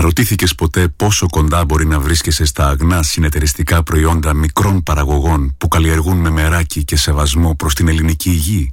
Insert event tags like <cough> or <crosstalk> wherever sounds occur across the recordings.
Αναρωτήθηκες ποτέ πόσο κοντά μπορεί να βρίσκεσαι στα αγνά συνεταιριστικά προϊόντα μικρών παραγωγών που καλλιεργούν με μεράκι και σεβασμό προς την ελληνική υγεία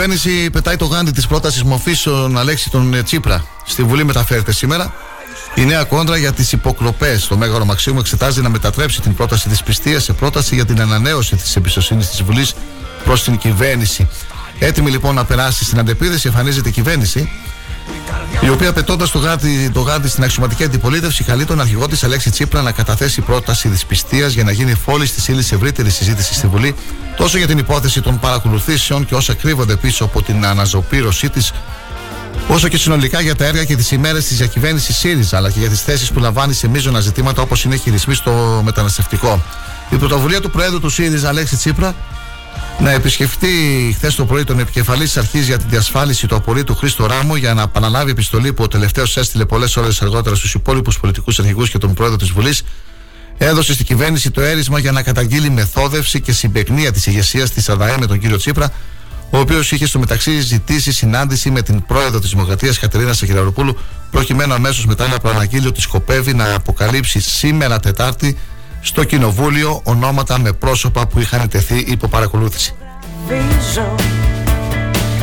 Κυβέρνηση πετάει το γάντι της πρότασης μορφή στον Αλέξη τον ε, Τσίπρα. Στη Βουλή μεταφέρεται σήμερα. Η νέα κόντρα για τις υποκλοπές στο Μέγαρο Μαξίμου εξετάζει να μετατρέψει την πρόταση της πιστεία σε πρόταση για την ανανέωση της εμπιστοσύνης της Βουλής προς την κυβέρνηση. Έτοιμη λοιπόν να περάσει στην αντεπίδεση, εμφανίζεται η κυβέρνηση η οποία πετώντας το γάντι, το γάντι στην αξιωματική αντιπολίτευση, καλεί τον αρχηγό της Αλέξη Τσίπρα να καταθέσει πρόταση δυσπιστίας για να γίνει φόλη τη ύλη ευρύτερης συζήτησης στη Βουλή, τόσο για την υπόθεση των παρακολουθήσεων και όσα κρύβονται πίσω από την αναζωπήρωσή της, όσο και συνολικά για τα έργα και τις ημέρες της διακυβέρνησης ΣΥΡΙΖΑ, αλλά και για τις θέσεις που λαμβάνει σε μείζωνα ζητήματα όπως είναι χειρισμοί στο μεταναστευτικό. Η πρωτοβουλία του Προέδρου του ΣΥΡΙΖΑ, Αλέξη Τσίπρα, να επισκεφτεί χθες το πρωί τον επικεφαλής της αρχής για τη διασφάλιση του απορρίτου Χρήστο Ράμου για να επαναλάβει επιστολή που ο τελευταίος έστειλε πολλές ώρες αργότερα στους υπόλοιπους πολιτικούς αρχηγούς και τον πρόεδρο της Βουλής, έδωσε στην κυβέρνηση το έρισμα για να καταγγείλει μεθόδευση και συμπεκνία της ηγεσίας της ΑΔΑΕ με τον κύριο Τσίπρα, ο οποίος είχε στο μεταξύ ζητήσει συνάντηση με την πρόεδρο της Δημοκρατίας Κατερίνα Σαχυραροπούλου, προκειμένου αμέσως μετά να προαναγγείλει ότι σκοπεύει να αποκαλύψει σήμερα Τετάρτη στο Κοινοβούλιο ονόματα με πρόσωπα που είχαν τεθεί υπό παρακολούθηση.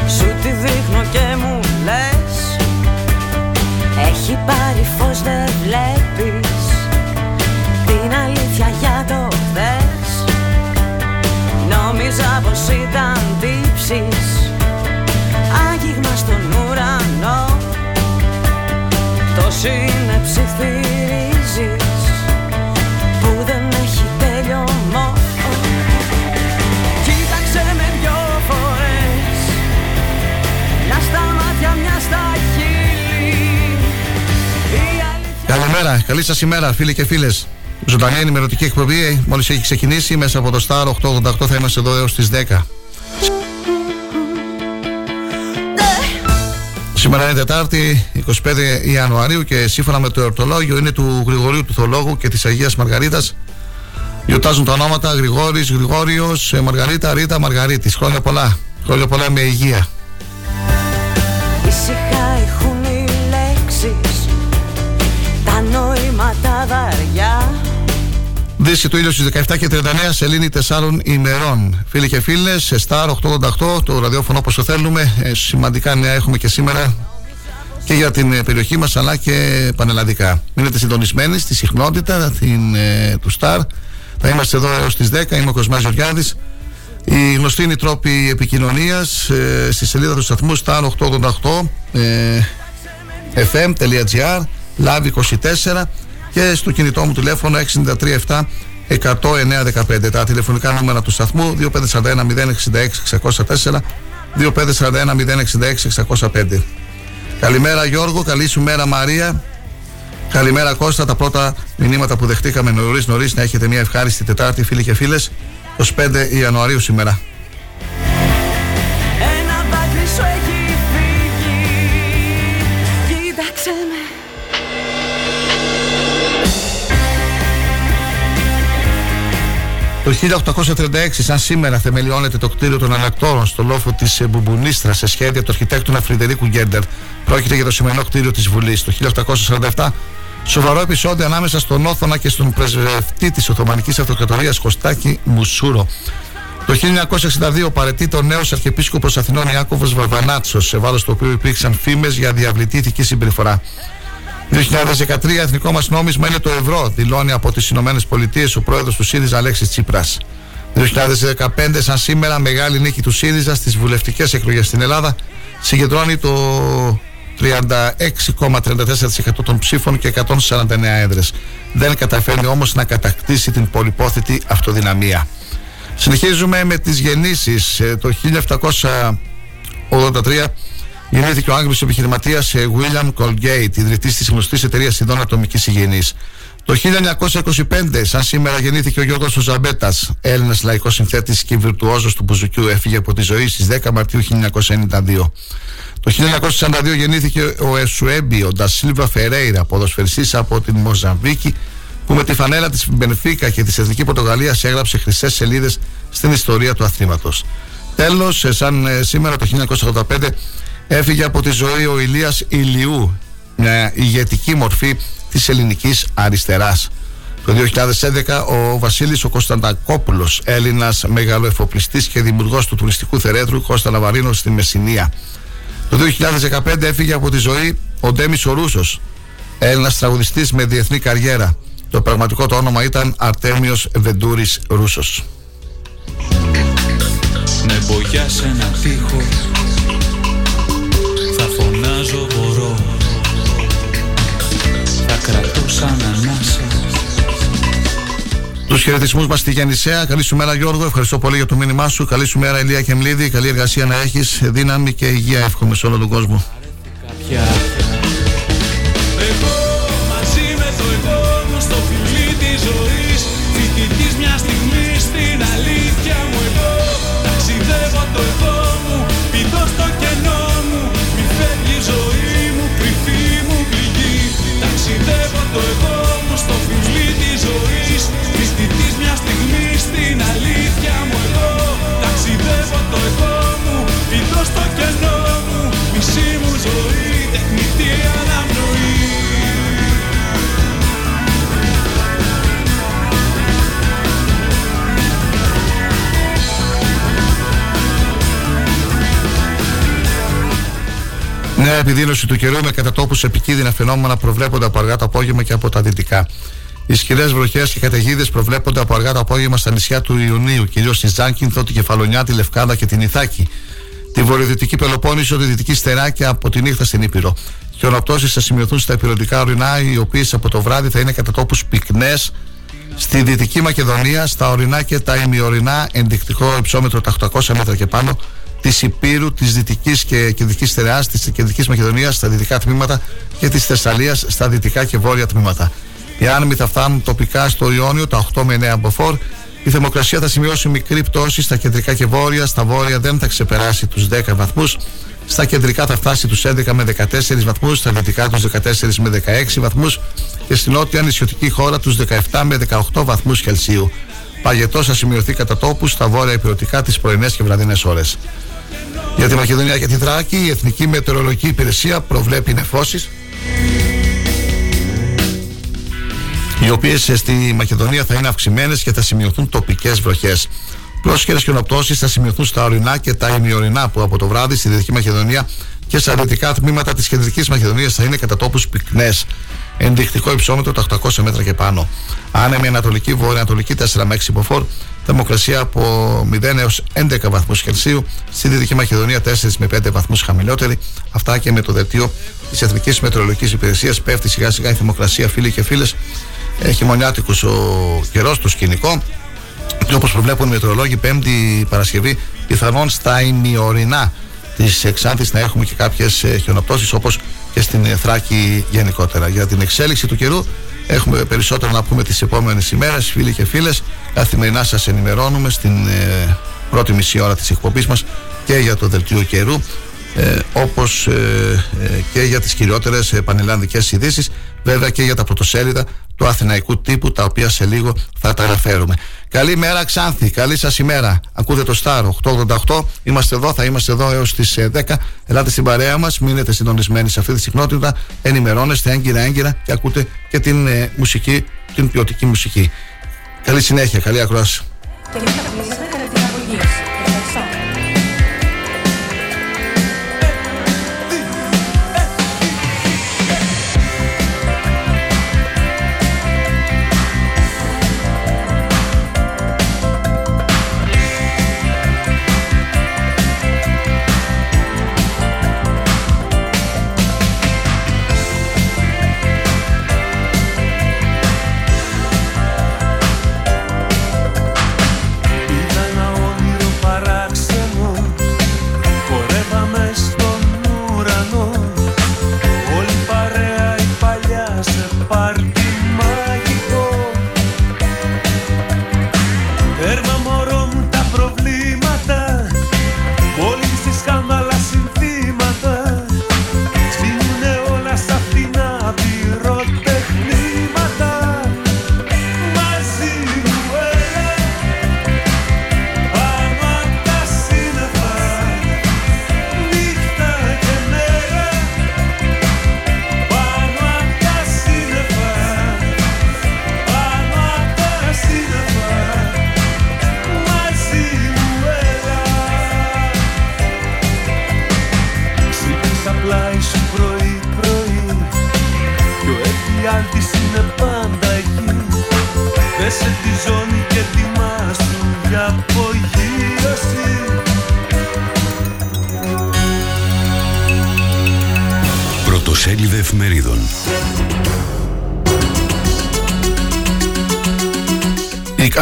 Σου τη δείχνω και μου λες. Έχει πάρει φως δεν βλέπεις Την αλήθεια για το χθες Νόμιζα πως ήταν τύψεις Άγγιγμα στον ουρανό. Το συνεψιθυρίζεις Καλημέρα, καλή σας ημέρα, φίλοι και φίλες. Ζωντανή ενημερωτική εκπομπή, μόλις έχει ξεκινήσει μέσα από το Star 888 θα είμαστε εδώ έως τις 10. Σήμερα είναι Τετάρτη, 25 Ιανουαρίου και σύμφωνα με το εορτολόγιο είναι του Γρηγορίου του Θολόγου και της Αγίας Μαργαρίτας. Γιορτάζουν τα ονόματα Γρηγόρης, Γρηγόριος, Μαργαρίτα, Ρίτα, Μαργαρίτης. Χρόνια πολλά. Χρόνια πολλά με υγεία. Δύση του ήλιου στις 17 και 39 σελήνη 4 ημερών. Φίλοι και φίλες, σε Star 888, το ραδιόφωνο όπως το θέλουμε. Ε, σημαντικά νέα έχουμε και σήμερα και για την ε, περιοχή μας αλλά και πανελλαδικά. Μείνετε συντονισμένοι στη συχνότητα την, ε, του Star. Θα είμαστε εδώ έως τις 10. Είμαι ο Κοσμάς Ζωριάδη. Η γνωστή είναι η τρόπη επικοινωνίας ε, στη σελίδα του σταθμού Star 888 ε, fm.gr Live 24 και στο κινητό μου τηλέφωνο 637 10915. Τα τηλεφωνικά νούμερα του σταθμού 2541 066 604 2541 066 605. Καλημέρα Γιώργο, καλή σου μέρα Μαρία. Καλημέρα Κώστα, τα πρώτα μηνύματα που δεχτήκαμε νωρίς νωρίς να έχετε μια ευχάριστη Τετάρτη φίλοι και φίλες 25 Ιανουαρίου σήμερα. Το 1836, σαν σήμερα, θεμελιώνεται το κτίριο των Ανακτόρων στο λόφο της ε, Μπουμπουνίστρα σε σχέδια του αρχιτέκτονα Φρυδερίκου Γκέντερ. Πρόκειται για το σημερινό κτίριο της Βουλής. Το 1847, σοβαρό επεισόδιο ανάμεσα στον Όθωνα και στον πρεσβευτή της Οθωμανικής Αυτοκρατορίας Κωστάκη Μουσούρο. Το 1962 παρετεί το νέος Αρχιεπίσκοπος Αθηνών Ιάκωβος Βαρβανάτσος, σε βάρος του οποίου υπήρξαν φήμες για διαβλητή ηθική συμπεριφορά. 2013 εθνικό μας νόμισμα είναι το ευρώ, δηλώνει από τις Ηνωμένες Πολιτείες ο πρόεδρος του ΣΥΡΙΖΑ Αλέξης Τσίπρας. 2015, σαν σήμερα, μεγάλη νίκη του ΣΥΡΙΖΑ στις βουλευτικές εκλογές στην Ελλάδα συγκεντρώνει το 36,34% των ψήφων και 149 έδρες. Δεν καταφέρνει όμως να κατακτήσει την πολυπόθητη αυτοδυναμία. Συνεχίζουμε με τις γεννήσεις. Ε, το 1783 Γεννήθηκε ο Άγγλος επιχειρηματίας ε, William Colgate, ιδρυτής της γνωστής εταιρείας ειδών ατομικής υγιεινής. Το 1925, σαν σήμερα, γεννήθηκε ο Γιώργος Ζαμπέτα, Έλληνας λαϊκός συνθέτης και βιρτουόζος του Μπουζουκιού, έφυγε από τη ζωή στις 10 Μαρτίου 1992. Το 1942 γεννήθηκε ο Εσουέμπι, ο Ντασίλβα Φερέιρα, ποδοσφαιριστής από την Μοζαμβίκη, που με τη φανέλα της Μπενφίκα και της Εθνικής Πορτογαλίας έγραψε χρυσές σελίδες στην ιστορία του αθλήματος. Τέλος, ε, σαν ε, σήμερα το 1985, έφυγε από τη ζωή ο Ηλίας Ηλιού, μια ηγετική μορφή της ελληνικής αριστεράς. Το 2011 ο Βασίλης ο Κωνσταντακόπουλος, Έλληνας μεγαλοεφοπλιστής και δημιουργός του τουριστικού θερέτρου Κώστα Ναβαρίνο στη Μεσσηνία. Το 2015 έφυγε από τη ζωή ο Ντέμις ο Ρούσος, Έλληνας τραγουδιστής με διεθνή καριέρα. Το πραγματικό του όνομα ήταν Αρτέμιος Βεντούρης Ρούσος. Με σε ένα τείχος σαν ανάσα τους χαιρετισμούς μας στη Γεννησέα. Καλή σου μέρα, Γιώργο. Ευχαριστώ πολύ για το μήνυμά σου. Καλή σου μέρα, Ηλία Κεμλίδη. Καλή εργασία να έχεις. Δύναμη και υγεία εύχομαι σε όλο τον κόσμο. το εγώ μου στο φιλί της ζωής στο κενό μου Μισή μου ζωή, τεχνητή Νέα ναι, επιδείνωση του καιρού με κατατόπου επικίνδυνα φαινόμενα προβλέπονται από αργά το απόγευμα και από τα δυτικά. Ισχυρέ βροχές και καταιγίδες προβλέπονται από αργά το απόγευμα στα νησιά του Ιουνίου, κυρίως στη Ζάνκινθο, τη Κεφαλονιά, τη Λευκάδα και την Ιθάκη. Τη βορειοδυτική Πελοπόννησο, τη δυτική Στερά και από τη νύχτα στην Ήπειρο. Χιονοπτώσει θα σημειωθούν στα υπηρετικά ορεινά, οι οποίες από το βράδυ θα είναι κατά τόπους πυκνές. Στη Δυτική Μακεδονία, στα ορεινά και τα ημιορεινά, ενδεικτικό υψόμετρο τα 800 μέτρα και πάνω, της Υπήρου, της Δυτικής και Κεντρικής Στερεάς, της Κεντρικής Μακεδονίας στα δυτικά τμήματα και της Θεσσαλίας στα δυτικά και βόρεια τμήματα. Οι άνεμοι θα φτάνουν τοπικά στο Ιόνιο τα 8 με 9 μποφόρ. Η θερμοκρασία θα σημειώσει μικρή πτώση στα κεντρικά και βόρεια. Στα βόρεια δεν θα ξεπεράσει τους 10 βαθμούς. Στα κεντρικά θα φτάσει τους 11 με 14 βαθμούς, στα δυτικά τους 14 με 16 βαθμούς και στην νότια νησιωτική χώρα τους 17 με 18 βαθμούς Κελσίου. Παγετός θα σημειωθεί κατά τόπους στα βόρεια υπηρετικά τις πρωινές και βραδινές ώρες. Για τη Μακεδονία και τη Θράκη, η Εθνική Μετεωρολογική Υπηρεσία προβλέπει νεφώσεις οι οποίες στη Μακεδονία θα είναι αυξημένες και θα σημειωθούν τοπικές βροχές. Πρόσχερες χιονοπτώσει θα σημειωθούν στα ορεινά και τα ημιορεινά που από το βράδυ στη Δυτική Μακεδονία και στα δυτικά τμήματα της Κεντρικής Μακεδονίας θα είναι κατά τόπους πυκνές. Ενδεικτικό υψόμετρο τα 800 μέτρα και πάνω. Άνεμη Ανατολική, Βόρεια-Ανατολική 4 με 6 μποφόρ. Θερμοκρασία από 0 έως 11 βαθμούς Κελσίου. Στη Δυτική Μακεδονία 4 με 5 βαθμούς χαμηλότερη. Αυτά και με το δελτίο της Εθνικής Μετεωρολογικής Υπηρεσίας. Πέφτει σιγά σιγά η θερμοκρασία, φίλοι και φίλες. Χειμωνιάτικο ο καιρός, το σκηνικό. Και όπως προβλέπουν οι μετεωρολόγοι, Πέμπτη Παρασκευή πιθανόν στα ημιορεινά της Εξάνθη να έχουμε και κάποιες χιονοπτώσεις όπως και στην Θράκη γενικότερα. Για την εξέλιξη του καιρού έχουμε περισσότερο να πούμε τις επόμενες ημέρες, φίλοι και φίλες. Καθημερινά σας ενημερώνουμε στην ε, πρώτη μισή ώρα της εκπομπής μας και για το δελτίο καιρού. Ε, όπως ε, ε, και για τις κυριότερες πανελλαδικές ειδήσεις, βέβαια και για τα πρωτοσέλιδα του αθηναϊκού τύπου τα οποία σε λίγο θα τα αναφέρουμε. Καλημέρα Ξάνθη, καλή σας ημέρα. Ακούτε το Star 888, είμαστε εδώ, θα είμαστε εδώ έως τις 10. Ελάτε στην παρέα μας, μείνετε συντονισμένοι σε αυτή τη συχνότητα, ενημερώνεστε έγκυρα έγκυρα και ακούτε και την μουσική, την ποιοτική μουσική. Καλή συνέχεια, καλή ακρόαση.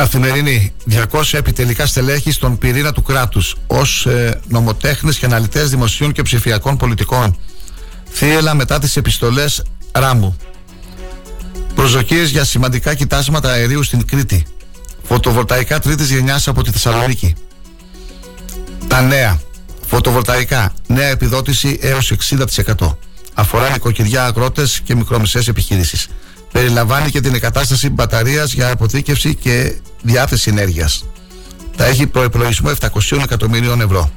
Καθημερινή 200 επιτελικά στελέχη στον πυρήνα του κράτους ως ε, νομοτέχνες και αναλυτές δημοσίων και ψηφιακών πολιτικών. Θύελα μετά τις επιστολές Ράμου. Προσδοκίες για σημαντικά κοιτάσματα αερίου στην Κρήτη. Φωτοβολταϊκά τρίτης γενιάς από τη Θεσσαλονίκη. Τα νέα. Φωτοβολταϊκά. Νέα επιδότηση έως 60%. Αφορά νοικοκυριά, αγρότες και μικρομεσαίες επιχειρήσεις. Περιλαμβάνει και την εγκατάσταση μπαταρίας για αποθήκευση και διάθεση ενέργειας. Θα έχει προεπλογισμό 700 εκατομμυρίων ευρώ.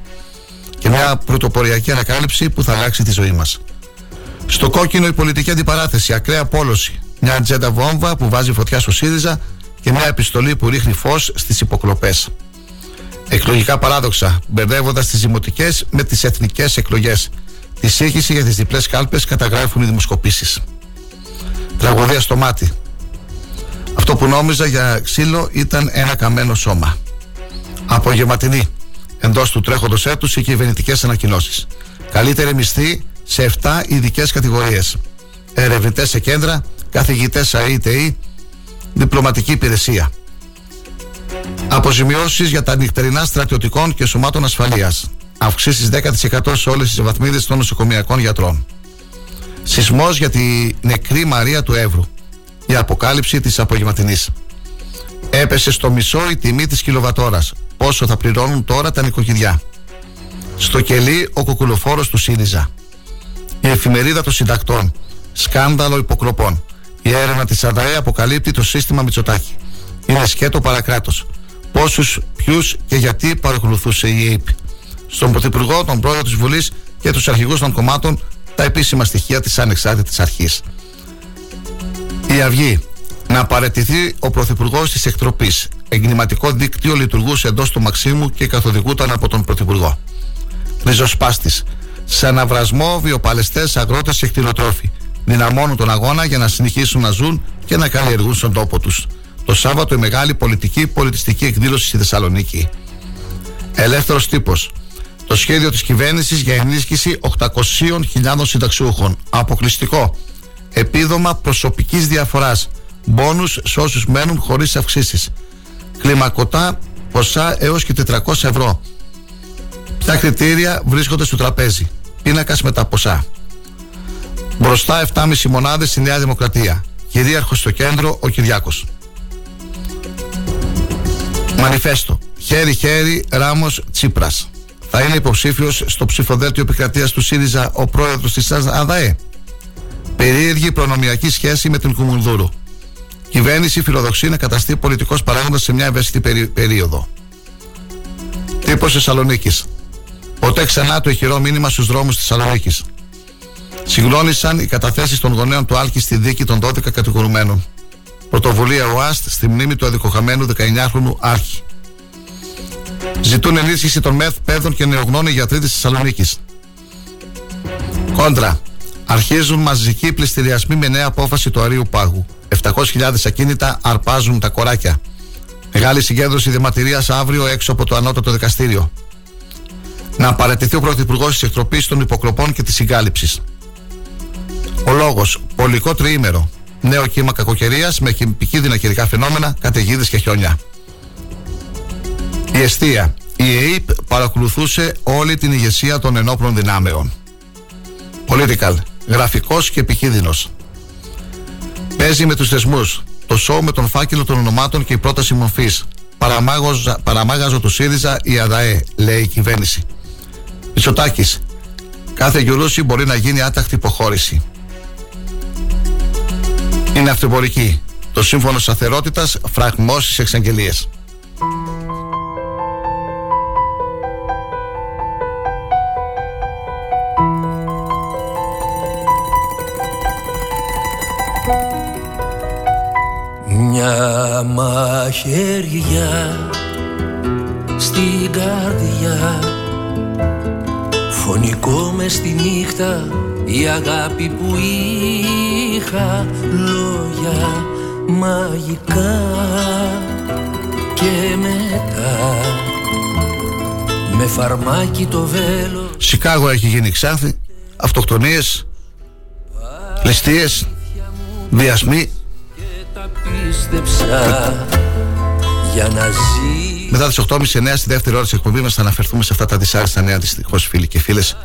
Και μια πρωτοποριακή ανακάλυψη που θα αλλάξει τη ζωή μας. Στο κόκκινο η πολιτική αντιπαράθεση, ακραία πόλωση. Μια ατζέντα βόμβα που βάζει φωτιά στο ΣΥΡΙΖΑ και μια επιστολή που ρίχνει φως στις υποκλοπές. Εκλογικά παράδοξα, μπερδεύοντας τις δημοτικές με τις εθνικές εκλογές. Τη σύγχυση για τις διπλές κάλπες καταγράφουν οι δημοσκοπήσεις. Τραγωδία στο μάτι. Αυτό που νόμιζα για ξύλο ήταν ένα καμένο σώμα. Απογευματινή. Εντός του τρέχοντος έτους οι κυβερνητικές ανακοινώσεις. Καλύτερη μισθή σε 7 ειδικές κατηγορίες. Ερευνητές σε κέντρα, καθηγητές ΑΕΤΗ, διπλωματική υπηρεσία. Αποζημιώσεις για τα νυχτερινά στρατιωτικών και σωμάτων ασφαλείας. Αυξήσεις 10% σε όλες τις βαθμίδες των νοσοκομιακών γιατρών. Σεισμός για τη νεκρή Μαρία του Εύρου. Η αποκάλυψη της απογευματινής. Έπεσε στο μισό η τιμή της κιλοβατόρας. Πόσο θα πληρώνουν τώρα τα νοικοκυριά. Στο κελί ο κοκκουλοφόρο του ΣΥΡΙΖΑ. Η εφημερίδα των συντακτών. Σκάνδαλο υποκλοπών. Η έρευνα της ΑΔΑΕ αποκαλύπτει το σύστημα Μητσοτάκη. Είναι σκέτο παρακράτος. Πόσους, ποιους και γιατί παρακολουθούσε η ΑΕΠ. Στον Πρωθυπουργό, τον Πρόεδρο της Βουλής και τους αρχηγούς των κομμάτων τα επίσημα στοιχεία της ανεξάρτητης αρχής. Η Αυγή. Να παραιτηθεί ο Πρωθυπουργός της Εκτροπής. Εγκληματικό δίκτυο λειτουργούσε εντός του Μαξίμου και καθοδηγούταν από τον Πρωθυπουργό. Ριζοσπάστης. Σε αναβρασμό, βιοπαλαιστές, αγρότες και κτηνοτρόφοι. Δυναμώνουν τον αγώνα για να συνεχίσουν να ζουν και να καλλιεργούν στον τόπο τους. Το Σάββατο η μεγάλη πολιτική πολιτιστική εκδήλωση στη Θεσσαλονίκη. Ελεύθερος τύπος. Το σχέδιο της κυβέρνησης για ενίσχυση 800.000 συνταξιούχων. Αποκλειστικό. Επίδομα προσωπικής διαφοράς. Μπόνους σε όσους μένουν χωρίς αυξήσεις. Κλιμακωτά ποσά έως και 400 ευρώ. Ποια κριτήρια βρίσκονται στο τραπέζι; Πίνακας με τα ποσά. Μπροστά 7,5 μονάδες στη Νέα Δημοκρατία. Κυρίαρχος στο κέντρο ο Κυριάκος. Μανιφέστο. Χέρι-χέρι Ράμος Τσίπρας. Θα είναι υποψήφιος στο ψηφοδέλτιο επικρατείας του ΣΥΡΙΖΑ ο πρόεδρος της ΑΔΑΕ. Περίεργη προνομιακή σχέση με την Κουμουνδούρου. Κυβέρνηση φιλοδοξεί να καταστεί πολιτικός παράγοντας σε μια ευαίσθητη περίοδο. Τύπος Θεσσαλονίκης. Ποτέ ξανά το ηχηρό μήνυμα στους δρόμους της Θεσσαλονίκης. Συγκλώνησαν οι καταθέσεις των γονέων του Άλκη στη δίκη των 12 κατηγορουμένων. Πρωτοβουλία ΟΑΣΤ στη μνήμη του αδικοχαμένου 19χρονου Άρχη. Ζητούν ενίσχυση των ΜΕΘ, παιδών και νεογνών γιατροί της Θεσσαλονίκης. Κόντρα. Αρχίζουν μαζικοί πληστηριασμοί με νέα απόφαση του Αρίου Πάγου. 700.000 ακίνητα αρπάζουν τα κοράκια. Μεγάλη συγκέντρωση διαμαρτυρίας αύριο έξω από το ανώτατο δικαστήριο. Να παρατηθεί ο Πρωθυπουργός της Εκτροπής των Υποκλοπών και της Συγκάλυψης. Ο λόγος. Πολικό τριήμερο. Νέο κύμα κακοκαιρίας με επικίνδυνα καιρικά φαινόμενα, καταιγίδες και χιόνια. Η αιστεία. Η ΕΕΠ παρακολουθούσε όλη την ηγεσία των ενόπλων δυνάμεων. Political. Γραφικός και επικίνδυνος. Παίζει με τους θεσμούς. Το σοου με τον φάκελο των ονομάτων και η πρόταση μορφής. Παραμάγαζο του ΣΥΡΙΖΑ η ΑΔΑΕ, λέει η κυβέρνηση. Μητσοτάκης. Κάθε γιουρούση μπορεί να γίνει άτακτη υποχώρηση. Είναι αυτοπορική. Το σύμφωνο σταθερότητας φραγμός στις εξαγγελίες. Μαχαιριά στην καρδιά. Φωνικό μες στη νύχτα η αγάπη που είχα. Λόγια μαγικά. Και μετά με φαρμάκι το βέλο. Σικάγο έχει γίνει ξάθη Αυτοκτονίες Ληστείες Βιασμοί για να ζεις. Μετά τις 8.30 στη δεύτερη ώρα της εκπομπής μας θα αναφερθούμε σε αυτά τα δυσάρεστα νέα δυστυχώς φίλοι και φίλες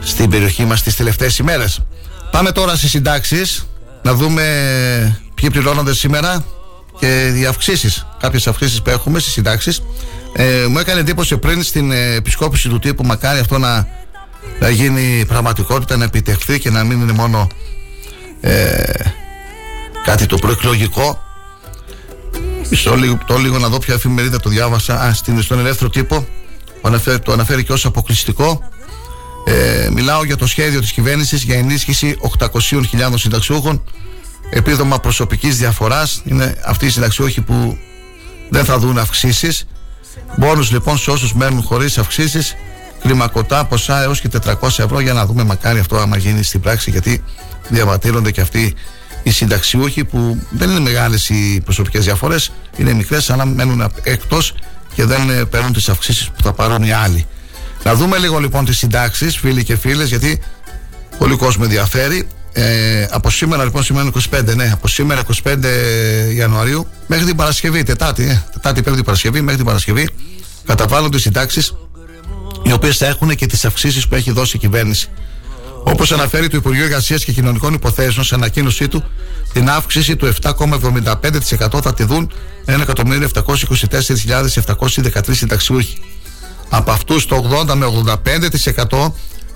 στην περιοχή μας τις τελευταίες ημέρες. Πάμε τώρα στις συντάξεις να δούμε ποιοι πληρώνονται σήμερα και οι αυξήσεις. Κάποιες αυξήσεις που έχουμε στις συντάξεις. Ε, μου έκανε εντύπωση πριν στην ε, επισκόπηση του τύπου μακάρι αυτό να, να γίνει πραγματικότητα, να επιτευχθεί και να μην είναι μόνο ε, κάτι το προεκλογικό. Μισό λίγο, το λίγο να δω ποια εφημερίδα το διάβασα. Α, στην, στον ελεύθερο τύπο το αναφέρει, το αναφέρει και ως αποκλειστικό. Ε, μιλάω για το σχέδιο της κυβέρνησης για ενίσχυση 800.000 συνταξιούχων επίδομα προσωπικής διαφοράς είναι αυτοί οι συνταξιούχοι που δεν θα δουν αυξήσεις Μπόνους λοιπόν σε όσους μένουν χωρίς αυξήσεις κλιμακωτά ποσά έως και 400 ευρώ για να δούμε μακάρι αυτό άμα γίνει στην πράξη γιατί διαβατήρονται και αυτοί οι συνταξιούχοι που δεν είναι μεγάλες οι προσωπικές διαφορές είναι μικρές αλλά μένουν εκτός και δεν ε, παίρνουν τις αυξήσεις που θα πάρουν οι άλλοι να δούμε λίγο λοιπόν τις συντάξεις φίλοι και φίλες γιατί πολύ κόσμο ενδιαφέρει ε, από σήμερα λοιπόν σήμερα 25 ναι από σήμερα 25 Ιανουαρίου μέχρι την Παρασκευή Τετάτη, ε, Τετάτη Πέμπτη Παρασκευή μέχρι την Παρασκευή καταβάλλονται οι συντάξεις οι οποίες θα έχουν και τις αυξήσεις που έχει δώσει η κυβέρνηση. Όπως αναφέρει το Υπουργείο Εργασίας και Κοινωνικών Υποθέσεων σε ανακοίνωσή του, την αύξηση του 7,75% θα τη δουν 1.724.713 συνταξιούχοι. Από αυτούς το 80 με 85%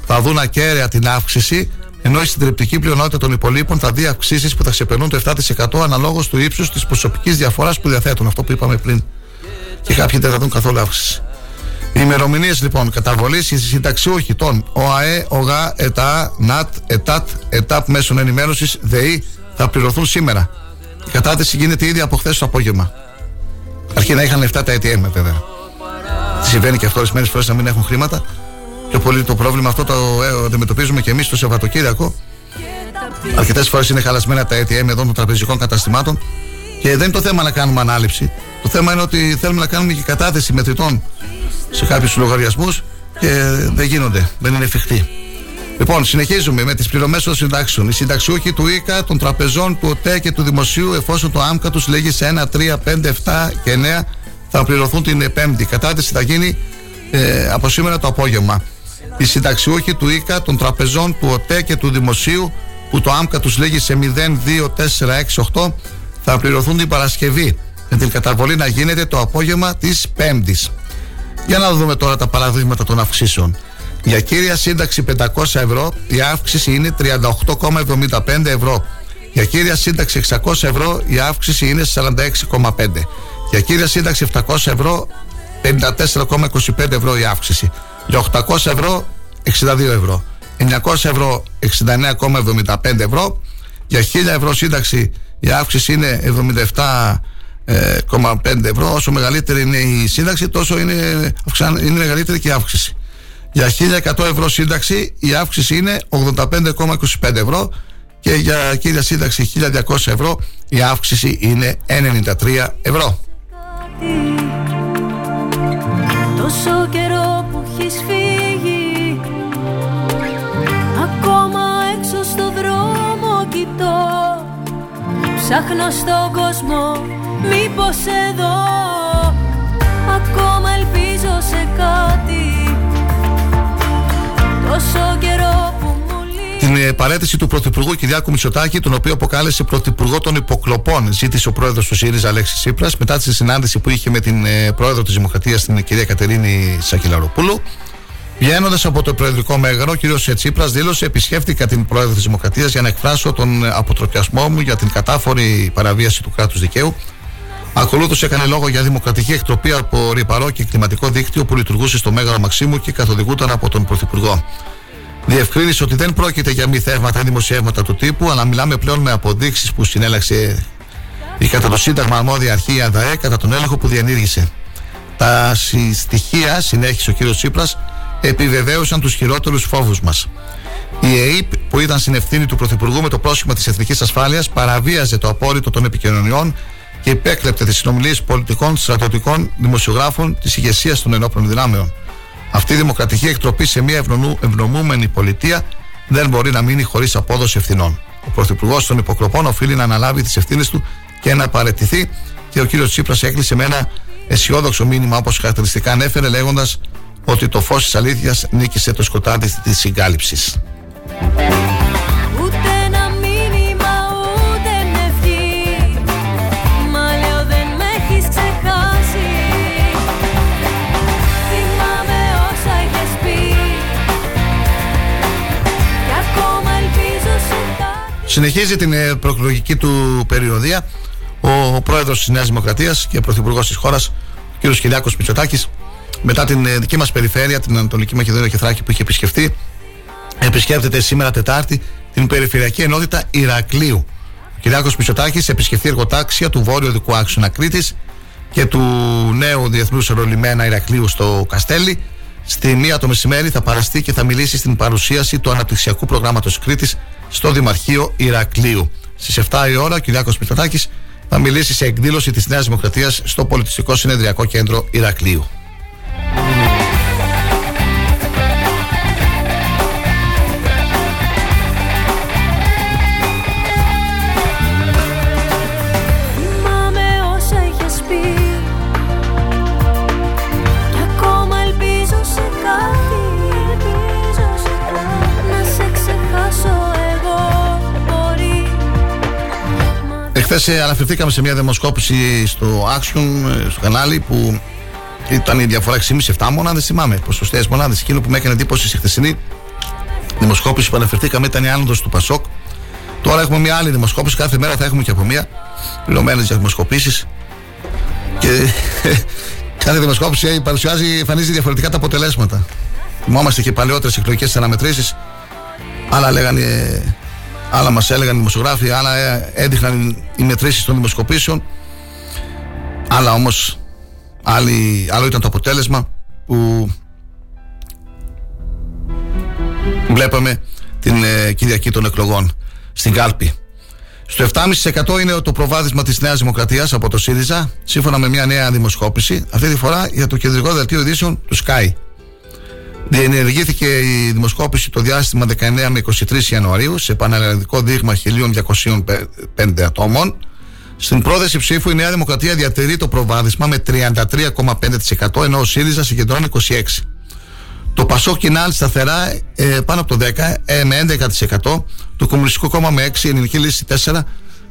θα δουν ακέραια την αύξηση, ενώ η συντριπτική πλειονότητα των υπολείπων θα δει αυξήσεις που θα ξεπερνούν το 7% αναλόγως του ύψους της προσωπικής διαφοράς που διαθέτουν. Αυτό που είπαμε πριν. Και κάποιοι δεν θα δουν καθόλου αύξηση. Οι ημερομηνίες λοιπόν καταβολής οι συνταξιούχοι των ΟΑΕ, ΟΓΑ, ΕΤΑ, ΝΑΤ, ΕΤΑΤ, ΕΤΑΠ μέσων ενημέρωσης, ΔΕΗ θα πληρωθούν σήμερα. Η κατάθεση γίνεται ήδη από χθες το απόγευμα. Αρχή να είχαν λεφτά τα ATM βέβαια. Συμβαίνει και αυτό ορισμένες φορές να μην έχουν χρήματα. Πιο πολύ το πρόβλημα αυτό το ε, αντιμετωπίζουμε και εμείς το Σαββατοκύριακο. Αρκετές φορές είναι χαλασμένα τα ATM εδώ των τραπεζικών καταστημάτων. Και δεν είναι το θέμα να κάνουμε ανάληψη. Το θέμα είναι ότι θέλουμε να κάνουμε και κατάθεση μετρητών σε κάποιους λογαριασμούς και δεν γίνονται, δεν είναι εφικτοί. Λοιπόν, συνεχίζουμε με τις πληρωμές των συντάξεων. Οι συνταξιούχοι του ΙΚΑ, των τραπεζών, του ΟΤΕ και του Δημοσίου, εφόσον το ΆΜΚΑ τους λέγει σε 1, 3, 5, 7 και 9, θα πληρωθούν την Πέμπτη. Η κατάθεση θα γίνει ε, από σήμερα το απόγευμα. Οι συνταξιούχοι του ΙΚΑ, των τραπεζών, του ΟΤΕ και του Δημοσίου, που το ΆΜΚΑ τους λέγει σε 0, 2, 4, 6, 8, θα πληρωθούν την Παρασκευή. Με την καταβολή να γίνεται το απόγευμα της Πέμπτης. Για να δούμε τώρα τα παραδείγματα των αυξήσεων. Για κύρια σύνταξη 500 ευρώ η αύξηση είναι 38,75 ευρώ. Για κύρια σύνταξη 600 ευρώ η αύξηση είναι 46,5. Για κύρια σύνταξη 700 ευρώ 54,25 ευρώ η αύξηση. Για 800 ευρώ 62 ευρώ. 900 ευρώ 69,75 ευρώ. Για 1000 ευρώ σύνταξη η αύξηση είναι 77 0,5 ευρώ. Όσο μεγαλύτερη είναι η σύνταξη, τόσο είναι, είναι μεγαλύτερη και η αύξηση. Για 1100 ευρώ σύνταξη, η αύξηση είναι 85,25 ευρώ και για κύρια σύνταξη 1200 ευρώ, η αύξηση είναι 93 ευρώ. Τόσο καιρό Ψάχνω στον κόσμο Μήπως εδώ ακόμα ελπίζω σε κάτι Τόσο καιρό που μου Την ε, παρέτηση του Πρωθυπουργού Κυριάκου Μητσοτάκη, τον οποίο αποκάλεσε Πρωθυπουργό των Υποκλοπών, ζήτησε ο πρόεδρος του ΣΥΡΙΖΑ Αλέξης Σύπρα μετά τη συνάντηση που είχε με την ε, πρόεδρο της Δημοκρατίας, την κυρία Κατερίνη Σακυλαροπούλου. Βγαίνοντας από το Προεδρικό Μέγαρο, ο κ. Τσίπρα δήλωσε: Επισκέφτηκα την Πρόεδρο της Δημοκρατίας για να εκφράσω τον αποτροπιασμό μου για την κατάφορη παραβίαση του κράτους δικαίου Ακολούθως έκανε λόγο για δημοκρατική εκτροπή από ρηπαρό και κλιματικό δίκτυο που λειτουργούσε στο Μέγαρο Μαξίμου και καθοδηγούταν από τον Πρωθυπουργό. Διευκρίνησε ότι δεν πρόκειται για μη θεύματα ή δημοσιεύματα του τύπου, αλλά μιλάμε πλέον με αποδείξεις που συνέλεξε η κατά το Σύνταγμα αρμόδια αρχή η ΑΔΑΕ κατά τον έλεγχο που διενήργησε. Τα στοιχεία, συνέχισε ο κ. Τσίπρας, επιβεβαίωσαν τους χειρότερους φόβους μας. Η ΕΕΠ, που ήταν στην ευθύνη του Πρωθυπουργού με το πρόσχημα της Εθνικής Ασφάλειας, παραβίαζε το απόρριτο των επικοινωνιών και υπέκλεπτε τις συνομιλίες πολιτικών, στρατιωτικών, δημοσιογράφων της ηγεσίας των ενόπλων δυνάμεων. Αυτή η δημοκρατική εκτροπή σε μια ευνομούμενη πολιτεία δεν μπορεί να μείνει χωρίς απόδοση ευθυνών. Ο Πρωθυπουργός των Υποκλοπών οφείλει να αναλάβει τις ευθύνες του και να παρετηθεί και ο κ. Τσίπρας έκλεισε με ένα αισιόδοξο μήνυμα όπως χαρακτηριστικά ανέφερε λέγοντας ότι το φως της αλήθειας νίκησε το σκοτάδι της συγκάλυψης. Συνεχίζει την ε, προεκλογική του περιοδία ο πρόεδρος της Νέας Δημοκρατίας και πρωθυπουργός της χώρας, ο κ. Κυριάκος Μητσοτάκης, μετά την ε, δική μας περιφέρεια, την Ανατολική Μακεδονία και Θράκη που είχε επισκεφτεί, επισκέπτεται σήμερα Τετάρτη την περιφερειακή ενότητα Ηρακλείου. Ο Κυριάκος Μητσοτάκης επισκεφτεί εργοτάξια του βόρειου δικού άξονα Κρήτη και του νέου διεθνούς αερολιμένα Ηρακλείου στο Καστέλι Στη μία το μεσημέρι θα παραστεί και θα μιλήσει στην παρουσίαση του αναπτυξιακού προγράμματος Κρήτης στο Δημαρχείο Ηρακλείου. Στις 7 η ώρα, ο Κυριάκος Μητσοτάκης θα μιλήσει σε εκδήλωση της Νέας Δημοκρατίας στο Πολιτιστικό Συνεδριακό Κέντρο Ηρακλείου. Χθε ε, αναφερθήκαμε σε μια δημοσκόπηση στο Action, ε, στο κανάλι, που ήταν η διαφορά 6,5-7 μονάδες. Θυμάμαι, ποσοστές μονάδες. Εκείνο που με έκανε εντύπωση στη χθεσινή δημοσκόπηση που αναφερθήκαμε ήταν η άνοδος του Πασόκ. Τώρα έχουμε μια άλλη δημοσκόπηση. Κάθε μέρα θα έχουμε και από μια. Πληρωμένε για δημοσκοπήσεις. Και <laughs> κάθε δημοσκόπηση παρουσιάζει, εμφανίζει διαφορετικά τα αποτελέσματα. Θυμόμαστε και παλαιότερες εκλογικές αναμετρήσεις. Άλλα λέγανε Άλλα μας έλεγαν οι δημοσιογράφοι, άλλα ε, έδειχναν οι μετρήσεις των δημοσκοπήσεων. Άλλα όμως, άλλο ήταν το αποτέλεσμα που βλέπαμε την ε, Κυριακή των εκλογών στην Κάλπη. Στο 7,5% είναι το προβάδισμα της Νέας Δημοκρατίας από το ΣΥΡΙΖΑ, σύμφωνα με μια νέα δημοσκόπηση, αυτή τη φορά για το κεντρικό δελτίο ειδήσεων του ΣΚΑΙ. Διενεργήθηκε η δημοσκόπηση το διάστημα 19 με 23 Ιανουαρίου σε πανελλαδικό δείγμα 1.205 ατόμων. Στην πρόδεση ψήφου η Νέα Δημοκρατία διατηρεί το προβάδισμα με 33,5% ενώ ο ΣΥΡΙΖΑ συγκεντρώνει 26%. Το Πασό Κινάλ σταθερά ε, πάνω από το 10% ε, με 11%. Το Κομμουνιστικό Κόμμα με 6%, η Ελληνική Λύση 4%,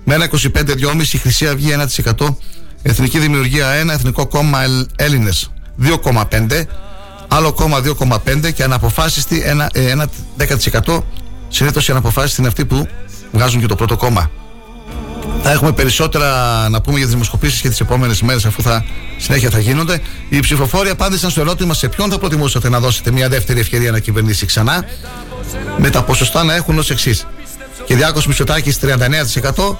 με 1,25%, 2,5% η Χρυσή Αυγή 1%, Εθνική Δημιουργία 1%, Εθνικό Κόμμα Έλληνες 2,5% άλλο κόμμα 2,5 και αναποφάσιστη ένα, ε, ένα 10%. Συνήθως οι αναποφάσιστοι είναι αυτοί που βγάζουν και το πρώτο κόμμα. Θα έχουμε περισσότερα να πούμε για τις δημοσκοπήσεις και τις επόμενες μέρες, αφού θα συνέχεια θα γίνονται. Οι ψηφοφόροι απάντησαν στο ερώτημα σε ποιον θα προτιμούσατε να δώσετε μια δεύτερη ευκαιρία να κυβερνήσει ξανά, με τα ποσοστά να έχουν ως εξής. Κυριάκος Μητσοτάκης 39%,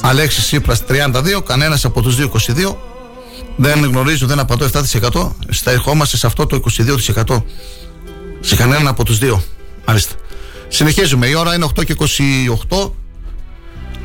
Αλέξης Σύπρα 32%, κανένας από τους δύο 22%, δεν γνωρίζω, δεν απαντώ 7%. Στα ερχόμαστε σε αυτό το 22%. Σε κανέναν από τους δύο. Μάλιστα. Συνεχίζουμε. Η ώρα είναι 8 και 28.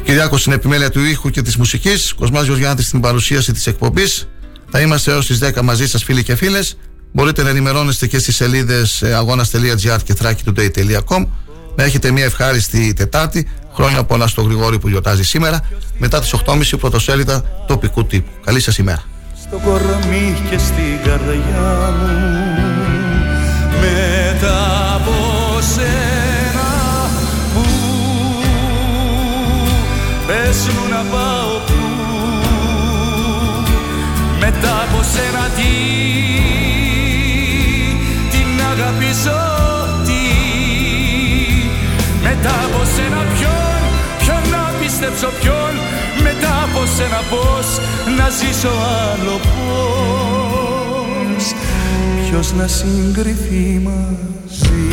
Κυριάκος στην επιμέλεια του ήχου και της μουσικής. Κοσμάς Γεωργιάντη στην παρουσίαση της εκπομπής. Θα είμαστε έως τις 10 μαζί σας, φίλοι και φίλες. Μπορείτε να ενημερώνεστε και στις σελίδες ε, αγώνα.gr και thrakitoday.com. Να έχετε μια ευχάριστη Τετάρτη. Χρόνια πολλά στο Γρηγόρη που γιορτάζει σήμερα. Μετά τις 8.30 πρωτοσέλιδα τοπικού τύπου. Καλή σας ημέρα στο κορμί και στην καρδιά μου μετά από πες μου να πάω που μετά από σένα τι την αγάπη τι. Μετά από σένα ποιον ποιον να πιστέψω ποιον. Μετά από σένα πώς να ζήσω άλλο πώς. Ποιος να συγκριθεί μαζί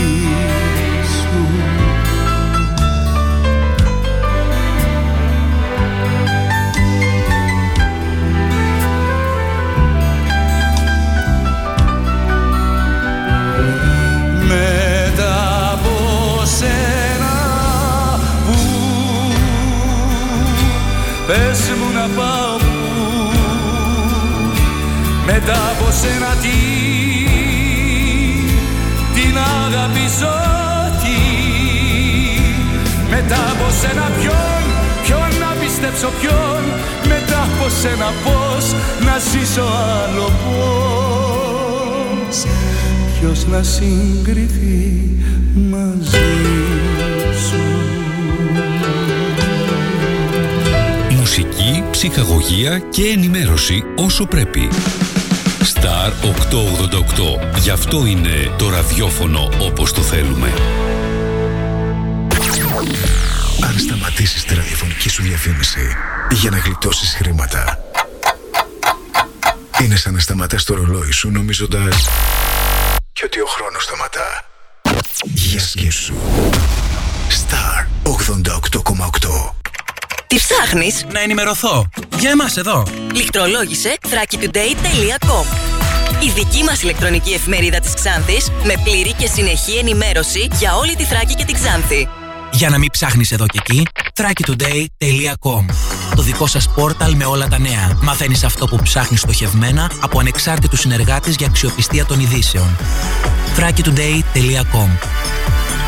Πες μου να πάω που. Μετά από σένα τι. Την αγάπη τι. Μετά από σένα ποιον Ποιον να πιστέψω ποιον. Μετά από σένα πώς Να ζήσω άλλο πώς. Ποιος να συγκριθεί μαζί σου μουσική, ψυχαγωγία και ενημέρωση όσο πρέπει. Star 888. Γι' αυτό είναι το ραδιόφωνο όπως το θέλουμε. Αν σταματήσεις τη ραδιοφωνική σου διαφήμιση για να γλιτώσεις χρήματα, είναι σαν να σταματάς το ρολόι σου νομίζοντας και ότι ο χρόνος σταματά. Για σκέψου. Star 88,8 τι ψάχνεις; Να ενημερωθώ. Για εμάς εδώ. Λιχτρολόγησε thrakitoday.com Η δική μας ηλεκτρονική εφημερίδα της Ξάνθης με πλήρη και συνεχή ενημέρωση για όλη τη Θράκη και την Ξάνθη. Για να μην ψάχνεις εδώ και εκεί, thrakitoday.com Το δικό σας πόρταλ με όλα τα νέα. Μαθαίνεις αυτό που ψάχνεις στοχευμένα από ανεξάρτητους συνεργάτες για αξιοπιστία των ειδήσεων. thrakitoday.com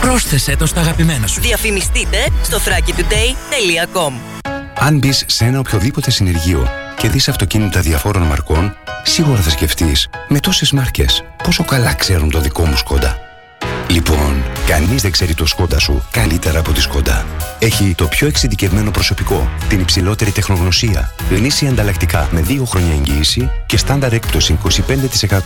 Πρόσθεσέ το στα αγαπημένα σου. Διαφημιστείτε στο thrakitoday.com Αν μπεις σε ένα οποιοδήποτε συνεργείο και δεις αυτοκίνητα διαφόρων μαρκών, σίγουρα θα σκεφτείς με τόσες μάρκες πόσο καλά ξέρουν το δικό μου σκόντα. Λοιπόν, κανείς δεν ξέρει το σκόντα σου καλύτερα από τη σκόντα. Έχει το πιο εξειδικευμένο προσωπικό, την υψηλότερη τεχνογνωσία, γνήσια ανταλλακτικά με 2 χρόνια εγγύηση και στάνταρ έκπτωση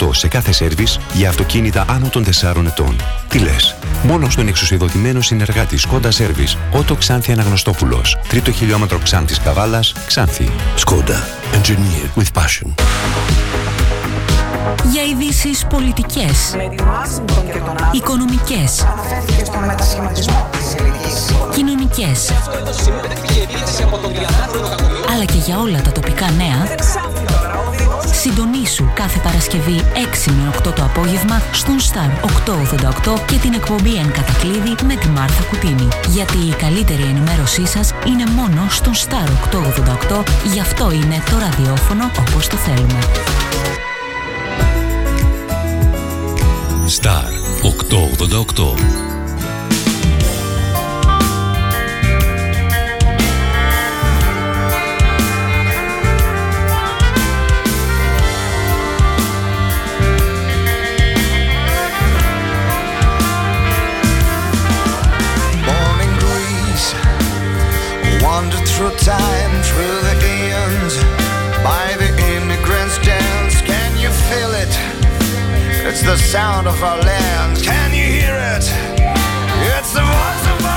25% σε κάθε σέρβις για αυτοκίνητα άνω των 4 ετών. Τι λες, μόνο στον εξουσιοδοτημένο συνεργάτη Σκόντα Σέρβις, Ότο Ξάνθη Αναγνωστόπουλος, τρίτο χιλιόμετρο Ξάνθης Καβάλας, Ξάνθη. Σκόντα. Engineered with passion. Για ειδήσεις πολιτικές, οικονομικές, κοινωνικές, αλλά και για όλα τα τοπικά νέα, συντονίσου κάθε Παρασκευή 6 με 8 το απόγευμα στον Star 888 και την εκπομπή Εν Κατακλείδη με τη Μάρθα Κουτίνη. Γιατί η καλύτερη ενημέρωσή σας είναι μόνο στον Star 888, γι' αυτό είναι το ραδιόφωνο όπως το θέλουμε. Star 888. Morning breeze, through time, through It's the sound of our land. Can you hear it? It's the voice of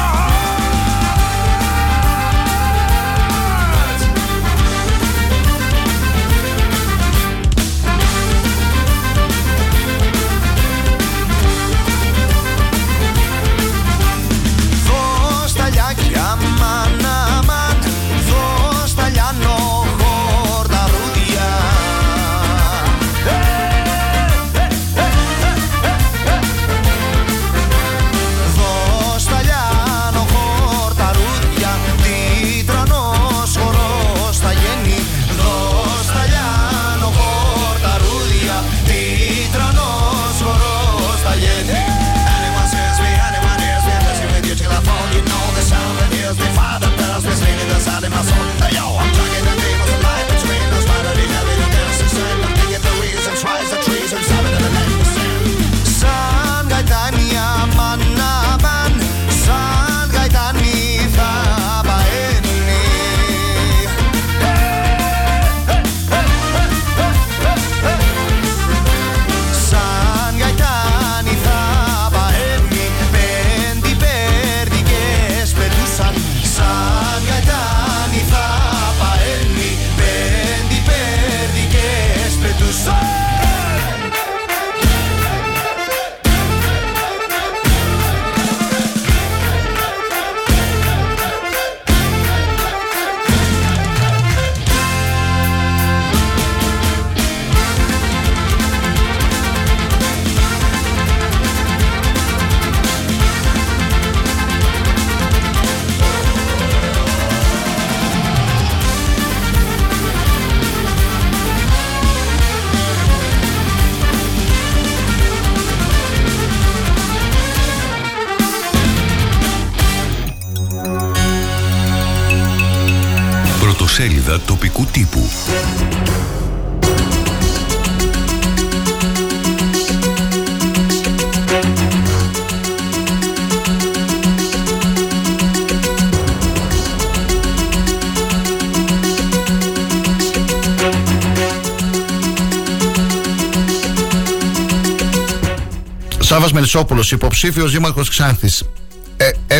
Πρωτοσέλιδα τοπικού τύπου. Σάβα Μελισσόπουλος, υποψήφιος δήμαρχος Ξάνθης.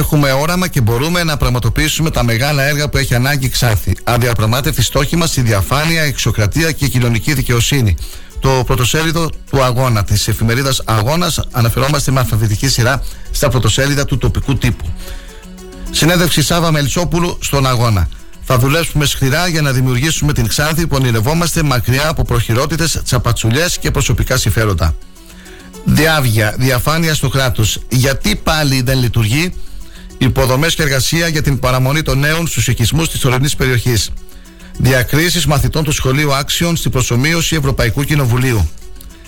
Ε, έχουμε όραμα και μπορούμε να πραγματοποιήσουμε τα μεγάλα έργα που έχει ανάγκη η Ξάνθη. Αδιαπραγμάτευτη στόχη μας η διαφάνεια, η εξοκρατία και η κοινωνική δικαιοσύνη. Το πρωτοσέλιδο του αγώνα, της εφημερίδας Αγώνας, αναφερόμαστε με αλφαβητική σειρά στα πρωτοσέλιδα του τοπικού τύπου. Συνέντευξη Σάβα Μελισσόπουλου στον αγώνα. Θα δουλέψουμε σκληρά για να δημιουργήσουμε την Ξάνθη που ονειρευόμαστε μακριά από προχειρότητες, τσαπατσουλιές και προσωπικά συμφέροντα. Διάβια, διαφάνεια στο κράτος. Γιατί πάλι δεν λειτουργεί; Υποδομές και εργασία για την παραμονή των νέων στους οικισμούς της ορεινή περιοχής. Διακρίσεις μαθητών του σχολείου Άξιων στην προσωμείωση Ευρωπαϊκού Κοινοβουλίου.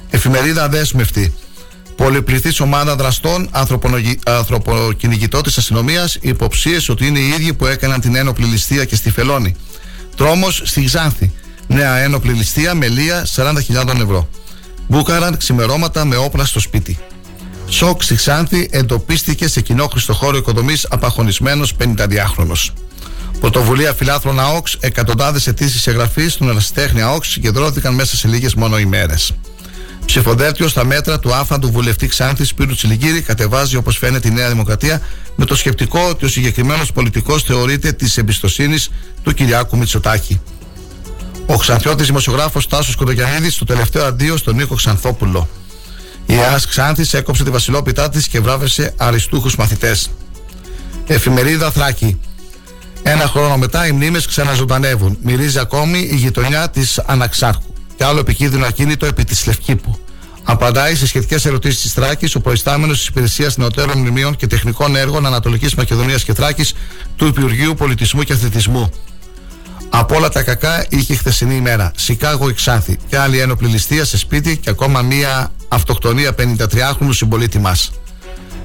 Εφημερίδα Δέσμευτη. Πολυπληθής ομάδα δραστών ανθρωποκυνηγητό της αστυνομίας υποψίες ότι είναι οι ίδιοι που έκαναν την ένοπλη ληστεία και στη Φελόνη. Τρόμος στη Ξάνθη. Νέα ένοπλη ληστεία με λία 40.000 ευρώ. Μπούκαραν ξημερώματα με όπλα στο σπίτι. Σοκ στη Ξάνθη εντοπίστηκε σε κοινό χώρο οικοδομής απαχωνισμένο 52χρονο. Πρωτοβουλία φιλάθρων ΑΟΚΣ, εκατοντάδες αιτήσεις εγγραφής στον ερασιτέχνη ΑΟΚΣ συγκεντρώθηκαν μέσα σε λίγες μόνο ημέρες. Ψηφοδέλτιος στα μέτρα του άφαντου βουλευτή Ξάνθης Σπύρου Τσιλιγύρη κατεβάζει όπως φαίνεται η Νέα Δημοκρατία με το σκεπτικό ότι ο συγκεκριμένος πολιτικός θεωρείται της εμπιστοσύνης του Κυριάκου Μητσοτάκη. Ο Ξανθιώτης δημοσιογράφος Τάσος Κοντογιανίδη στο τελευταίο αντίο στον Νίκο Ξανθόπουλο. Η ΕΑΣ Ξάνθη έκοψε τη βασιλόπιτά της και βράβευσε αριστούχους μαθητές. Εφημερίδα Θράκη. Ένα χρόνο μετά οι μνήμες ξαναζωντανεύουν. Μυρίζει ακόμη η γειτονιά της Αναξάρχου. Και άλλο επικίνδυνο ακίνητο επί της Λευκήπου. Απαντάει σε σχετικές ερωτήσεις της Θράκης ο προϊστάμενος της Υπηρεσίας Νεωτέρων Μνημείων και Τεχνικών Έργων Ανατολικής Μακεδονίας και Θράκης του Υπουργείου Πολιτισμού και Αθλητισμού. Από όλα τα κακά είχε χθεσινή ημέρα. Σικάγο Ξάνθη και άλλη ένοπλη ληστεία σε σπίτι και ακόμα μία αυτοκτονία 53χρονου συμπολίτη μας.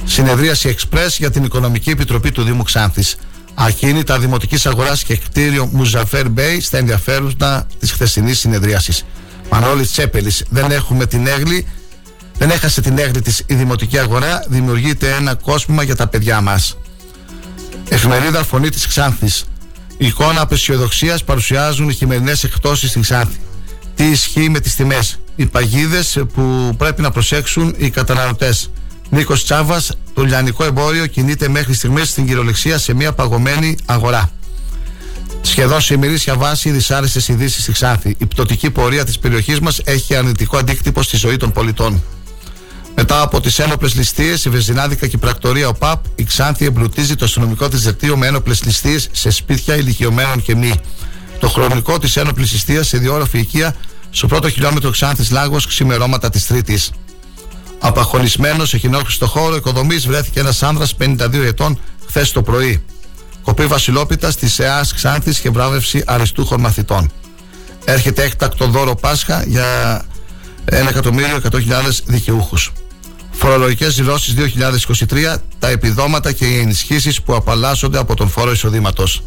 Συνεδρίαση Εξπρέ για την Οικονομική Επιτροπή του Δήμου Ξάνθης. Ακίνητα δημοτικής αγοράς και κτίριο Μουζαφέρ Μπέι στα ενδιαφέροντα της χθεσινής συνεδρίασης. Μανώλης Τσέπελης, δεν έχουμε την έγλη, δεν έχασε την έγλη της η δημοτική αγορά, δημιουργείται ένα κόσμημα για τα παιδιά μας. Εφημερίδα Φωνή της Ξάνθης. Εικόνα απεσιοδοξίας παρουσιάζουν οι χειμερινές εκπτώσεις στην Ξάνθη. Τι ισχύει με τις τιμές, οι παγίδες που πρέπει να προσέξουν οι καταναλωτές. Νίκος Τσάβας, το λιανικό εμπόριο κινείται μέχρι στιγμής στην κυριολεξία σε μια παγωμένη αγορά. Σχεδόν σε ημερήσια βάση οι δυσάρεστες ειδήσεις στη Ξάνθη. Η πτωτική πορεία της περιοχής μας έχει αρνητικό αντίκτυπο στη ζωή των πολιτών. Μετά από τις ένοπλες ληστείες, η Βεζινάδικα και η πρακτορία ΟΠΑΠ, η Ξάνθη εμπλουτίζει το αστυνομικό της δελτίο με ένοπλες ληστείες σε σπίτια ηλικιωμένων και μη. Το χρονικό της ένοπλης ληστείας σε διόροφη οικία στο πρώτο χιλιόμετρο Ξάνθης Λάγος ξημερώματα της Τρίτης. Απαχωνισμένος σε κοινόχρηστο χώρο οικοδομής βρέθηκε ένας άνδρας 52 ετών χθες το πρωί. Κοπή Βασιλόπιτας της ΕΑΣ Ξάνθης και βράβευση αριστούχων μαθητών. Έρχεται έκτακτο δώρο Πάσχα για 1.100.000 δικαιούχους. Φορολογικές δηλώσεις 2023, τα επιδόματα και οι ενισχύσεις που απαλλάσσονται από τον φόρο εισοδήματος.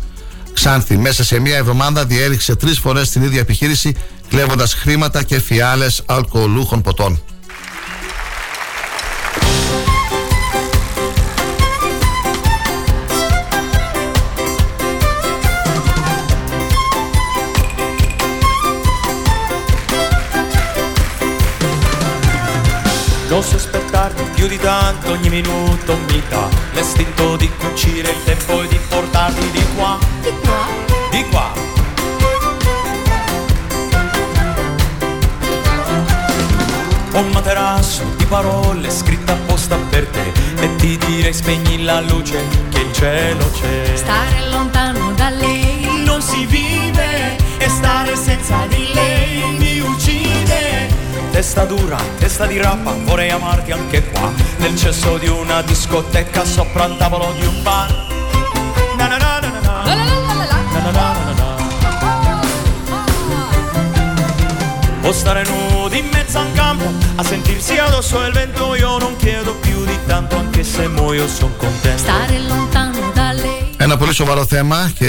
Ξάνθη, μέσα σε μία εβδομάδα διέριξε τρεις φορές την ίδια επιχείρηση, κλέβοντας χρήματα και φιάλες αλκοολούχων ποτών. Non sospettarti più di tanto, ogni minuto mi dà l'istinto di cucire il tempo e di portarti di qua, Di qua? di qua. Un materasso di parole scritte apposta per te e ti direi spegni la luce che il cielo c'è. Stare lontano da lei Non si vive e stare senza di lei. Testa dura, testa di rappa, vorrei amarti anche qua, nel cesso di una discoteca sopra il tavolo di un bar. Na na na na na na. La la la la la la. Na na na na na. O stare nudi in mezzo a un campo a sentirsi addosso il vento io non chiedo più di tanto anche se muoio son contento Stare lontano da lei Ένα πολύ σοβαρό θέμα και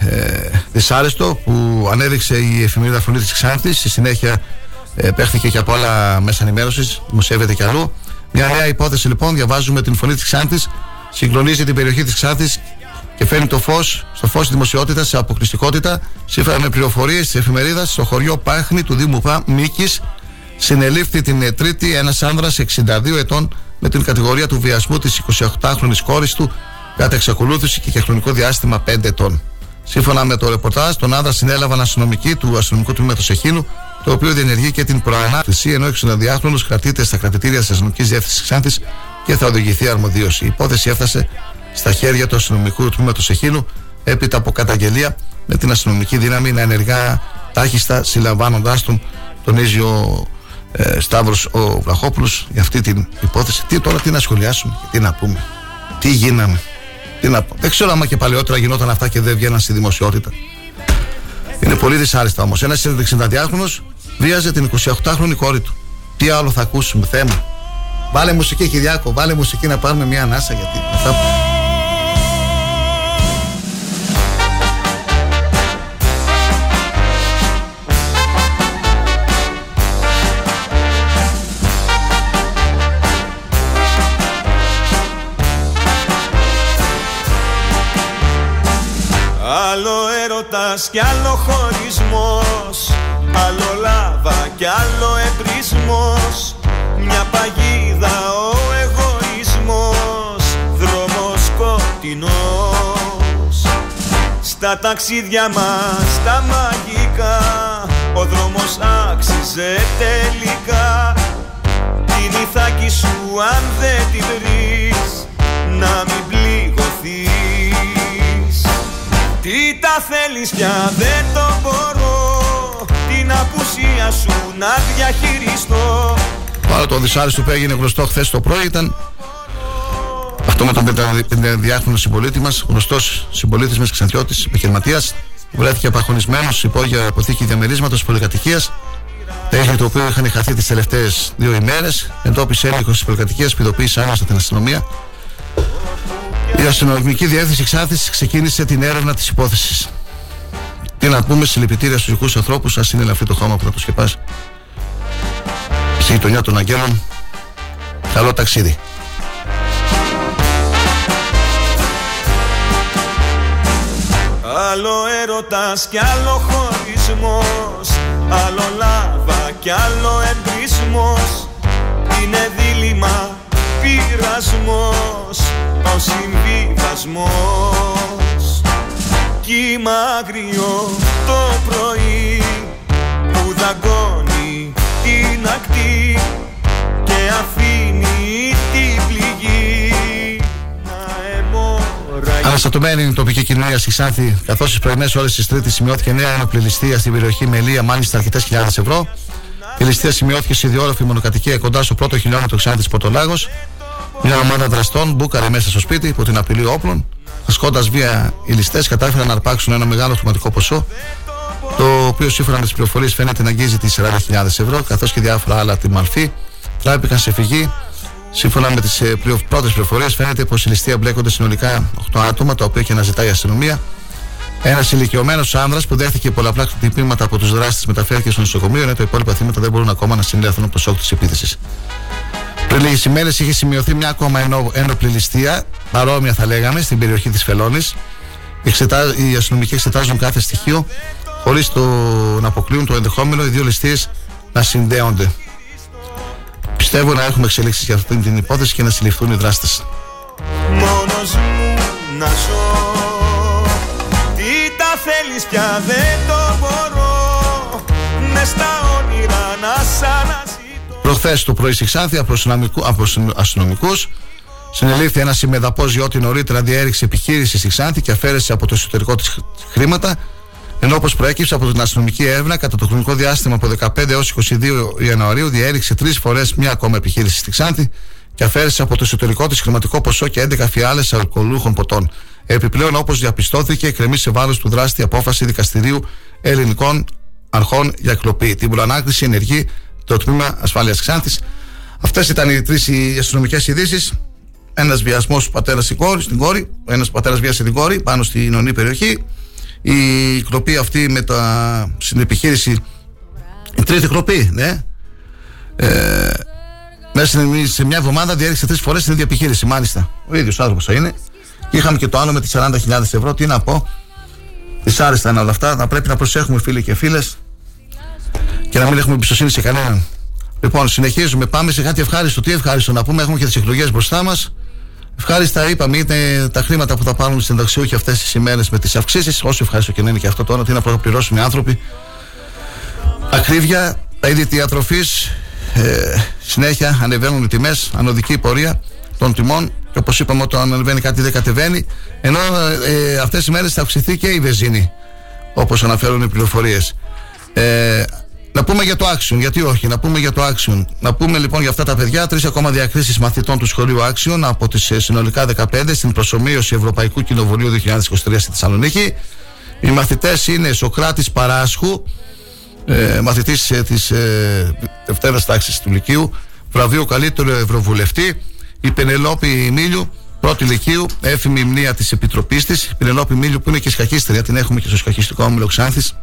ε, δυσάρεστο που ανέδειξε η εφημερίδα Φωνή τη Ξάνθη. Στη συνέχεια ε, παίχθηκε και από άλλα μέσα ενημέρωσης, δημοσιεύεται και αλλού. Μια νέα υπόθεση λοιπόν, διαβάζουμε την Φωνή της Ξάνθης, συγκλονίζει την περιοχή της Ξάνθης και φέρνει το φως στο φως της δημοσιότητας σε αποκλειστικότητα. Σύμφωνα με πληροφορίες της εφημερίδας, στο χωριό Πάχνη του Δήμου Πα Μίκη, συνελήφθη την ε, Τρίτη ένας άνδρας 62 ετών με την κατηγορία του βιασμού της 28χρονη κόρης του κατά εξακολούθηση και για χρονικό διάστημα 5 ετών. Σύμφωνα με το ρεπορτάζ, τον άνδρα συνέλαβαν αστυνομικοί του αστυνομικού τμήματος Εχίνου, το οποίο διενεργεί και την προανάκριση, ενώ 62χρονο κρατείται στα κρατητήρια της αστυνομική διεύθυνσης Ξάνθης και θα οδηγηθεί αρμοδίωση. Η υπόθεση έφτασε στα χέρια του αστυνομικού τμήματος Εχίνου, έπειτα από καταγγελία με την αστυνομική δύναμη να ενεργά τάχιστα συλλαμβάνοντάς τον, τονίζει ο ε, Σταύρος ο Βλαχόπουλος για αυτή την υπόθεση. Τι τώρα, τι να σχολιάσουμε, τι να πούμε, τι γίναμε. Τι να πω. Δεν ξέρω άμα και παλαιότερα γινόταν αυτά και δεν βγαίναν στη δημοσιότητα. Είναι πολύ δυσάρεστα όμως. Ένας 62χρονο βίαζε την 28χρονη κόρη του. Τι άλλο θα ακούσουμε, θέμα. Βάλε μουσική, Κυριάκο, βάλε μουσική να πάρουμε μια ανάσα γιατί αυτά Άλλο έρωτας κι άλλο χωρισμός Άλλο λάβα κι άλλο εμπρισμός Μια παγίδα ο εγωισμός. Δρόμος σκοτεινός. Στα ταξίδια μας τα μαγικά Ο δρόμος άξιζε τελικά. Την ηθάκη σου αν δεν την βρεις Να μην πληγωθείς. Τι τα θέλεις πια δεν το μπορώ. Την απουσία σου να διαχειριστώ Πάρα το δυσάρεστο που έγινε γνωστό χθες το πρωί ήταν αυτό με τον 52χρονο συμπολίτη μας, γνωστός συμπολίτης μας Ξαντιώτη, επιχειρηματία, βρέθηκε απαχωνισμένο υπόγεια αποθήκη διαμερίσματος πολυκατοικίας. Τα έχνη του οποίου είχαν χαθεί τις τελευταίες δύο ημέρες. Εντόπισε έλεγχος της πολυκατοικίας, πηδοποίησε άμεσα την αστυνομία. Η αστυνομική διεύθυνση Ξάνθης ξεκίνησε την έρευνα της υπόθεσης. Τι να πούμε, συλληπιτήρια στους δικούς ανθρώπους, ας είναι ελαφρύ το χώμα που θα το σκεπάσει. Στη γειτονιά των Αγγέλων, καλό ταξίδι. Άλλο έρωτας κι άλλο χωρισμός Άλλο λάβα κι άλλο εμπρισμός Είναι δίλημα πειρασμός Ο συμβιβασμός Κύμα αγριό το πρωί Που δαγκώνει την ακτή Και αφήνει την πληγή Να αιμορραγεί Αναστατωμένη είναι η τοπική κοινωνία στη Ξάνθη, καθώς στις πρωινές ώρες της Τρίτης σημειώθηκε νέα ενόπλη ληστεία στην περιοχή Μελία, μάλιστα αρκετές χιλιάδες ευρώ. Η ληστεία σημειώθηκε σε ιδιόροφη μονοκατοικία κοντά στο πρώτο χιλιόμετρο Ξάνθη Πορτολάγος. Μια ομάδα δραστών μπούκαρε μέσα στο σπίτι υπό την απειλή όπλων. Ασκώντα βία, οι ληστές κατάφεραν να αρπάξουν ένα μεγάλο χρηματικό ποσό, το οποίο σύμφωνα με τις πληροφορίες φαίνεται να αγγίζει τις 40.000 ευρώ, καθώς και διάφορα άλλα τη μαλφή. Τράπηκαν σε φυγή. Σύμφωνα με τις πρώτες πληροφορίες, φαίνεται πως η ληστεία μπλέκονται συνολικά 8 άτομα, τα οποία και αναζητάει η αστυνομία. Ένας ηλικιωμένος άνδρας που δέχτηκε πολλαπλά χτυπήματα από τους δράστες μεταφέρθηκε στο νοσοκομείο, ενώ τα υπόλοιπα θύματα δεν μπορούν ακόμα να συνέλθουν από το σοκ της επίθεσης. Πριν λίγες ημέρες είχε σημειωθεί μια ακόμα ενό, ένοπλη ληστεία, παρόμοια θα λέγαμε, στην περιοχή της Φελόνη. Οι αστυνομικοί εξετάζουν κάθε στοιχείο, χωρίς το να αποκλείουν το ενδεχόμενο οι δύο ληστείες να συνδέονται. Πιστεύω να έχουμε εξελίξεις για αυτή την υπόθεση και να συλληφθούν οι δράστες. Μόνος μου να ζω Τι τα θέλεις πια δεν το μπορώ Μες στα Προχθές το πρωί στη Ξάνθη από αστυνομικούς συνελήφθη ένας συμμεδαπό διότι νωρίτερα διέριξε επιχείρηση στη Ξάνθη και αφαίρεσε από το εσωτερικό της χρήματα. Ενώ όπως προέκυψε από την αστυνομική έρευνα, κατά το χρονικό διάστημα από 15 έως 22 Ιανουαρίου διέριξε τρεις φορές μια ακόμα επιχείρηση στη Ξάνθη και αφαίρεσε από το εσωτερικό της χρηματικό ποσό και 11 φιάλες αλκοολούχων ποτών. Επιπλέον, όπως διαπιστώθηκε, εκκρεμεί σε βάρος του δράστη απόφαση δικαστηρίου ελληνικών αρχών για κλοπή. Την προανάκριση ενεργεί το τμήμα ασφάλειας Ξάνθης. Αυτές ήταν οι τρεις αστυνομικές ειδήσεις. Ένας βιασμός πατέρα στην κόρη, στην κόρη. Ένας πατέρας βίασε την κόρη πάνω στην ονή περιοχή. Η κλοπή αυτή με τα, στην επιχείρηση. Η τρίτη κλοπή, ναι. Ε, μέσα σε μια εβδομάδα διέριξε τρεις φορές την ίδια επιχείρηση, μάλιστα. Ο ίδιος άνθρωπος θα είναι. Και είχαμε και το άλλο με τις 40.000 ευρώ. Τι να πω. Δυσάρεστα είναι όλα αυτά. Θα πρέπει να προσέχουμε, φίλοι και φίλες, και να μην έχουμε εμπιστοσύνη σε κανέναν. Λοιπόν, συνεχίζουμε. Πάμε σε κάτι ευχάριστο. Τι ευχάριστο να πούμε, έχουμε και τις εκλογές μπροστά μας. Ευχάριστα, είπαμε, είναι τα χρήματα που θα πάρουν οι συνταξιούχοι αυτές τις ημέρες με τις αυξήσεις. Όσο ευχάριστο και να είναι και αυτό τώρα, τι να προπληρώσουν οι άνθρωποι. Ακρίβεια, τα είδη διατροφή ε, συνέχεια ανεβαίνουν οι τιμές, ανωδική πορεία των τιμών. Και όπως είπαμε, όταν ανεβαίνει κάτι δεν κατεβαίνει. Ενώ ε, αυτές οι μέρε θα αυξηθεί και η βεζίνη. όπως αναφέρουν οι πληροφορίες. Ε, να πούμε για το Action, γιατί όχι, να πούμε για το Action. Να πούμε λοιπόν για αυτά τα παιδιά, τρεις ακόμα διακρίσεις μαθητών του σχολείου Action από τις ε, συνολικά 15 στην προσωμείωση Ευρωπαϊκού Κοινοβουλίου 2023 στη Θεσσαλονίκη. Οι μαθητές είναι Σοκράτης Παράσχου, ε, μαθητής ε, της ε, Δευτέρα Τάξης του Λυκείου, βραβείο καλύτερο Ευρωβουλευτή, η Πενελόπη Μίλιου, πρώτη Λυκείου, έφημη μνήμα της Επιτροπής της. Η Πενελόπη Μίλιου που είναι και σχαχίστρια, την έχουμε και στο σχαχιστικό όμιλο Ξάνθης.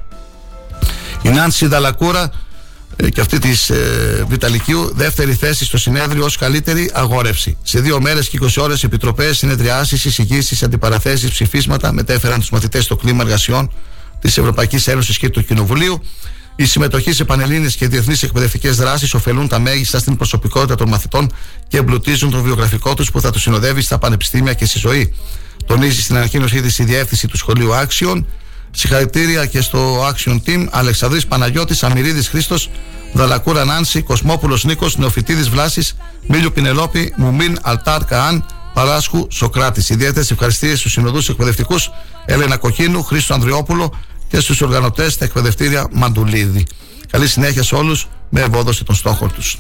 Η Νάνση Δαλακούρα ε, και αυτή της ε, Βιταλικίου, δεύτερη θέση στο συνέδριο ως καλύτερη αγόρευση. Σε δύο μέρες και 20 ώρες, επιτροπές, συνεδριάσεις, εισηγήσεις, αντιπαραθέσεις, ψηφίσματα μετέφεραν τους μαθητές στο κλίμα εργασιών της Ευρωπαϊκής Ένωσης και του Κοινοβουλίου. Η συμμετοχής σε πανελλήνε και διεθνείς εκπαιδευτικές δράσεις ωφελούν τα μέγιστα στην προσωπικότητα των μαθητών και εμπλουτίζουν το βιογραφικό τους που θα τους συνοδεύει στα πανεπιστήμια και στη ζωή. Τονίζει στην ανακοίνωσή της η διεύθυνση του σχολείου Άξιον. Συγχαρητήρια και στο Action Team Αλεξανδρής Παναγιώτης, Αμυρίδης Χρήστος, Δαλακούρα Νάνση, Κοσμόπουλος Νίκος, Νεοφυτίδης Βλάσης, Μίλιο Πινελόπη, Μουμίν Αλτάρ Καάν, Παράσχου Σοκράτης. Ιδιαίτερες ευχαριστίες στους συνοδούς εκπαιδευτικούς Έλενα Κοκκίνου, Χρήστο Ανδριόπουλο και στους οργανωτές στα εκπαιδευτήρια Μαντουλίδη. Καλή συνέχεια σε όλους με ευόδοση των στόχων τους.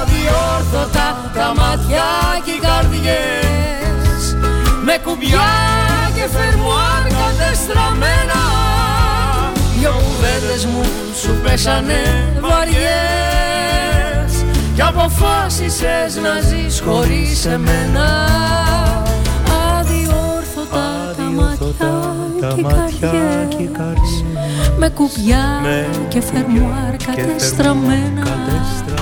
Αδιόρθωτα τα μάτια και οι καρδιές Με κουμπιά και φερμουάρ κατεστραμμένα Δυο κουβέντες μου σου πέσανε βαριές Κι αποφάσισες να ζεις χωρίς εμένα Αδιόρθωτα τα μάτια και οι καρδιές με κουμπιά και φερμουάρ κατεστραμμένα.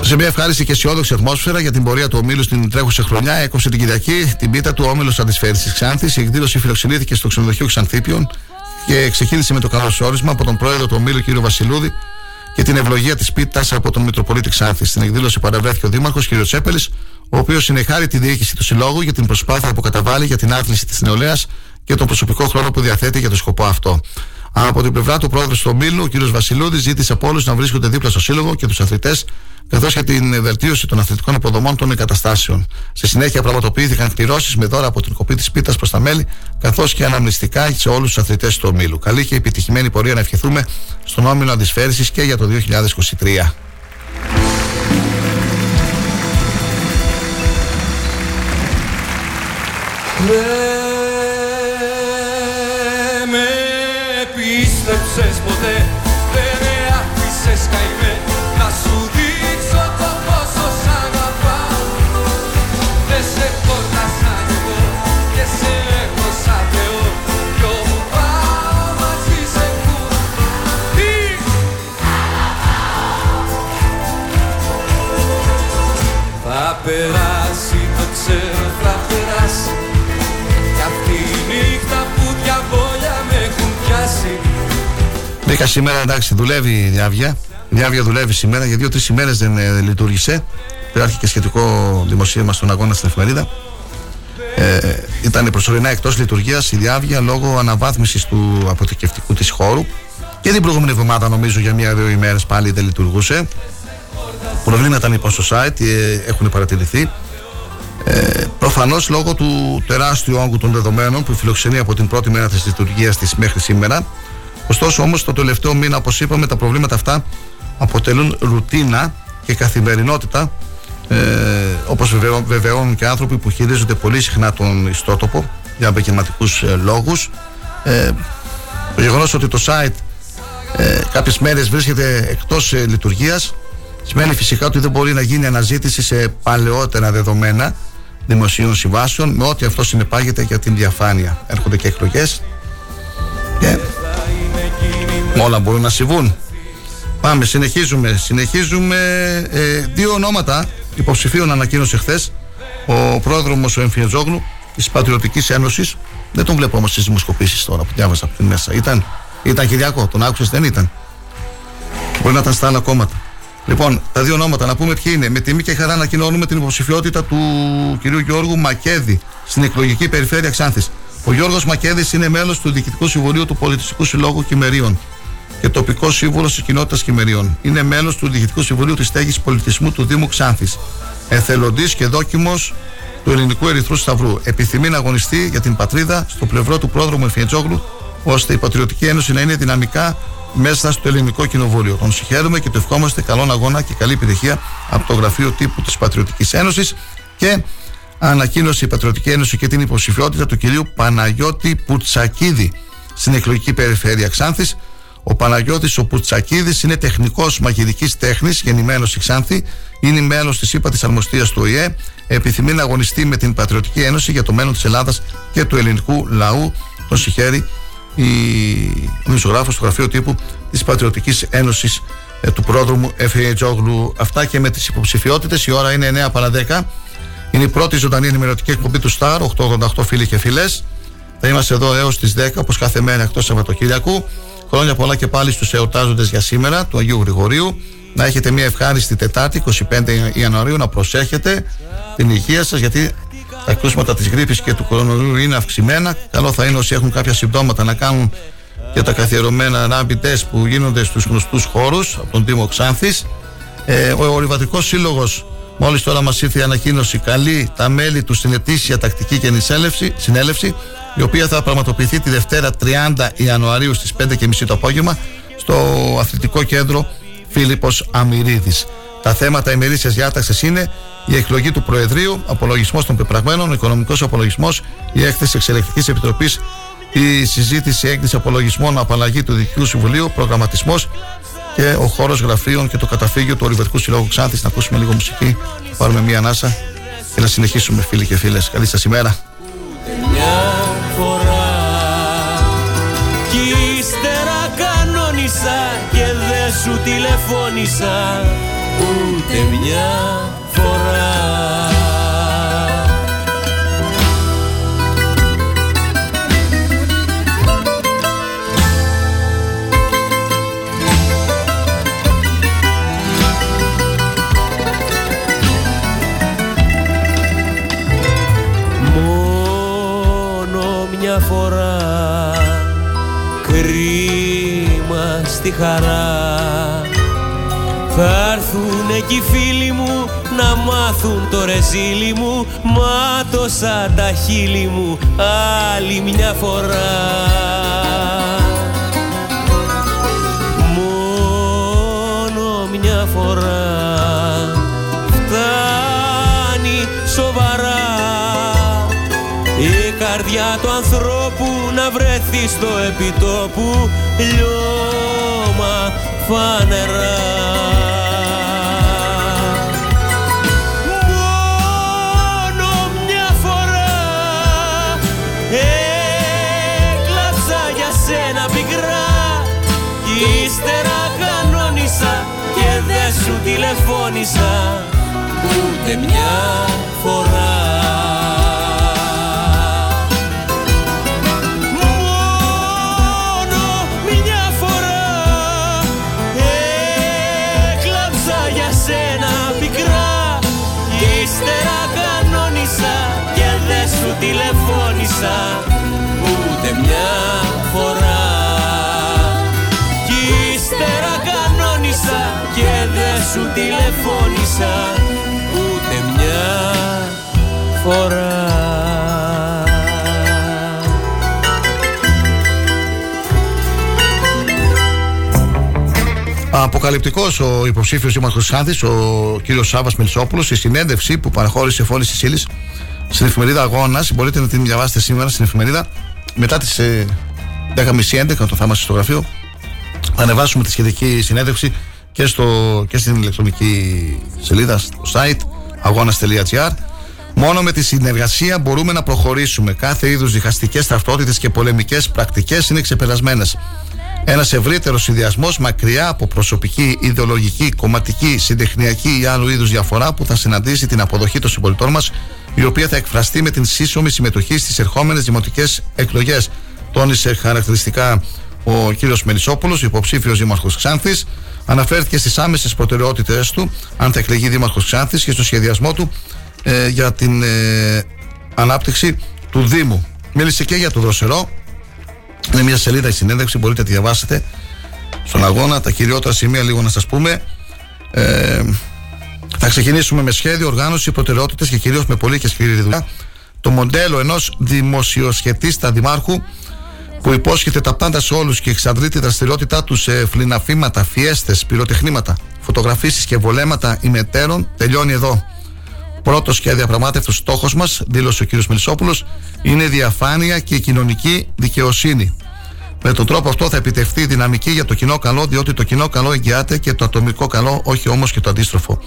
Σε μια ευχάριστη και αισιόδοξη ατμόσφαιρα για την πορεία του ομίλου στην τρέχουσα χρονιά, έκοψε την Κυριακή την πίτα του όμιλος Αντισφαίρησης Ξάνθης. Η εκδήλωση φιλοξενήθηκε στο ξενοδοχείο Ξανθήπιων και ξεκίνησε με το καλό όρισμα από τον πρόεδρο του ομίλου κ. Βασιλούδη και την ευλογία της πίτας από τον Μητροπολίτη Ξάνθης. Στην εκδήλωση παραβρέθηκε ο Δήμαρχος κ. Τσέπελης, ο οποίος συνεχάρει τη διοίκηση του Συλλόγου για την προσπάθεια που καταβάλει για την άθληση της νεολαίας και τον προσωπικό χρόνο που διαθέτει για το σκοπό αυτό. Από την πλευρά του πρόεδρου του Ομίλου, ο κ. Βασιλούδης, ζήτησε από όλους να βρίσκονται δίπλα στο Σύλλογο και τους αθλητές, καθώς και την βελτίωση των αθλητικών αποδομών των εγκαταστάσεων. Στη συνέχεια, πραγματοποιήθηκαν κληρώσει με δώρα από την κοπή της πίτας προς τα μέλη, καθώς και αναμνηστικά σε όλους τους αθλητές του Ομίλου. Καλή και επιτυχημένη πορεία να ευχηθούμε στον Όμιλο Αντισφαίρηση και για το 2023. Πίστεψες ποτέ Μπήκα σήμερα, εντάξει, δουλεύει η Διάβια. Η Διάβια δουλεύει σήμερα, για δύο-τρεις ημέρες δεν ε, λειτουργήσε. Υπάρχει και σχετικό δημοσίευμα στον αγώνα στην εφημερίδα. Ε, ήταν προσωρινά εκτός λειτουργίας η Διάβια λόγω αναβάθμισης του αποθηκευτικού της χώρου. Και την προηγούμενη εβδομάδα, νομίζω, για μία-δύο ημέρες πάλι δεν λειτουργούσε. Προβλήματα λοιπόν στο site ε, έχουν παρατηρηθεί. Ε, Προφανώς λόγω του τεράστιου όγκου των δεδομένων που φιλοξενεί από την πρώτη μέρα της λειτουργίας της μέχρι σήμερα. Ωστόσο, όμως, το τελευταίο μήνα, όπως είπαμε, τα προβλήματα αυτά αποτελούν ρουτίνα και καθημερινότητα. Ε, όπως βεβαιώνουν και άνθρωποι που χειρίζονται πολύ συχνά τον ιστότοπο για επαγγελματικούς ε, λόγους. Ε, το γεγονός ότι το site ε, κάποιες μέρες βρίσκεται εκτός ε, λειτουργίας σημαίνει φυσικά ότι δεν μπορεί να γίνει αναζήτηση σε παλαιότερα δεδομένα δημοσίων συμβάσεων με ό,τι αυτό συνεπάγεται για την διαφάνεια. Έρχονται και εκλογές και όλα μπορούν να συμβούν. Πάμε, συνεχίζουμε. Συνεχίζουμε. Ε, δύο ονόματα υποψηφίων ανακοίνωσε χθες ο πρόδρομος ο Εμφιετζόγλου της Πατριωτικής Ένωσης. Δεν τον βλέπω όμως στις δημοσκοπήσεις τώρα που διάβασα από την μέσα. Ήταν, ήταν Κυριακό, τον άκουσες, δεν ήταν; Μπορεί να ήταν στα άλλα κόμματα. Λοιπόν, τα δύο ονόματα να πούμε ποιοι είναι. Με τιμή και χαρά ανακοινώνουμε την υποψηφιότητα του κυρίου Γιώργου Μακέδη στην εκλογική περιφέρεια Ξάνθης. Ο Γιώργος Μακέδης είναι μέλος του Διοικητικού Συμβουλίου του Πολιτιστικού Συλλόγου Κυμερίων και τοπικός σύμβουλος της κοινότητας Κυμερίων. Είναι μέλος του Διοικητικού Συμβουλίου της Στέγης Πολιτισμού του Δήμου Ξάνθης. Εθελοντής και δόκιμος του Ελληνικού Ερυθρού Σταυρού. Επιθυμεί να αγωνιστεί για την πατρίδα στο πλευρό του πρόδρομου Εφιετζόγλου, ώστε η Πατριωτική Ένωση να είναι δυναμικά μέσα στο Ελληνικό Κοινοβούλιο. Τον συγχαίρουμε και του ευχόμαστε καλό αγώνα και καλή επιτυχία από το γραφείο τύπου της Πατριωτικής Ένωσης. Και ανακοίνωσε η Πατριωτική Ένωση και την υποψηφιότητα του κυρίου Παναγιώτη Πουτσακίδη στην εκλογική περιφέρεια Ξάνθης ο Παναγιώτης ο Πουτσακίδης είναι τεχνικός μαγειρικής τέχνης, γεννημένος στη Ξάνθη, είναι μέλος της ΥΠΑ της Αρμοστίας του ΟΗΕ, επιθυμεί να αγωνιστεί με την Πατριωτική Ένωση για το μέλλον της Ελλάδας και του ελληνικού λαού. Τον συγχαίρει η... ο του γραφείου τύπου της Πατριωτικής Ένωσης ε, του πρόδρομου Εφη Τζόγλου. Αυτά και με τις υποψηφιότητες, η ώρα είναι 9 παρα 10. Είναι η πρώτη ζωντανή ενημερωτική εκπομπή του ΣΤΑΡ, 888 φίλοι και φιλές. Θα είμαστε εδώ έως τις 10 όπως κάθε μέρα εκτός Σαββατοκύριακου. Χρόνια πολλά και πάλι στους εορτάζοντες για σήμερα του Αγίου Γρηγορίου. Να έχετε μια ευχάριστη Τετάρτη 25 Ιανουαρίου να προσέχετε την υγεία σας γιατί τα κρούσματα της γρήπης και του κορονοϊού είναι αυξημένα. Καλό θα είναι όσοι έχουν κάποια συμπτώματα να κάνουν και τα καθιερωμένα rapid test που γίνονται στους γνωστούς χώρους από τον Δήμο Ξάνθης. Ε, ο Ορειβατικός Σύλλογος μόλις τώρα μας ήρθε η ανακοίνωση καλεί τα μέλη του στην ετήσια τακτική και συνέλευση η οποία θα πραγματοποιηθεί τη Δευτέρα 30 Ιανουαρίου στις 5.30 το απόγευμα στο αθλητικό κέντρο Φίλιππος Αμυρίδης. Τα θέματα ημερήσιας διάταξης είναι η εκλογή του Προεδρείου, απολογισμός των πεπραγμένων, ο οικονομικός απολογισμός, η έκθεση εξελεκτικής επιτροπής, η συζήτηση έγκριση απολογισμών, απαλλαγή του Δικαιού Συμβουλίου, προγραμματισμός και ο χώρος γραφείων και το καταφύγιο του Ορειβετικού Συλλόγου Ξάνθης. Να ακούσουμε λίγο μουσική, πάρουμε μία ανάσα και να συνεχίσουμε, φίλοι και φίλες. Καλή σας ημέρα μια φορά Κι ύστερα κανόνισα και δεν σου τηλεφώνησα ούτε μια φορά. φορά κρίμα στη χαρά. Θα έρθουν εκεί οι φίλοι μου να μάθουν το ρεζίλι μου μάτωσα τα χείλη μου άλλη μια φορά. Μόνο μια φορά βρεθεί στο επιτόπου λιώμα φανερά. Μόνο μια φορά έκλαψα για σένα πικρά. Κι ύστερα κανόνισα και δεν σου τηλεφώνησα ούτε μια φορά σου τηλεφώνησα ούτε μια φορά Αποκαλυπτικός ο υποψήφιος Δήμαρχο Χάνθη, ο κύριος Σάβα Μελισσόπουλος, στη συνέντευξη που παραχώρησε φόλη της ύλη στην εφημερίδα Αγώνας. Μπορείτε να την διαβάσετε σήμερα στην εφημερίδα. Μετά τις 10.30-11 το θα είμαστε στο γραφείο. Θα ανεβάσουμε τη σχετική συνέντευξη και, στο, και στην ηλεκτρονική σελίδα, στο site αγώνα.gr. Μόνο με τη συνεργασία μπορούμε να προχωρήσουμε. Κάθε είδους διχαστικές ταυτότητες και πολεμικές πρακτικές είναι ξεπερασμένες. Ένας ευρύτερος συνδυασμός μακριά από προσωπική, ιδεολογική, κομματική, συντεχνιακή ή άλλου είδους διαφορά που θα συναντήσει την αποδοχή των συμπολιτών μας η οποία θα εκφραστεί με την σύσσωμη συμμετοχή στις ερχόμενες δημοτικές εκλογές. Τόνισε χαρακτηριστικά ο κύριος Μελισσόπουλος, υποψήφιος δήμαρχος Ξάνθης. Αναφέρθηκε στις άμεσες προτεραιότητες του, αν θα εκλεγεί δήμαρχος Ξάνθης και στο σχεδιασμό του ε, για την ε, ανάπτυξη του Δήμου. Μίλησε και για το δροσερό. Είναι μια σελίδα η συνέντευξη, μπορείτε να τη διαβάσετε στον αγώνα. Τα κυριότερα σημεία λίγο να σας πούμε. Ε, Θα ξεκινήσουμε με σχέδιο, οργάνωση, προτεραιότητες και κυρίως με πολύ και σκληρή δουλειά. Το μοντέλο ενός δημοσιοσχετίστα δημάρχου που υπόσχεται τα πάντα σε όλους και εξαντλεί τη δραστηριότητά τους σε φλιναφήματα, φιέστες, πυροτεχνήματα, φωτογραφίσεις και βολέματα ημετέρων τελειώνει εδώ. Πρώτο και αδιαπραγμάτευτο στόχος μας, δήλωσε ο κ. Μελισσόπουλος, είναι η διαφάνεια και η κοινωνική δικαιοσύνη. Με τον τρόπο αυτό θα επιτευχθεί η δυναμική για το κοινό καλό, διότι το κοινό καλό εγγυάται και το ατομικό καλό, όχι όμως και το αντίστροφο.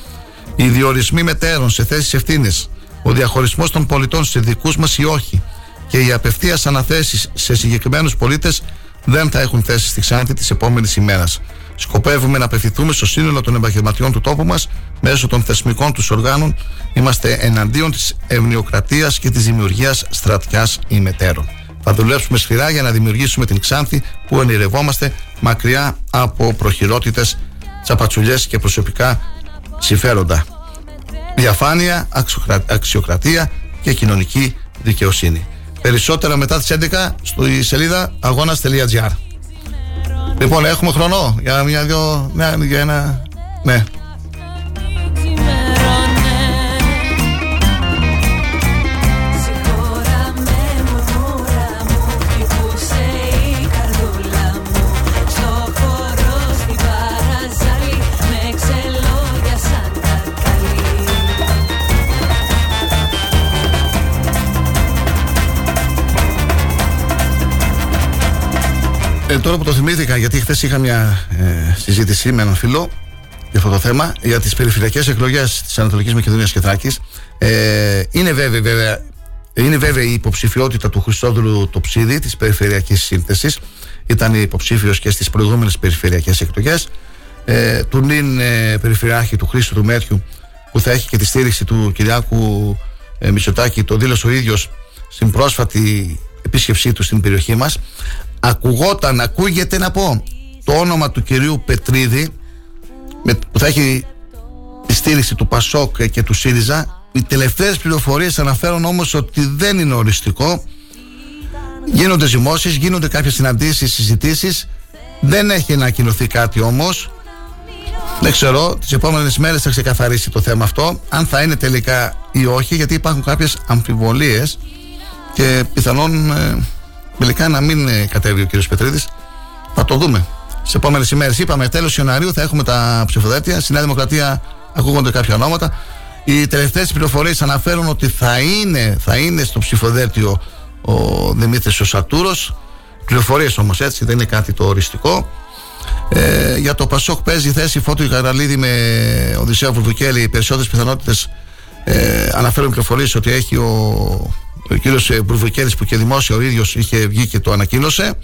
Οι διορισμοί μετέρων σε θέσεις ευθύνης, ο διαχωρισμός των πολιτών σε δικούς μας ή όχι και οι απευθείας αναθέσεις σε συγκεκριμένους πολίτες δεν θα έχουν θέση στη Ξάνθη της επόμενης ημέρας. Σκοπεύουμε να απευθυνθούμε στο σύνολο των επαγγελματιών του τόπου μας μέσω των θεσμικών τους οργάνων. Είμαστε εναντίον της ευνοιοκρατίας και της δημιουργίας στρατιάς ημετέρων. Θα δουλέψουμε σκληρά για να δημιουργήσουμε την Ξάνθη που ονειρευόμαστε μακριά από προχειρότητες, τσαπατσουλιές και προσωπικά συμφέροντα. Διαφάνεια, αξιοκρατία και κοινωνική δικαιοσύνη. Περισσότερα μετά τις 11 στη σελίδα αγώνας.gr Λοιπόν, έχουμε χρόνο για μια δυο. Ναι, για ένα. Ναι. Ε, τώρα που το θυμήθηκα, γιατί χθες είχα μια ε, συζήτηση με έναν φίλο για αυτό το θέμα, για τις περιφερειακές εκλογές της Ανατολικής Μακεδονίας και Θράκης. Ε, είναι βέβαια, βέβαια είναι βέβαια η υποψηφιότητα του Χριστόδουλου το ψίδι της περιφερειακής σύνθεσης. Ήταν υποψήφιος και στις προηγούμενες περιφερειακές εκλογές. Ε, του νυν ε, περιφερειάρχη του Χρήστου του Μέτιου, που θα έχει και τη στήριξη του Κυριάκου ε, Μητσοτάκη, το δήλωσε ο ίδιος στην πρόσφατη επίσκεψή του στην περιοχή μας. Ακουγόταν, ακούγεται να πω το όνομα του κυρίου Πετρίδη με, που θα έχει τη στήριξη του Πασόκ και του ΣΥΡΙΖΑ. Οι τελευταίες πληροφορίες αναφέρουν όμως ότι δεν είναι οριστικό. Γίνονται ζυμώσεις, γίνονται κάποιες συναντήσεις, συζητήσεις. Δεν έχει ανακοινωθεί κάτι όμως. Δεν ξέρω, τις επόμενες μέρες θα ξεκαθαρίσει το θέμα αυτό αν θα είναι τελικά ή όχι γιατί υπάρχουν κάποιες αμφιβολίες και πιθανόν ε, τελικά να μην ε, κατέβει ο κύριος Πετρίδης. Θα το δούμε. Σε επόμενες ημέρες είπαμε τέλος Ιανουαρίου θα έχουμε τα ψηφοδέλτια. Στη Νέα Δημοκρατία ακούγονται κάποια ονόματα. Οι τελευταίες πληροφορίες αναφέρουν ότι θα είναι, θα είναι στο ψηφοδέλτιο ο Δημήτρης ο Σατούρος. Πληροφορίες όμως έτσι, δεν είναι κάτι το οριστικό. Ε, για το Πασόκ παίζει θέση Φώτου Καραλίδη με Οδυσσέα Βουρδουκέλη. Οι περισσότερες πιθανότητες ε, αναφέρουν πληροφορίες ότι έχει ο ο κύριος ε, Μπουρβικέρης που και δημόσια ο ίδιος είχε βγει και το ανακοίνωσε.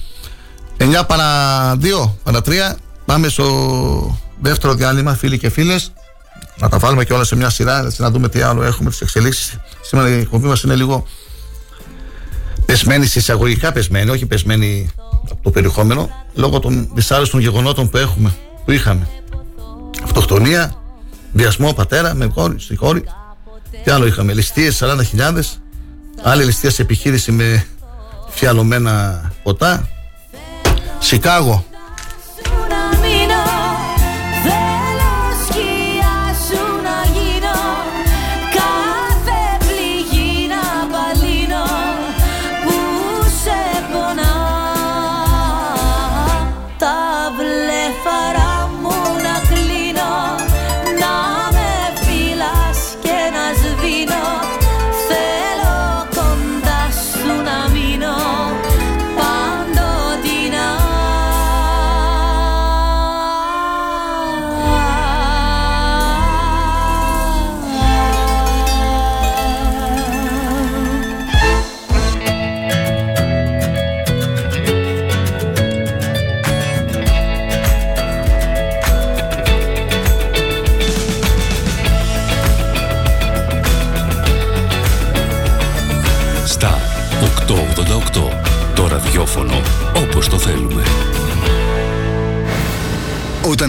9 παρα 2 παρα 3 πάμε στο δεύτερο διάλειμμα φίλοι και φίλες. Να τα βάλουμε και όλα σε μια σειρά έτσι να δούμε τι άλλο έχουμε τις εξελίξεις. Σήμερα η εκπομπή μας είναι λίγο πεσμένη σε εισαγωγικά πεσμένη όχι πεσμένη από το περιεχόμενο λόγω των δυσάρεστων γεγονότων που έχουμε που είχαμε. Αυτοκτονία βιασμό πατέρα με κόρη, στη κόρη τι άλλο είχαμε, ληστείες 40.000 Άλλη ληστεία σε επιχείρηση με φιαλωμένα ποτά. Σικάγο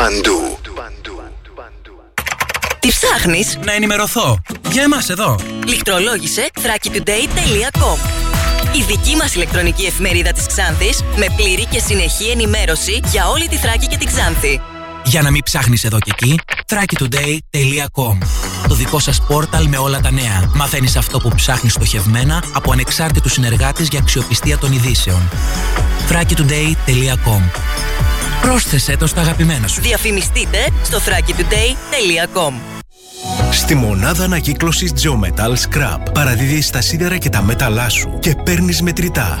παντού. Τι ψάχνεις; Να ενημερωθώ. Για εμάς εδώ. Λιχτρολόγησε thrakitoday.com Η δική μας ηλεκτρονική εφημερίδα της Ξάνθης με πλήρη και συνεχή ενημέρωση για όλη τη Θράκη και την Ξάνθη. Για να μην ψάχνεις εδώ και εκεί, thrakitoday.com Το δικό σας πόρταλ με όλα τα νέα. Μαθαίνεις αυτό που ψάχνεις στοχευμένα από ανεξάρτητους συνεργάτες για αξιοπιστία των ειδήσεων. thrakitoday.com Πρόσθεσέ το στα αγαπημένα σου. Διαφημιστείτε στο thrakitoday.com Στη μονάδα ανακύκλωσης Geometal Scrap παραδίδεις τα σίδερα και τα μέταλά σου και παίρνεις μετρητά.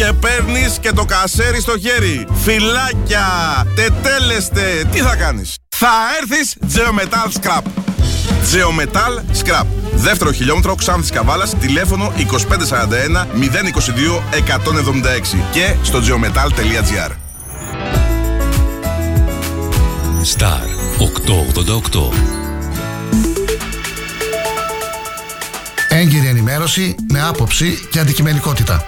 Και παίρνεις και το κασέρι στο χέρι. Φυλάκια, τετέλεστε, τι θα κάνεις; Θα έρθεις Geometal Scrap. Geometal Scrap. Δεύτερο χιλιόμετρο Ξάνθης Καβάλας, τηλέφωνο 2541 022 176 και στο geometal.gr. Star 888 Έγκυρη ενημέρωση με άποψη και αντικειμενικότητα.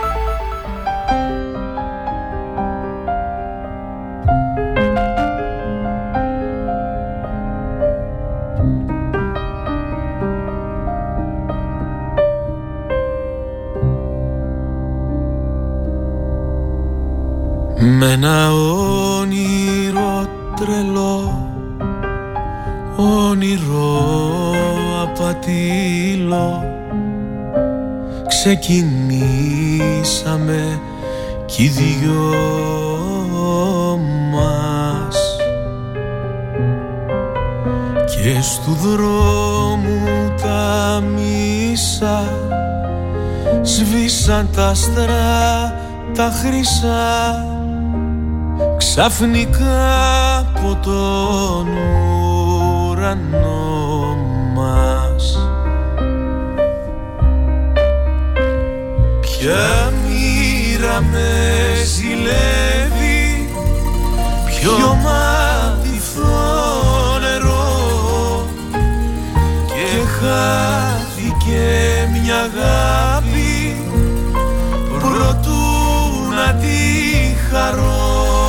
Ένα όνειρο τρελό Όνειρο απατήλο Ξεκινήσαμε κι οι δυο μας. Και στου δρόμου τα μίσα Σβήσαν τα άστρα τα χρυσά Ξαφνικά από τον ουρανό μας. Ποια μοίρα με ζηλεύει Ποιο μάτιθο νερό Και χάθηκε μια αγάπη Προτού να τη χαρώ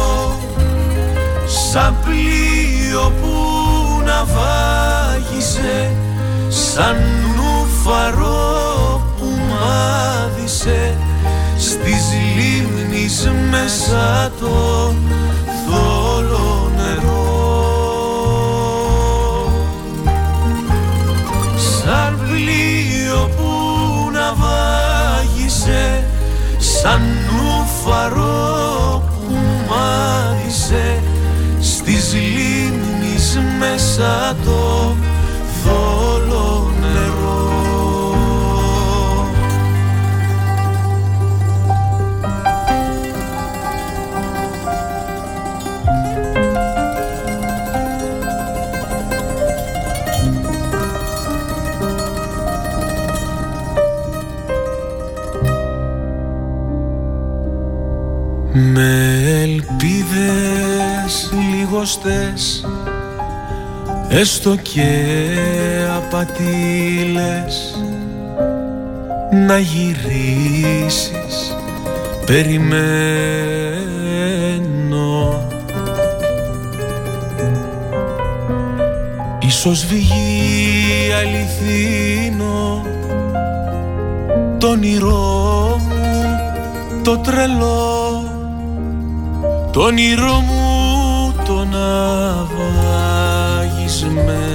Σαν πλοίο που να βάγισε Σαν νουφαρό που μάδισε Στις λίμνης μέσα το θόλο νερό. Σαν πλοίο που να βάγισε Σαν νουφαρό μέσα το θόλο νερό. Με ελπίδες λιγοστές Έστω και απατήλες Να γυρίσεις Περιμένω. Ίσως βγει αληθινό Το όνειρό μου το τρελό το όνειρό μου το man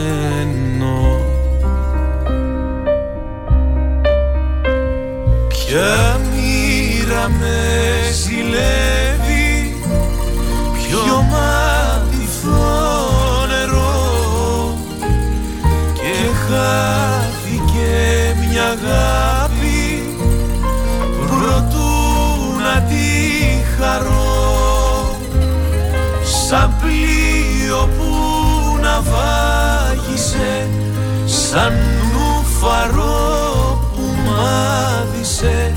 βάγισε σαν νουφαρό που μάδισε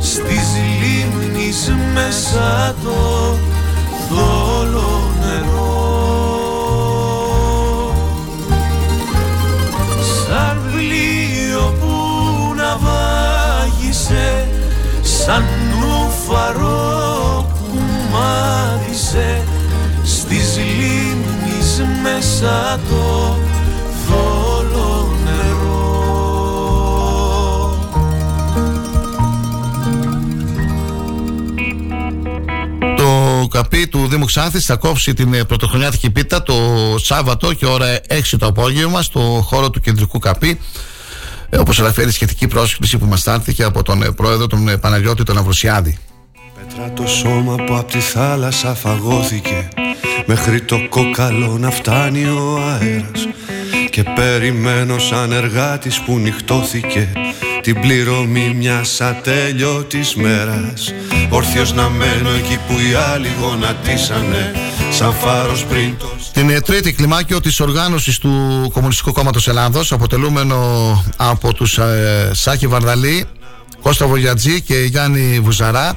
στις λίμνης μέσα το θόλο νερό. Σαν πλοίο που να βάγισε σαν νουφαρό που μάδισε μέσα το θόλο νερό Το καπί του Δήμου Ξάνθης θα κόψει την ε, πρωτοχρονιάτικη πίτα το Σάββατο και ώρα 6 το απόγευμα στο χώρο του κεντρικού καπί. Ε, όπως αναφέρει η σχετική πρόσκληση που μας στάλθηκε από τον ε, πρόεδρο τον ε, Παναγιώτη τον Αυροσιάδη. Πέτρα το σώμα που από τη θάλασσα φαγώθηκε Μέχρι το κόκαλο να φτάνει ο αέρας. Και περιμένω σαν εργάτης που νυχτώθηκε Την πληρωμή μιας ατέλειωτης μέρας. Όρθιος να μένω εκεί που οι άλλοι γονατίσανε Σαν φάρος πριν το Την ε, τρίτη κλιμάκιο της οργάνωσης του Κομμουνιστικού Κόμματος Ελλάδος αποτελούμενο από τους ε, Σάκη Βαρδαλή, Κώστα Βογιατζή και Γιάννη Βουζαρά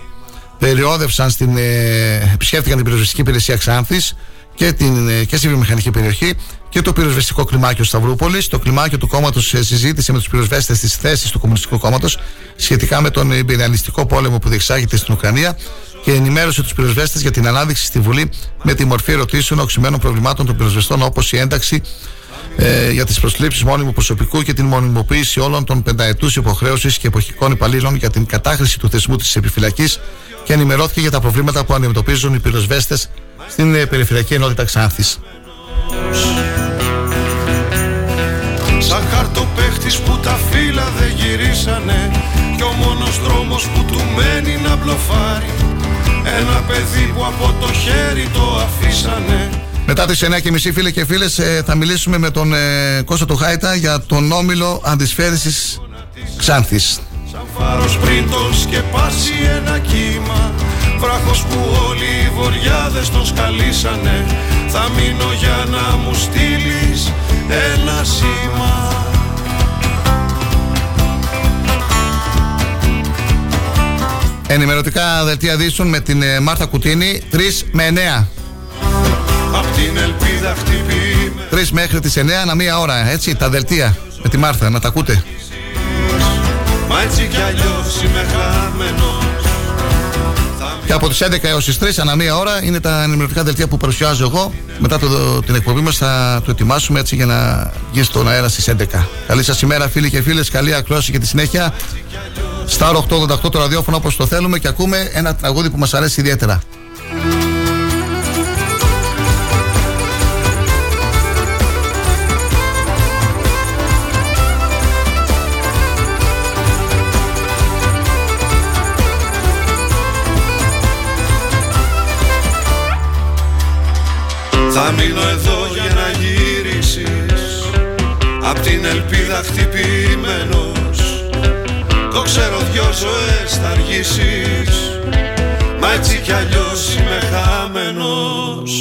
περιόδευσαν στην, ε, επισκέφτηκαν την πυροσβεστική υπηρεσία Ξάνθης και, την, ε, και στη βιομηχανική περιοχή και το πυροσβεστικό κλιμάκιο Σταυρούπολης. Το κλιμάκιο του κόμματος συζήτησε με τους πυροσβέστες τις θέσεις του Κομμουνιστικού Κόμματος σχετικά με τον υπεριαλιστικό πόλεμο που διεξάγεται στην Ουκρανία και ενημέρωσε τους πυροσβέστες για την ανάδειξη στη Βουλή με τη μορφή ερωτήσεων οξυμένων προβλημάτων των πυροσβεστών όπως η ένταξη ε, για τις προσλήψεις μόνιμου προσωπικού και την μονιμοποίηση όλων των πενταετούς υποχρέωσης και εποχικών υπαλλήλων για την κατάχρηση του θεσμού της επιφυλακής και ενημερώθηκε για τα προβλήματα που αντιμετωπίζουν οι πυροσβέστες στην ε, Περιφερειακή Ενότητα Ξάνθης. Σαν χαρτοπαίχτης που τα φύλλα δεν γυρίσανε Κι ο μόνος δρόμος που του μένει να μπλοφάρει Ένα παιδί που από το χέρι το αφήσανε Μετά τις 9.30 φίλε και φίλες ε, θα μιλήσουμε με τον ε, Κώστα του Χάιτα για τον όμιλο αντισφαίρησης Ξάνθης. Σαν φάρος πριν το σκεπάσει ένα κύμα. Βράχος που όλοι οι βοριάδες τον σκαλίσανε. Θα μείνω για να μου στείλεις ένα σήμα. Ενημερωτικά δελτία δύσεων με την ε, Μάρθα Κουτίνη. 3 με 9. Απ' την ελπίδα χτυπήμε. 3 μέχρι τις 9 ανά μία ώρα, έτσι, τα δελτία. Με τη Μάρθα, να τα ακούτε. Μα έτσι κι αλλιώς είμαι χαμένος Και από τις 11 έως τις 3 ανά μία ώρα είναι τα ενημερωτικά δελτία που παρουσιάζω εγώ. Μετά το, την εκπομπή μας θα το ετοιμάσουμε έτσι για να βγει στον αέρα στις 11. Καλή σας ημέρα φίλοι και φίλες, καλή ακρόαση και τη συνέχεια. Star 888 το ραδιόφωνο όπως το θέλουμε και ακούμε ένα τραγούδι που μας αρέσει ιδιαίτερα. Θα μείνω εδώ για να γυρίσεις. Απ' την ελπίδα χτυπημένος. Το ξέρω δυο ζωές θα αργήσεις. Μα έτσι κι αλλιώς είμαι χαμένος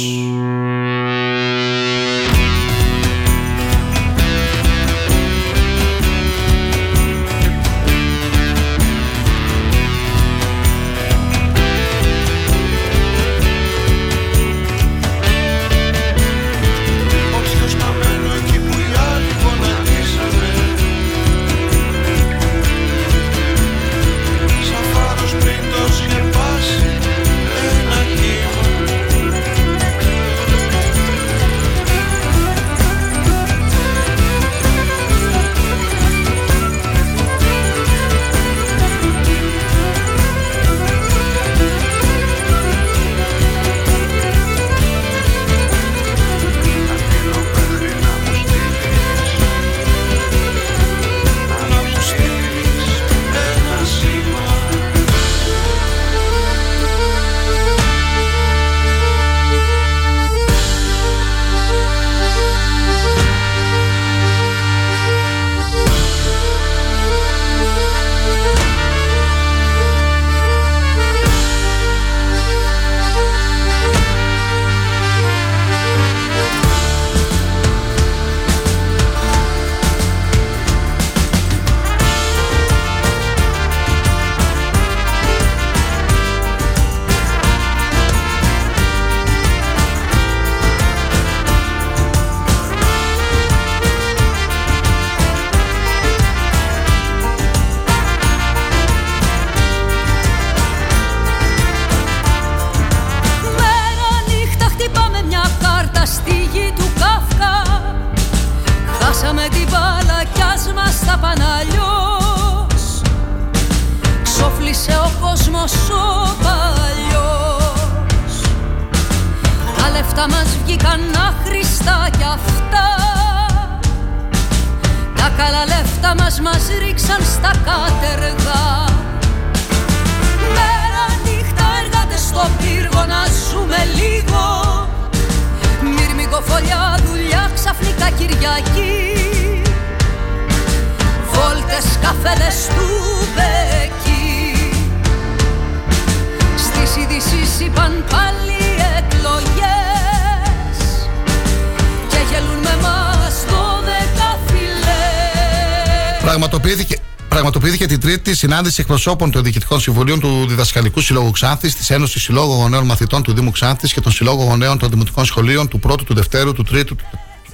συνάντηση εκπροσώπων των διοικητικών συμβουλίων του Διδασκαλικού Συλλόγου Ξάνθης, της Ένωσης Συλλόγου Γονέων Μαθητών του Δήμου Ξάνθης και των Συλλόγων Γονέων των Δημοτικών Σχολείων του 1ου, του 2ου, του 3ου, του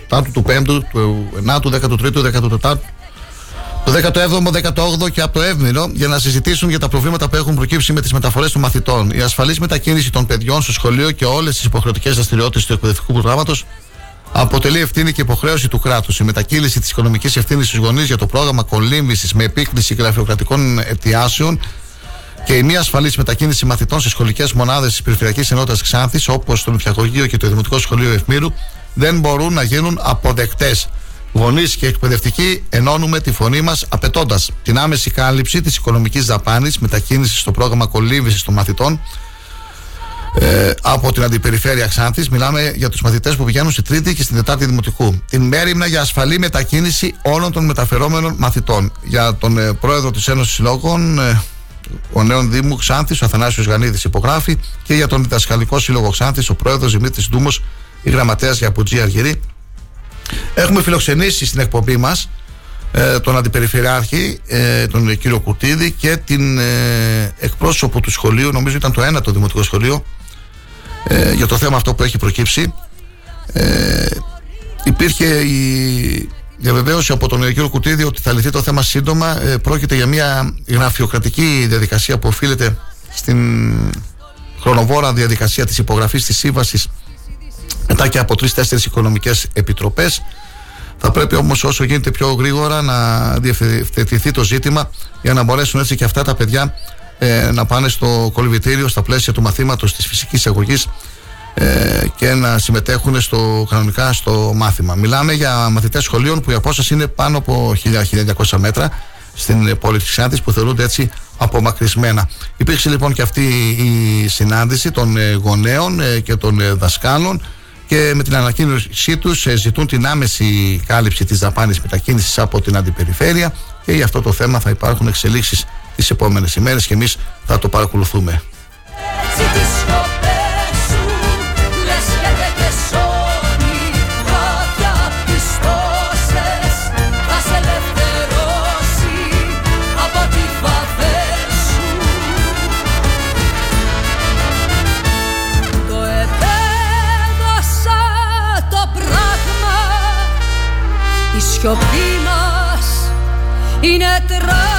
4ου, του 5ου, του 9ου, του 13ου, του 14ου, το 17ο, 18ο και από το Εύμηρο για να συζητήσουν για τα προβλήματα που έχουν προκύψει με τις μεταφορές των μαθητών. Η ασφαλής μετακίνηση των παιδιών στο σχολείο και όλες τις υποχρεωτικές δραστηριότητες του εκπαιδευτικού προγράμματος αποτελεί ευθύνη και υποχρέωση του κράτους. Η μετακύληση της οικονομικής ευθύνης στους γονείς για το πρόγραμμα κολύμβησης με επίκληση γραφειοκρατικών αιτιάσεων και η μη ασφαλής μετακίνηση μαθητών σε σχολικές μονάδες της Περιφερειακής Ενότητας Ξάνθης, όπως το Νηπιαγωγείο και το Δημοτικό Σχολείο Ευμύρου, δεν μπορούν να γίνουν αποδεκτές. Γονείς και εκπαιδευτικοί ενώνουμε τη φωνή μας απαιτώντας την άμεση κάλυψη της οικονομικής δαπάνης μετακίνησης στο πρόγραμμα κολύμβησης των μαθητών ε, από την αντιπεριφέρεια Ξάνθης μιλάμε για τους μαθητές που πηγαίνουν στη τρίτη και στην τετάρτη δημοτικού. Την μέρημνα για ασφαλή μετακίνηση όλων των μεταφερόμενων μαθητών. Για τον ε, πρόεδρο της Ένωσης Συλλόγων ε, ο νέων Δήμου Ξάνθης, ο Αθανάσιος Γανίδης υπογράφει. Και για τον διδασκαλικό σύλλογο Ξάνθης ο πρόεδρος Δημήτρης Ντούμος η γραμματέας για Απουτζή Αργυρή. Έχουμε φιλοξενήσει στην εκπομπή μας ε, τον Αντιπεριφερειάρχη, ε, τον κύριο Κουτίδη και την ε, εκπρόσωπο του σχολείου, νομίζω ήταν το ένα το δημοτικό σχολείο, ε, για το θέμα αυτό που έχει προκύψει. Ε, υπήρχε η διαβεβαίωση από τον κύριο Κουτίδη ότι θα λυθεί το θέμα σύντομα. Ε, πρόκειται για μια γραφειοκρατική διαδικασία που οφείλεται στην χρονοβόρα διαδικασία της υπογραφής της σύμβασης μετά και από τρει-τέσσερι οικονομικές επιτροπές θα πρέπει όμως όσο γίνεται πιο γρήγορα να διευθετηθεί το ζήτημα για να μπορέσουν έτσι και αυτά τα παιδιά ε, να πάνε στο κολυβητήριο στα πλαίσια του μαθήματος της φυσικής αγωγής ε, και να συμμετέχουν στο, κανονικά στο μάθημα. Μιλάμε για μαθητές σχολείων που η απόσταση είναι πάνω από 1000-1200 μέτρα στην πόλη της Ξάνθης που θεωρούνται έτσι απομακρυσμένα. Υπήρξε λοιπόν και αυτή η συνάντηση των ε, γονέων ε, και των ε, δασκάλων και με την ανακοίνωσή τους ζητούν την άμεση κάλυψη της δαπάνης μετακίνησης από την αντιπεριφέρεια και για αυτό το θέμα θα υπάρχουν εξελίξεις τις επόμενες ημέρες και εμείς θα το παρακολουθούμε. Το επέδωσα το πράγμα Η σιωπή μας είναι τραύμα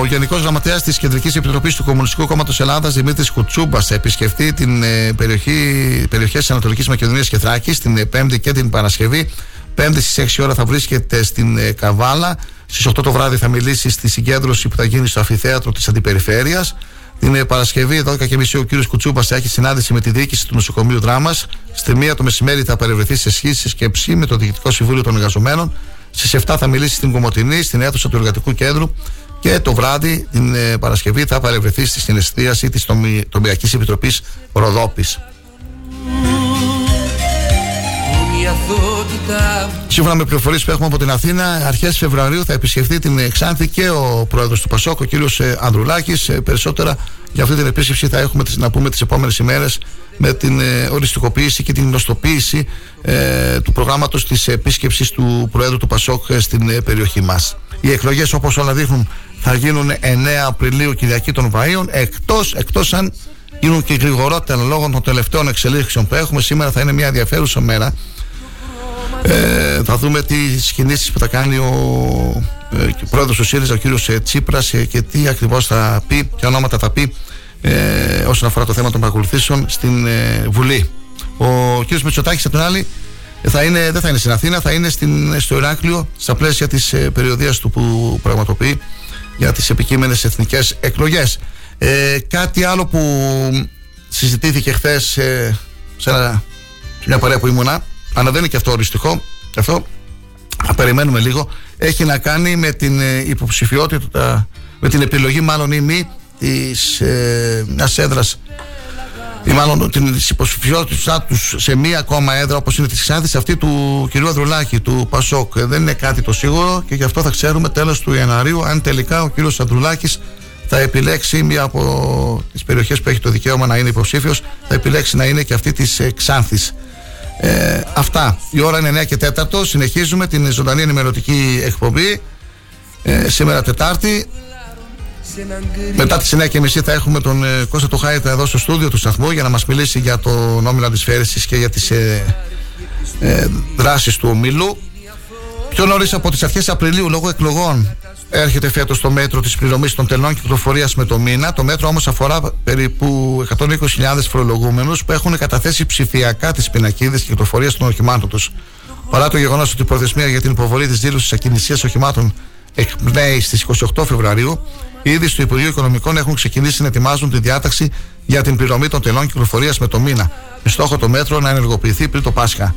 Ο Γενικός Γραμματέας της Κεντρικής Επιτροπής του Κομμουνιστικού Κόμματος Ελλάδας, Δημήτρης Κουτσούμπας, θα επισκεφτεί την ε, περιοχή, περιοχές Ανατολικής Μακεδονίας και Θράκης την ε, Πέμπτη και την Παρασκευή. Πέμπτη στις 6 ώρα θα βρίσκεται στην ε, Καβάλα. Στις 8 το βράδυ θα μιλήσει στη συγκέντρωση που θα γίνει στο Αφιθέατρο της Αντιπεριφέρειας. Την ε, Παρασκευή, 12.30 ο κ. Κουτσούμπας θα έχει συνάντηση με τη διοίκηση του νοσοκομείου Δράμας. Στη 1 το μεσημέρι θα παρευρεθεί σε σχήση σκέψη με το Διοικητικό Συμβούλιο των Εργαζομένων. Στις 7 θα μιλήσει στην Κομωτινή, στην αίθουσα του Εργατικού Κέντρου. Και το βράδυ, την ε, Παρασκευή, θα παρευρεθεί στη συναισθίαση της Τομιακή Επιτροπής Ροδόπης. Σύμφωνα με πληροφορίες που έχουμε από την Αθήνα, αρχές Φεβρουαρίου θα επισκεφθεί την ε, Ξάνθη και ο πρόεδρος του Πασόκ, ο κύριος Ανδρουλάκης. Περισσότερα για αυτή την επίσκεψη θα έχουμε τις- να πούμε τις επόμενες ημέρες με την ε, οριστικοποίηση και την γνωστοποίηση ε, του προγράμματος της επίσκεψης του Προέδρου του Πασόκ ε, στην ε, περιοχή μας. Οι εκλογές, όπως όλα δείχνουν, θα γίνουν 9 Απριλίου Κυριακή των Βαΐων, εκτός εκτός αν γίνουν και γρηγορότερα λόγω των τελευταίων εξελίξεων που έχουμε. Σήμερα θα είναι μια ενδιαφέρουσα μέρα. Ε, θα δούμε τι κινήσεις που θα κάνει ο, ε, και ο πρόεδρος του ΣΥΡΙΖΑ, ο κύριος ε, Τσίπρας ε, και τι ακριβώς θα πει, ποια ονόματα θα πει ε, όσον αφορά το θέμα των παρακολουθήσεων στην ε, Βουλή. Ο κ. Μητσοτάκης, απ' την άλλη, θα είναι, δεν θα είναι στην Αθήνα, θα είναι στην, στο Ηράκλειο στα πλαίσια της ε, περιοδίας του που πραγματοποιεί για τις επικείμενες εθνικές εκλογές. Ε, κάτι άλλο που συζητήθηκε χθες ε, σε, ένα, σε μια παρέα που ήμουνα, αλλά δεν είναι και αυτό οριστικό. Αυτό θα περιμένουμε λίγο. Έχει να κάνει με την ε, υποψηφιότητα, με την επιλογή μάλλον ή μη της ε, μιας έδρας ή μάλλον την υποψηφιότητά τους σε μία ακόμα έδρα όπως είναι της Ξάνθης, αυτή του κ. Ανδρουλάκη, του Πασόκ. Δεν είναι κάτι το σίγουρο και γι' αυτό θα ξέρουμε τέλος του Ιανουαρίου αν τελικά ο κ. Ανδρουλάκης θα επιλέξει μία από τις περιοχές που έχει το δικαίωμα να είναι υποψήφιος, θα επιλέξει να είναι και αυτή της ε, Ξάνθης. Ε, αυτά. Η ώρα είναι 9 και 4. Συνεχίζουμε την ζωντανή ενημερωτική εκπομπή. Ε, σήμερα Τετάρτη. Μετά τι 9.30 θα έχουμε τον ε, Κώστα Τοχάιτα εδώ στο στούντιο του σταθμού για να μας μιλήσει για το νόμιλο αντισφαίρεση και για τις ε, ε, δράσεις του ομίλου. Πιο νωρίς από τις αρχές Απριλίου, λόγω εκλογών, έρχεται φέτος το μέτρο της πληρωμής των τελών κυκλοφορίας με το μήνα. Το μέτρο όμως αφορά περίπου 120.000 φορολογούμενους που έχουν καταθέσει ψηφιακά τις πινακίδες κυκλοφορίας των οχημάτων τους. Παρά το γεγονός ότι η προθεσμία για την υποβολή της δήλωσης ακινησίας οχημάτων εκπνέει στις 28 Φεβρουαρίου, ήδη στο Υπουργείο Οικονομικών έχουν ξεκινήσει να ετοιμάζουν τη διάταξη για την πληρωμή των τελών κυκλοφορίας με το μήνα, με στόχο το μέτρο να ενεργοποιηθεί πριν το Πάσχα.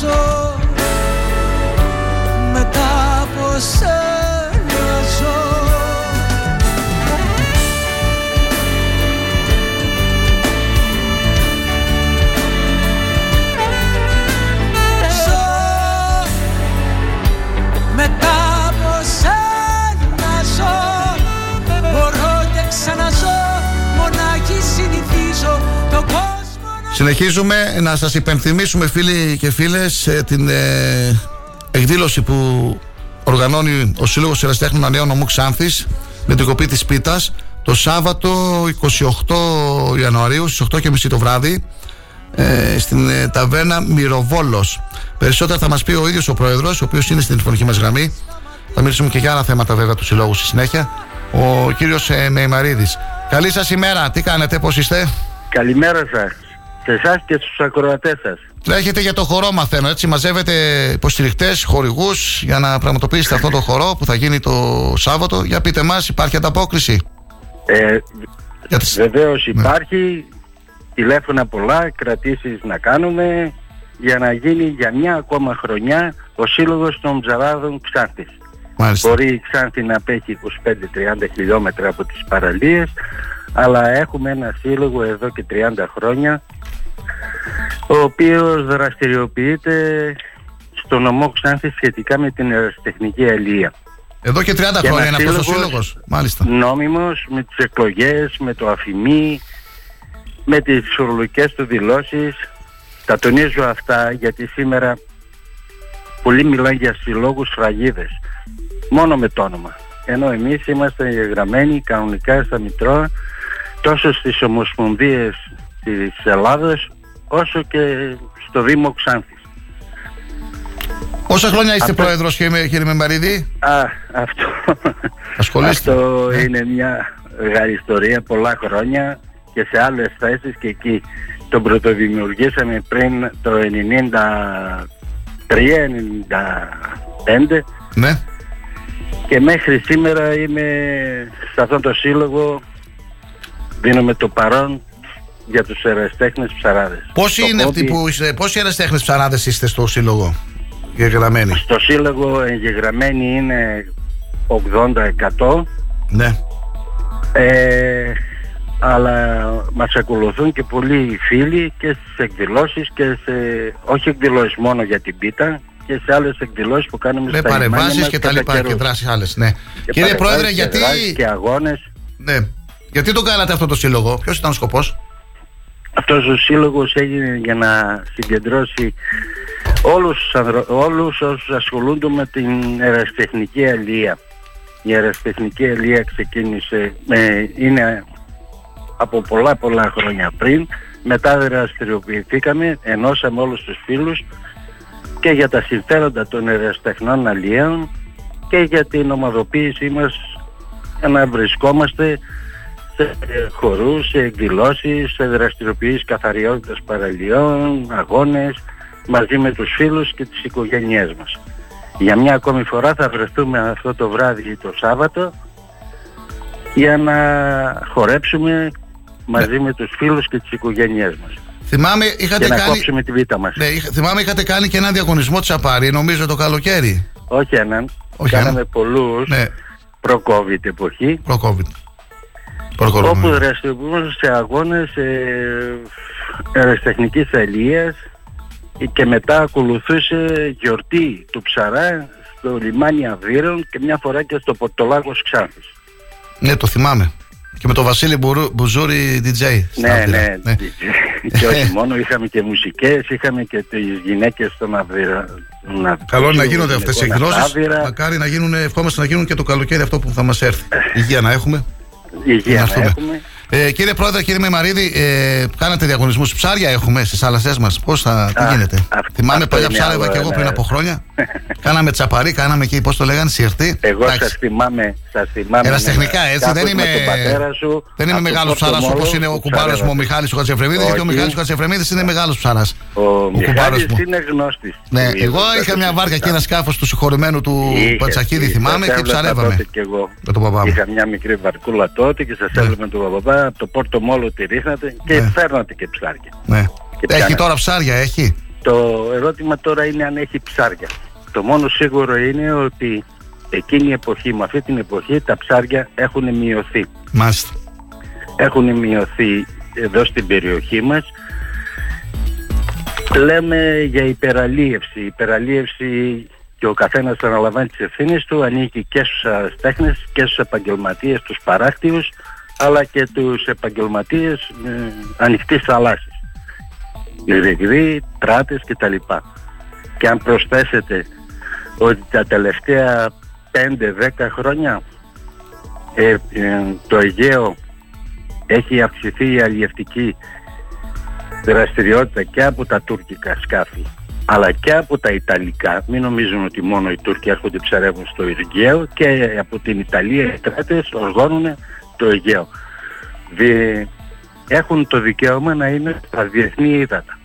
ζήσω μετά από σένα Συνεχίζουμε να σας υπενθυμίσουμε φίλοι και φίλες ε, την ε, εκδήλωση που οργανώνει ο Σύλλογος Εραστέχνων Ανέων Νομού Ξάνθης με την κοπή της Πίτας το Σάββατο 28 Ιανουαρίου στις 8.30 το βράδυ ε, στην ε, ταβέρνα Μυροβόλος. Περισσότερα θα μας πει ο ίδιος ο Πρόεδρος, ο οποίος είναι στην τηλεφωνική μας γραμμή. Θα μιλήσουμε και για άλλα θέματα βέβαια του Συλλόγου στη συνέχεια. Ο κύριος ε, Νεϊμαρίδης. Καλή σας ημέρα. Τι κάνετε, πώς είστε; Καλημέρα σας σε εσάς και στους ακροατές σας. Τρέχετε για το χορό, μαθαίνω έτσι. Μαζεύετε υποστηρικτέ, χορηγούς για να πραγματοποιήσετε αυτό το χορό που θα γίνει το Σάββατο. Για πείτε μας, υπάρχει ανταπόκριση; Ε, τις... Βεβαίως ναι. υπάρχει. Τηλέφωνα πολλά, κρατήσεις να κάνουμε για να γίνει για μια ακόμα χρονιά ο σύλλογος των Ψαράδων Ξάνθης. Μπορεί η Ξάνθη να απέχει 25-30 χιλιόμετρα από τις παραλίες αλλά έχουμε ένα σύλλογο εδώ και 30 χρόνια ο οποίος δραστηριοποιείται στο νομό Ξάνθη σχετικά με την αεραστεχνική αλληλεία. Εδώ και 30 χρόνια είναι αυτός ο σύλλογος, μάλιστα. Νόμιμος με τις εκλογές, με το αφημί, με τις φορολογικές του δηλώσεις. Τα τονίζω αυτά γιατί σήμερα πολλοί μιλάνε για συλλόγους φραγίδες. Μόνο με το όνομα. Ενώ εμείς είμαστε γραμμένοι κανονικά στα Μητρώα τόσο στις ομοσπονδίες της Ελλάδας όσο και στο Δήμο Ξάνθης. Πόσα χρόνια είστε αυτό... πρόεδρος κύριε Μεμπαρίδη; Α, αυτό, αυτό ναι. είναι μια μεγάλη ιστορία, πολλά χρόνια και σε άλλες θέσεις και εκεί τον πρωτοδημιουργήσαμε πριν το 3,95 Ναι. και μέχρι σήμερα είμαι σε αυτόν το σύλλογο δίνουμε το παρόν για τους εραστέχνες ψαράδες. Πόσοι Το είναι αυτοί χόμπι- που είστε, πόσοι εραστέχνες ψαράδες είστε στο σύλλογο γεγραμμένοι. Στο σύλλογο εγγεγραμμένοι είναι 80%. Ναι. Ε, αλλά μας ακολουθούν και πολλοί φίλοι και στις εκδηλώσεις και σε, όχι εκδηλώσεις μόνο για την πίτα και σε άλλες εκδηλώσεις που κάνουμε Με στα λιμάνια παρεμβάσεις μας και τα λοιπά καιρούς. και δράσεις άλλες. Ναι. Και Κύριε παρεμβάσεις Πρόεδρε, και γιατί. δράσεις και αγώνες. Ναι. Γιατί το κάνατε αυτό το σύλλογο, Ποιος ήταν ο σκοπός; Αυτός ο σύλλογος έγινε για να συγκεντρώσει όλους, τους ανδρο- όλους όσους ασχολούνται με την ερασιτεχνική αλία. Η ερασιτεχνική αλία ξεκίνησε, ε, είναι από πολλά πολλά χρόνια πριν. Μετά δραστηριοποιηθήκαμε, ενώσαμε όλους τους φίλους και για τα συμφέροντα των ερασιτεχνών αλίων και για την ομαδοποίησή μας για να βρισκόμαστε σε ε, χορούς, σε εκδηλώσεις, σε δραστηριοποιήσεις καθαριότητας παραλιών, αγώνες, μαζί με τους φίλους και τις οικογένειές μας. Για μια ακόμη φορά θα βρεθούμε αυτό το βράδυ ή το Σάββατο για να χορέψουμε μαζί με τους φίλους και τις οικογένειές μας. Θυμάμαι, είχατε και να κάνει. κόψουμε τη βήτα μας. Ναι, είχα- θυμάμαι, είχατε κάνει και ένα διαγωνισμό τσαπάρι, νομίζω το καλοκαίρι. Όχι έναν, Όχι κάναμε έναν. πολλούς Ναι. προ-COVID εποχή Προ-COVID. Όπου δραστηριοποιούμαστε σε αγώνες ε, αεραστεχνικής αλίας και μετά ακολουθούσε γιορτή του ψαρά στο λιμάνι Αβύρων και μια φορά και στο Πορτολάγος Ξάνθης. Ναι, το θυμάμαι. Και με τον Βασίλη Μπουρου- Μπουζούρη DJ. στην Ναι, Άβδυρα. ναι, και όχι <laughs> μόνο, είχαμε και μουσικές, είχαμε και τις γυναίκες στον Αβύρα. Καλό είναι να γίνονται αυτές οι γυναικών εκδηλώσεις. Άβυρα. Μακάρι να γίνουν, ευχόμαστε να γίνουν και το καλοκαίρι αυτό που θα μας έρθει. Υγεία να έχουμε. Υγεία να έρθουμε. έχουμε. Ε, κύριε Πρόεδρε, κύριε Μεμαρίδη, ε, κάνατε διαγωνισμούς. Ψάρια έχουμε στις θάλασσές μας. Πώς θα, τι Α, γίνεται; αυτό- Θυμάμαι αυτό παλιά είναι ψάρευα άλλο και εγώ ένα- πριν από χρόνια. <laughs> κάναμε τσαπαρί, κάναμε εκεί, πώς το λέγανε, σιρτή. Εγώ Εντάξει. σας θυμάμαι, σας θυμάμαι. Εραστεχνικά, με- έτσι, κάπως δεν είμαι, με τον πατέρα σου, δεν είμαι από το μεγάλος ψάρα Πόρτο όπως Μόλο είναι ο που κουμπάρος μου ο ψάρευατε. Μιχάλης ο Χατζεφρεμίδη, γιατί ο Όχι. Μιχάλης ο Χατζεφρεμίδης είναι μεγάλος ψάρα. Ο Μιχάλης είναι γνώστης. Ναι, του εγώ είδους, είχα θα μια το βάρκα και συζητάμε. ένα σκάφος του συγχωρημένου του Είχες, Πατσακίδη, είχες. θυμάμαι, Σας και έβλεπα ψαρεύαμε. τότε κι εγώ. Με τον παπά μου. Είχα μια μικρή βαρκούλα τότε και σας έβλεπε τον παπά από το Πόρτο Μόλο τη ρίχνατε και Ναι. φέρνατε και ψάρια. Ναι. Και Έχει πιάνατε. τώρα ψάρια, έχει; Το ερώτημα τώρα είναι αν έχει ψάρια. Το μόνο σίγουρο είναι ότι εκείνη η εποχή, με αυτή την εποχή, τα ψάρια έχουν μειωθεί. Μάλιστα. Έχουν μειωθεί εδώ στην περιοχή μας. Λέμε για υπεραλίευση. Η υπεραλίευση και ο καθένας αναλαμβάνει τις ευθύνες του, ανήκει και στους τέχνες και στους επαγγελματίες, τους παράκτιους, αλλά και τους επαγγελματίες ε, ανοιχτής θαλάσσης. Ειρηνικοί, τράτες κτλ. Και αν προσθέσετε ότι τα τελευταία 5-10 χρόνια ε, ε, το Αιγαίο έχει αυξηθεί η αλλιευτική δραστηριότητα και από τα τουρκικά σκάφη αλλά και από τα Ιταλικά. Μην νομίζουν ότι μόνο οι Τούρκοι έρχονται ψαρεύουν στο Αιγαίο και από την Ιταλία οι τράτες οργώνουν το Αιγαίο. Δι- Έχουν το δικαίωμα να είναι στα διεθνή ύδατα.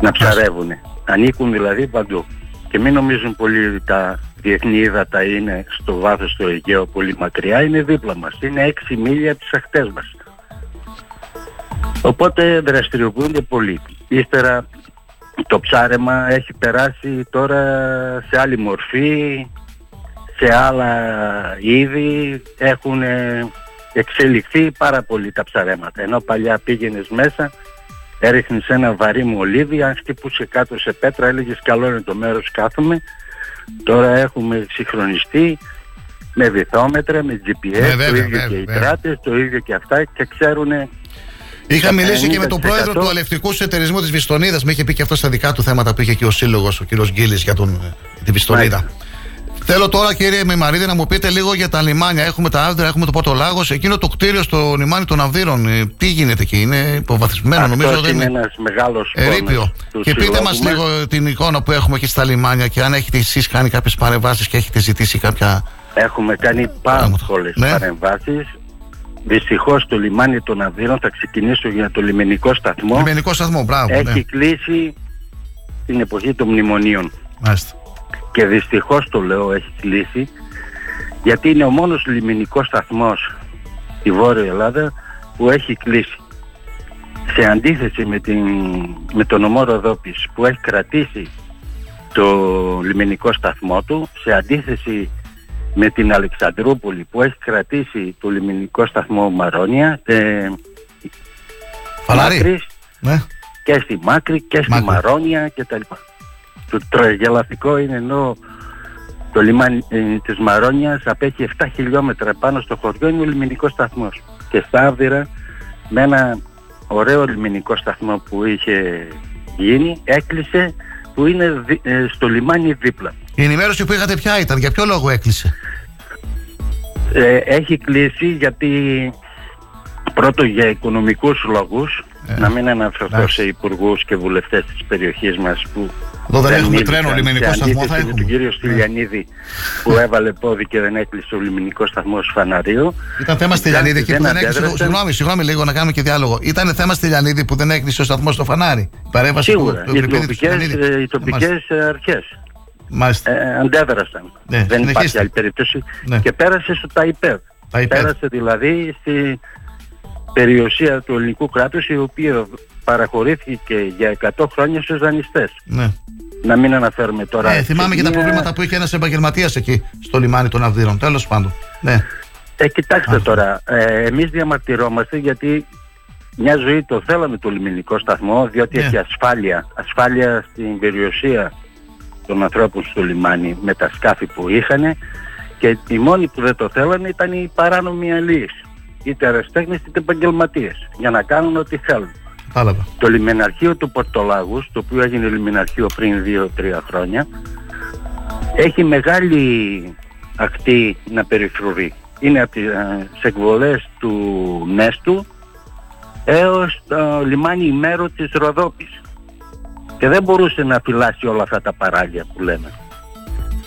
Να ψαρεύουν. Ανήκουν δηλαδή παντού. Και μην νομίζουν πολύ ότι τα διεθνή ύδατα είναι στο βάθος του Αιγαίου πολύ μακριά. Είναι δίπλα μας. Είναι 6 μίλια από τις ακτές μας. Οπότε δραστηριοποιούνται πολύ. Ύστερα το ψάρεμα έχει περάσει τώρα σε άλλη μορφή, σε άλλα είδη, έχουν ε, εξελιχθεί πάρα πολύ τα ψαρέματα. Ενώ παλιά πήγαινες μέσα, έριχνες ένα βαρύ μολύβι, αν χτυπούσε κάτω σε πέτρα έλεγες καλό είναι το μέρος κάθομαι. Τώρα έχουμε συγχρονιστεί με βυθόμετρα, με GPS, Ναι, το βέβαια, ίδιο βέβαια, και οι βέβαια. τράτες, το ίδιο και αυτά και ξέρουν Είχα τα μιλήσει και με τον 50% πρόεδρο του αλευτικού συνεταιρισμού της Βιστονίδας. Με είχε πει και αυτό στα δικά του θέματα που είχε και ο σύλλογος, ο κύριος Γκίλη, για τον, ε, τη Βιστονίδα. Θέλω τώρα, κύριε Μεμαρίδη, να μου πείτε λίγο για τα λιμάνια. Έχουμε τα Άβδρα, έχουμε το Πόρτο Λάγος. Εκείνο το κτίριο στο λιμάνι των Αυδείρων, ε, τι γίνεται εκεί, είναι υποβαθμισμένο, νομίζω. Αυτός Δεν είναι είναι. ένας μεγάλος πόνος Ερείπιο. του Και πείτε συλλόγου μας μας. λίγο την εικόνα που έχουμε εκεί στα λιμάνια και αν έχετε εσείς κάνει κάποιες παρεμβάσεις και έχετε ζητήσει κάποια. Έχουμε κάνει πάρα πολλέ Ναι. παρεμβάσεις. Δυστυχώς το λιμάνι των Αδύρων θα ξεκινήσω για το λιμενικό σταθμό. Λιμενικό σταθμό, μπράβο. Έχει ναι. κλείσει την εποχή των μνημονίων. Μάλιστα. Και δυστυχώς το λέω έχει κλείσει γιατί είναι ο μόνος λιμενικός σταθμός στη Βόρεια Ελλάδα που έχει κλείσει. Σε αντίθεση με, την, με τον ομό Ροδόπης που έχει κρατήσει το λιμενικό σταθμό του, σε αντίθεση με την Αλεξανδρούπολη που έχει κρατήσει το λιμενικό σταθμό Μαρόνια, ε, Φαλάρι. Μάκρης, Ναι. και στη Μάκρη και στη Μάκρη. Μαρόνια και τα λοιπά. Το τραγελαφικό είναι ενώ το λιμάνι ε, της Μαρόνιας απέχει 7 χιλιόμετρα πάνω στο χωριό είναι ο λιμενικός σταθμός. Και στα Άβδηρα με ένα ωραίο λιμενικό σταθμό που είχε γίνει έκλεισε που είναι δι- ε, στο λιμάνι δίπλα. Η ενημέρωση που είχατε ποια ήταν, για ποιο λόγο έκλεισε; Ε, έχει κλείσει γιατί πρώτο για οικονομικούς λόγους να μην αναφερθώ σε υπουργούς και βουλευτές της περιοχής μας που Εδώ δεν έχουμε μίλησαν, τρένο, λιμενικό σε σταθμό θα αντίθεση με έχουμε. τον κύριο Στυλιανίδη που έβαλε πόδι και δεν έκλεισε ο λιμενικός σταθμός Φαναρίου. Ήταν θέμα στη Λιανίδη εκεί που δεν έκλεισε. αντέδρασαν. Συγγνώμη, συγγνώμη λίγο να κάνουμε και διάλογο. Ήταν θέμα στη Λιανίδη που δεν έκλεισε ο σταθμός στο φανάρι. Η παρέμβαση Σίγουρα, του, του οι Ευρυπίδη του τοπικές, Στυλιανίδη. ε, οι τοπικές ε, αρχές Μάλιστα. ε, αντέδρασαν. Ναι, δεν υπάρχει συνεχίστε. άλλη περίπτωση. Ναι. Και πέρασε στο ΤΑΙΠΕΔ. ΤΑΙΠΕΔ. Πέρασε δηλαδή στη περιουσία του ελληνικού κράτους η οποία παραχωρήθηκε για 100 χρόνια στους δανειστές. Ναι. Να μην αναφέρουμε τώρα. Ε, θυμάμαι και τα σημεία. προβλήματα που είχε ένας επαγγελματίας εκεί στο λιμάνι των Αυδείρων. Τέλος πάντων. Ναι. Ε, κοιτάξτε τώρα, ε, εμείς διαμαρτυρόμαστε γιατί μια ζωή το θέλαμε το λιμενικό σταθμό διότι Ναι. έχει ασφάλεια, ασφάλεια στην περιουσία των ανθρώπων στο λιμάνι με τα σκάφη που είχαν και οι μόνοι που δεν το θέλανε ήταν οι παράνομοι αλλοίς, είτε αεραστέχνες είτε επαγγελματίες, για να κάνουν ό,τι θέλουν. Κατάλαβα. Το λιμεναρχείο του Πορτολάγους, το οποίο έγινε λιμεναρχείο πριν 2-3 χρόνια, έχει μεγάλη ακτή να περιφρουρεί. Είναι από τις ε, εκβολές του Νέστου έως το λιμάνι Ημέρο της Ροδόπης. Και δεν μπορούσε να φυλάσει όλα αυτά τα παράλια που λέμε.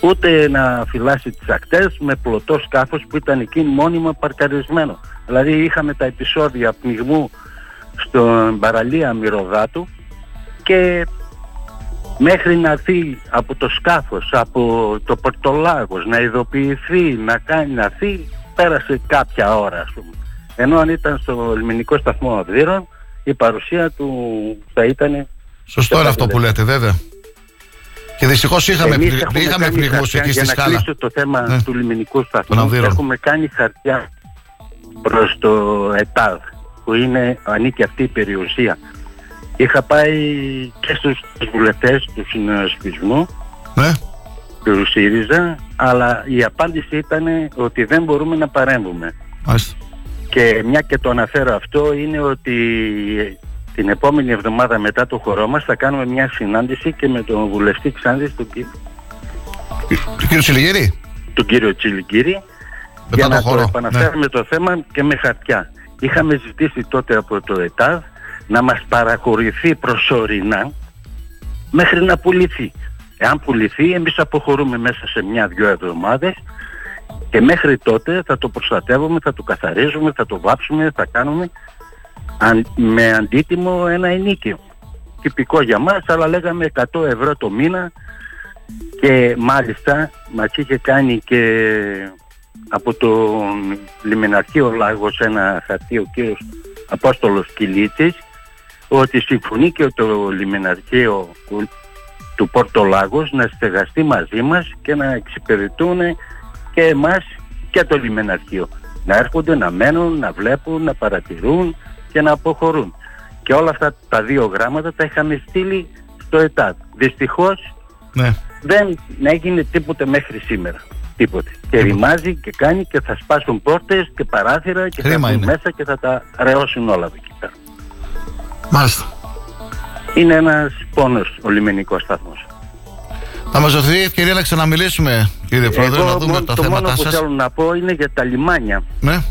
Ούτε να φυλάσει τις ακτές με πλωτό σκάφος που ήταν εκεί μόνιμα παρκαρισμένο. Δηλαδή είχαμε τα επεισόδια πνιγμού στον παραλία Μυρωδάτου και μέχρι να έρθει από το σκάφος, από το Πορτολάγος, να ειδοποιηθεί, να κάνει να έρθει, πέρασε κάποια ώρα ας πούμε. Ενώ αν ήταν στο λιμενικό σταθμό Αυδείρων, η παρουσία του θα ήταν... Σωστό είναι αυτό που λέτε, βέβαια. Και δυστυχώς είχαμε, Εμείς πλη- έχουμε είχαμε κάνει πληγμούς χαρτιά, εκεί στη Για να σκάλα. κλείσω το θέμα Ναι. του λιμενικού Των σταθμού, Αυδείρων. έχουμε κάνει χαρτιά προς το ΕΤΑΔ, που είναι, ανήκει αυτή η περιουσία. Είχα πάει και στους βουλευτές του συνασπισμού, Ναι. του ΣΥΡΙΖΑ, αλλά η απάντηση ήταν ότι δεν μπορούμε να παρέμβουμε. Μάλιστα. Και μια και το αναφέρω αυτό είναι ότι την επόμενη εβδομάδα μετά το χορό μας θα κάνουμε μια συνάντηση και με τον βουλευτή Ξάνδης, τον, κύ- Του κύριο Σιλιγέρη. τον κύριο Τσιλικύρη, για το να χορό, το επαναφέρουμε το θέμα και με χαρτιά. Είχαμε ζητήσει τότε από το ΕΤΑΔ να μας παραχωρηθεί προσωρινά μέχρι να πουληθεί. Εάν πουληθεί, εμείς αποχωρούμε μέσα σε μια-δυο εβδομάδες και μέχρι τότε θα το προστατεύουμε, θα το καθαρίζουμε, θα το βάψουμε, θα κάνουμε αν, με αντίτιμο ένα ενίκιο. Τυπικό για μας, αλλά λέγαμε 100 ευρώ το μήνα και μάλιστα μας είχε κάνει και από το λιμεναρχείο Λάγος ένα χαρτί ο κύριος Απόστολος Κιλίτσης ότι συμφωνεί και το λιμεναρχείο του- του Πόρτο Λάγος να στεγαστεί μαζί μας και να εξυπηρετούν και εμάς και το λιμεναρχείο. Να έρχονται, να μένουν, να βλέπουν, να παρατηρούν και να αποχωρούν. Και όλα αυτά τα δύο γράμματα τα είχαμε στείλει στο ΕΤΑΤ. Δυστυχώς Ναι. δεν έγινε τίποτε μέχρι σήμερα. Τίποτε. Και ρημάζει και κάνει και θα σπάσουν πόρτες και παράθυρα και Κρίμα θα μπουν είναι. μέσα και θα τα ρεώσουν όλα εκεί πέρα. Μάλιστα. Είναι ένας πόνος ο λιμενικός σταθμός. Θα μας δοθεί η ευκαιρία να ξαναμιλήσουμε, κύριε Πρόεδρε, Εγώ να δούμε μόνο- τα το μόνο θέματα που σας. θέλω να πω είναι για τα λιμάνια. Ναι.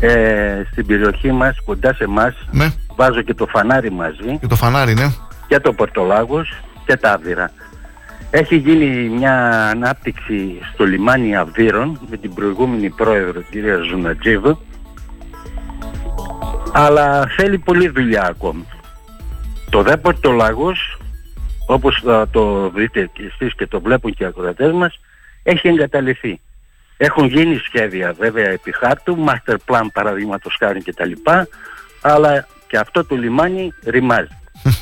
Ε, στην περιοχή μας, κοντά σε εμάς, Ναι. βάζω και το φανάρι μαζί. Και το φανάρι, ναι. και το Πορτολάγος και τα Άβυρα. Έχει γίνει μια ανάπτυξη στο λιμάνι Αβύρων με την προηγούμενη πρόεδρο την κυρία Ζουνατζίβου αλλά θέλει πολλή δουλειά ακόμη. Το δε Πορτολάγος όπως θα το βρείτε και εσείς και το βλέπουν και οι ακροατές μας, έχει εγκαταλειφθεί. Έχουν γίνει σχέδια βέβαια επί χάρτου, master plan παραδείγματος χάρη κτλ. Αλλά και αυτό το λιμάνι ρημάζει. <laughs>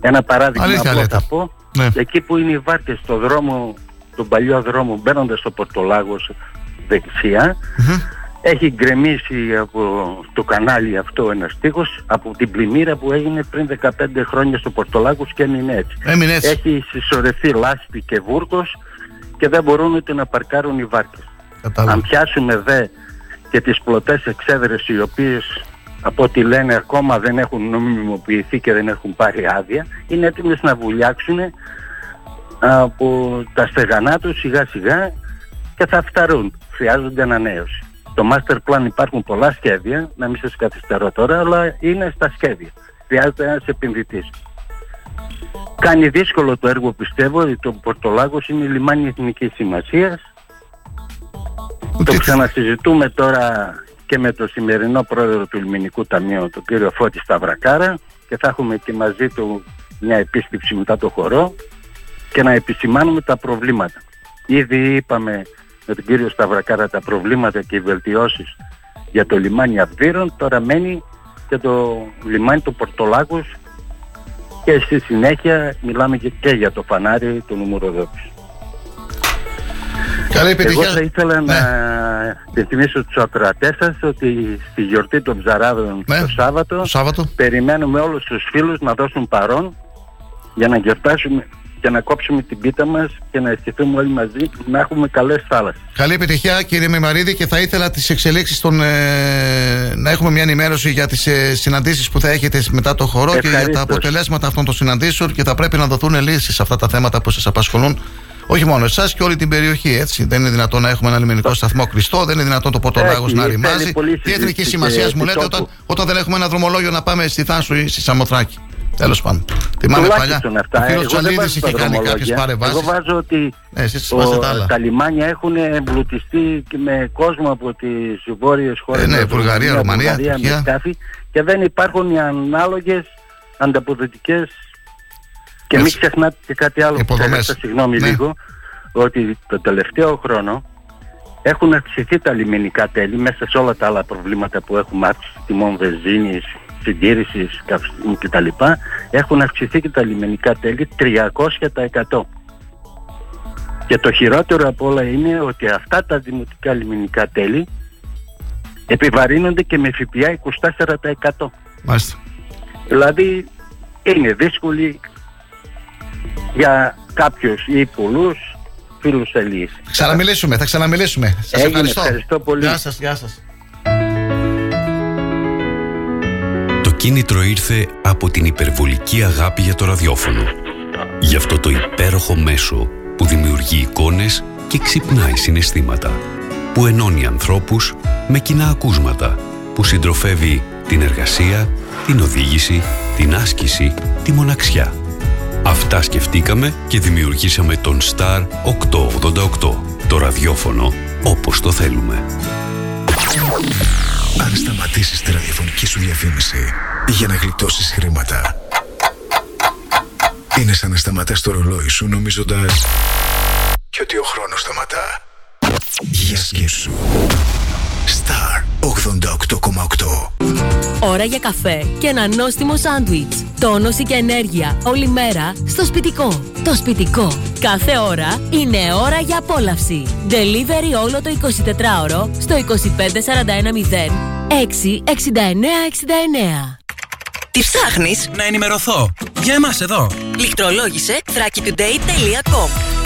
Ένα παράδειγμα Αλήθεια απλό λέτε. θα πω, Ναι. εκεί που είναι οι βάρκες στο δρόμο, τον παλιό δρόμο μπαίνοντας στο Πορτολάγος δεξιά, έχει γκρεμίσει από το κανάλι αυτό ένας τείχος από την πλημμύρα που έγινε πριν 15 χρόνια στο Πορτολάγος και έμεινε έτσι. Έμεινε έτσι. Έχει συσσωρευτεί λάσπη και βούρκος και δεν μπορούν ούτε να παρκάρουν οι βάρκες. Αν πιάσουμε δε και τις πλωτές εξέδρες οι οποίες από ό,τι λένε ακόμα δεν έχουν νομιμοποιηθεί και δεν έχουν πάρει άδεια, είναι έτοιμες να βουλιάξουν από τα στεγανά τους σιγά σιγά και θα φταρούν. Χρειάζονται ανανέωση. Το master plan υπάρχουν πολλά σχέδια, να μην σας καθυστερώ τώρα, αλλά είναι στα σχέδια. Χρειάζεται ένας επενδυτής. Κάνει δύσκολο το έργο πιστεύω, ότι το Πορτολάγος είναι λιμάνι εθνικής σημασίας. Το ξανασυζητούμε τώρα και με το σημερινό πρόεδρο του Λιμενικού Ταμείου, τον κύριο Φώτη Σταυρακάρα και θα έχουμε και μαζί του μια επίσκεψη μετά το χορό και να επισημάνουμε τα προβλήματα. Ήδη είπαμε με τον κύριο Σταυρακάρα τα προβλήματα και οι βελτιώσεις για το λιμάνι Αυδείρων, τώρα μένει και το λιμάνι του Πορτολάγους και στη συνέχεια μιλάμε και, και για το φανάρι του Νομουροδόπης. Καλή επιτυχία. Εγώ θα ήθελα να θυμίσω τους ακροατές σας ότι στη γιορτή των ψαράδων το, Σάββατο, Σάββατο. περιμένουμε όλους τους φίλους να δώσουν παρόν για να γιορτάσουμε και να κόψουμε την πίτα μας και να αισθηθούμε όλοι μαζί να έχουμε καλές θάλασσες. Καλή επιτυχία κύριε Μημαρίδη και θα ήθελα τις εξελίξεις των, ε, να έχουμε μια ενημέρωση για τις ε, συναντήσεις που θα έχετε μετά το χορό και για τα Ευχαρίστως. αποτελέσματα αυτών των συναντήσεων και θα πρέπει να δοθούν λύσεις σε αυτά τα θέματα που σας απασχολούν όχι μόνο εσάς και όλη την περιοχή. Έτσι. Δεν είναι δυνατόν να έχουμε ένα λιμενικό σταθμό κλειστό, δεν είναι δυνατόν το Πορτολάγο Έχει, να θέλει ρημάζει. πολύ Τι εθνικής συζήτηση σημασίας και μου λέτε επιτόπου. όταν, όταν δεν έχουμε ένα δρομολόγιο να πάμε στη Θάσου ή στη Σαμοθράκη. Τέλος πάντων. Θυμάμαι παλιά. Τουλάχιστον αυτά. Ο φίλος Εγώ δεν Τσαλίδη βάζω τα είχε κάνει κάποιες δρομολόγια. παρεμβάσεις. Εγώ βάζω ότι Ναι, εσείς βάζετε τα άλλα. τα λιμάνια έχουν εμπλουτιστεί και με κόσμο από τις βόρειες χώρες. Ε, ναι, με Βουλγαρία, Ρουμανίας, Βουλγαρία, με Τουρκία. σκάφη και δεν υπάρχουν οι ανάλογες ανταποδοτικές και μην Έτσι. ξεχνάτε και κάτι άλλο. Υποδομές. Ξέχασα, Συγγνώμη Ναι. λίγο, ότι το τελευταίο χρόνο έχουν αυξηθεί τα λιμενικά τέλη μέσα σε όλα τα άλλα προβλήματα που έχουμε αύξηση τιμών βενζίνης, συντήρησης καυσίμου κτλ. Έχουν αυξηθεί και τα λιμενικά τέλη 300%. Και το χειρότερο από όλα είναι ότι αυτά τα δημοτικά λιμενικά τέλη επιβαρύνονται και με ΦΠΑ 24%. Μάλιστα. Δηλαδή είναι δύσκολη για κάποιους ή πολλούς φίλους αλληλείς. Θα ξαναμιλήσουμε, θα ξαναμιλήσουμε. Σας Έγινε, ευχαριστώ. ευχαριστώ πολύ. Γεια σας, γεια σας. Το κίνητρο ήρθε από την υπερβολική αγάπη για το ραδιόφωνο. Γι' αυτό το υπέροχο μέσο που δημιουργεί εικόνες και ξυπνάει συναισθήματα. Που ενώνει ανθρώπους με κοινά ακούσματα. Που συντροφεύει την εργασία, την οδήγηση, την άσκηση, τη μοναξιά. Αυτά σκεφτήκαμε και δημιουργήσαμε τον Star 888. Το ραδιόφωνο όπως το θέλουμε. Αν σταματήσεις τη ραδιοφωνική σου διαφήμιση για να γλιτώσεις χρήματα, είναι σαν να σταματάς το ρολόι σου νομίζοντας και ότι ο χρόνος σταματά. Για σκέψου. Star 88,8 Ώρα για καφέ και ένα νόστιμο σάντουιτς. Τόνωση και ενέργεια όλη μέρα στο σπιτικό. Το σπιτικό. Κάθε ώρα είναι ώρα για απόλαυση. Delivery όλο το 24ωρο στο 25410 66969. Τι ψάχνεις; Να ενημερωθώ. Για εμάς εδώ. Λιχτρολόγησε thrakitoday.com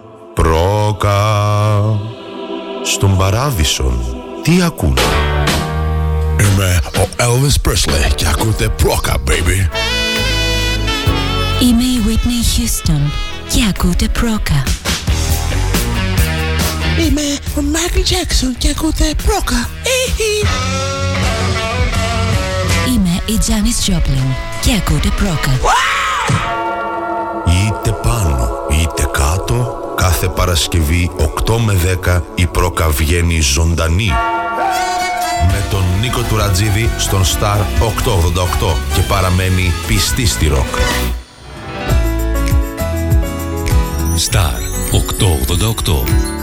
πρόκα στον παράδεισον. Τι ακούνε; Είμαι ο Elvis Presley και ακούτε πρόκα, baby. Είμαι η Whitney Houston και ακούτε πρόκα. Είμαι ο Μάικλ Τζέξον και ακούτε πρόκα. Είμαι η Τζάνις Τζόπλιν και ακούτε πρόκα. Είτε πάνω είτε κάτω, κάθε Παρασκευή 8 με 10 η πρόκα βγαίνει ζωντανή. Με τον Νίκο Τουρατζίδη στον Star 888 και παραμένει πιστή στη ροκ. Star 888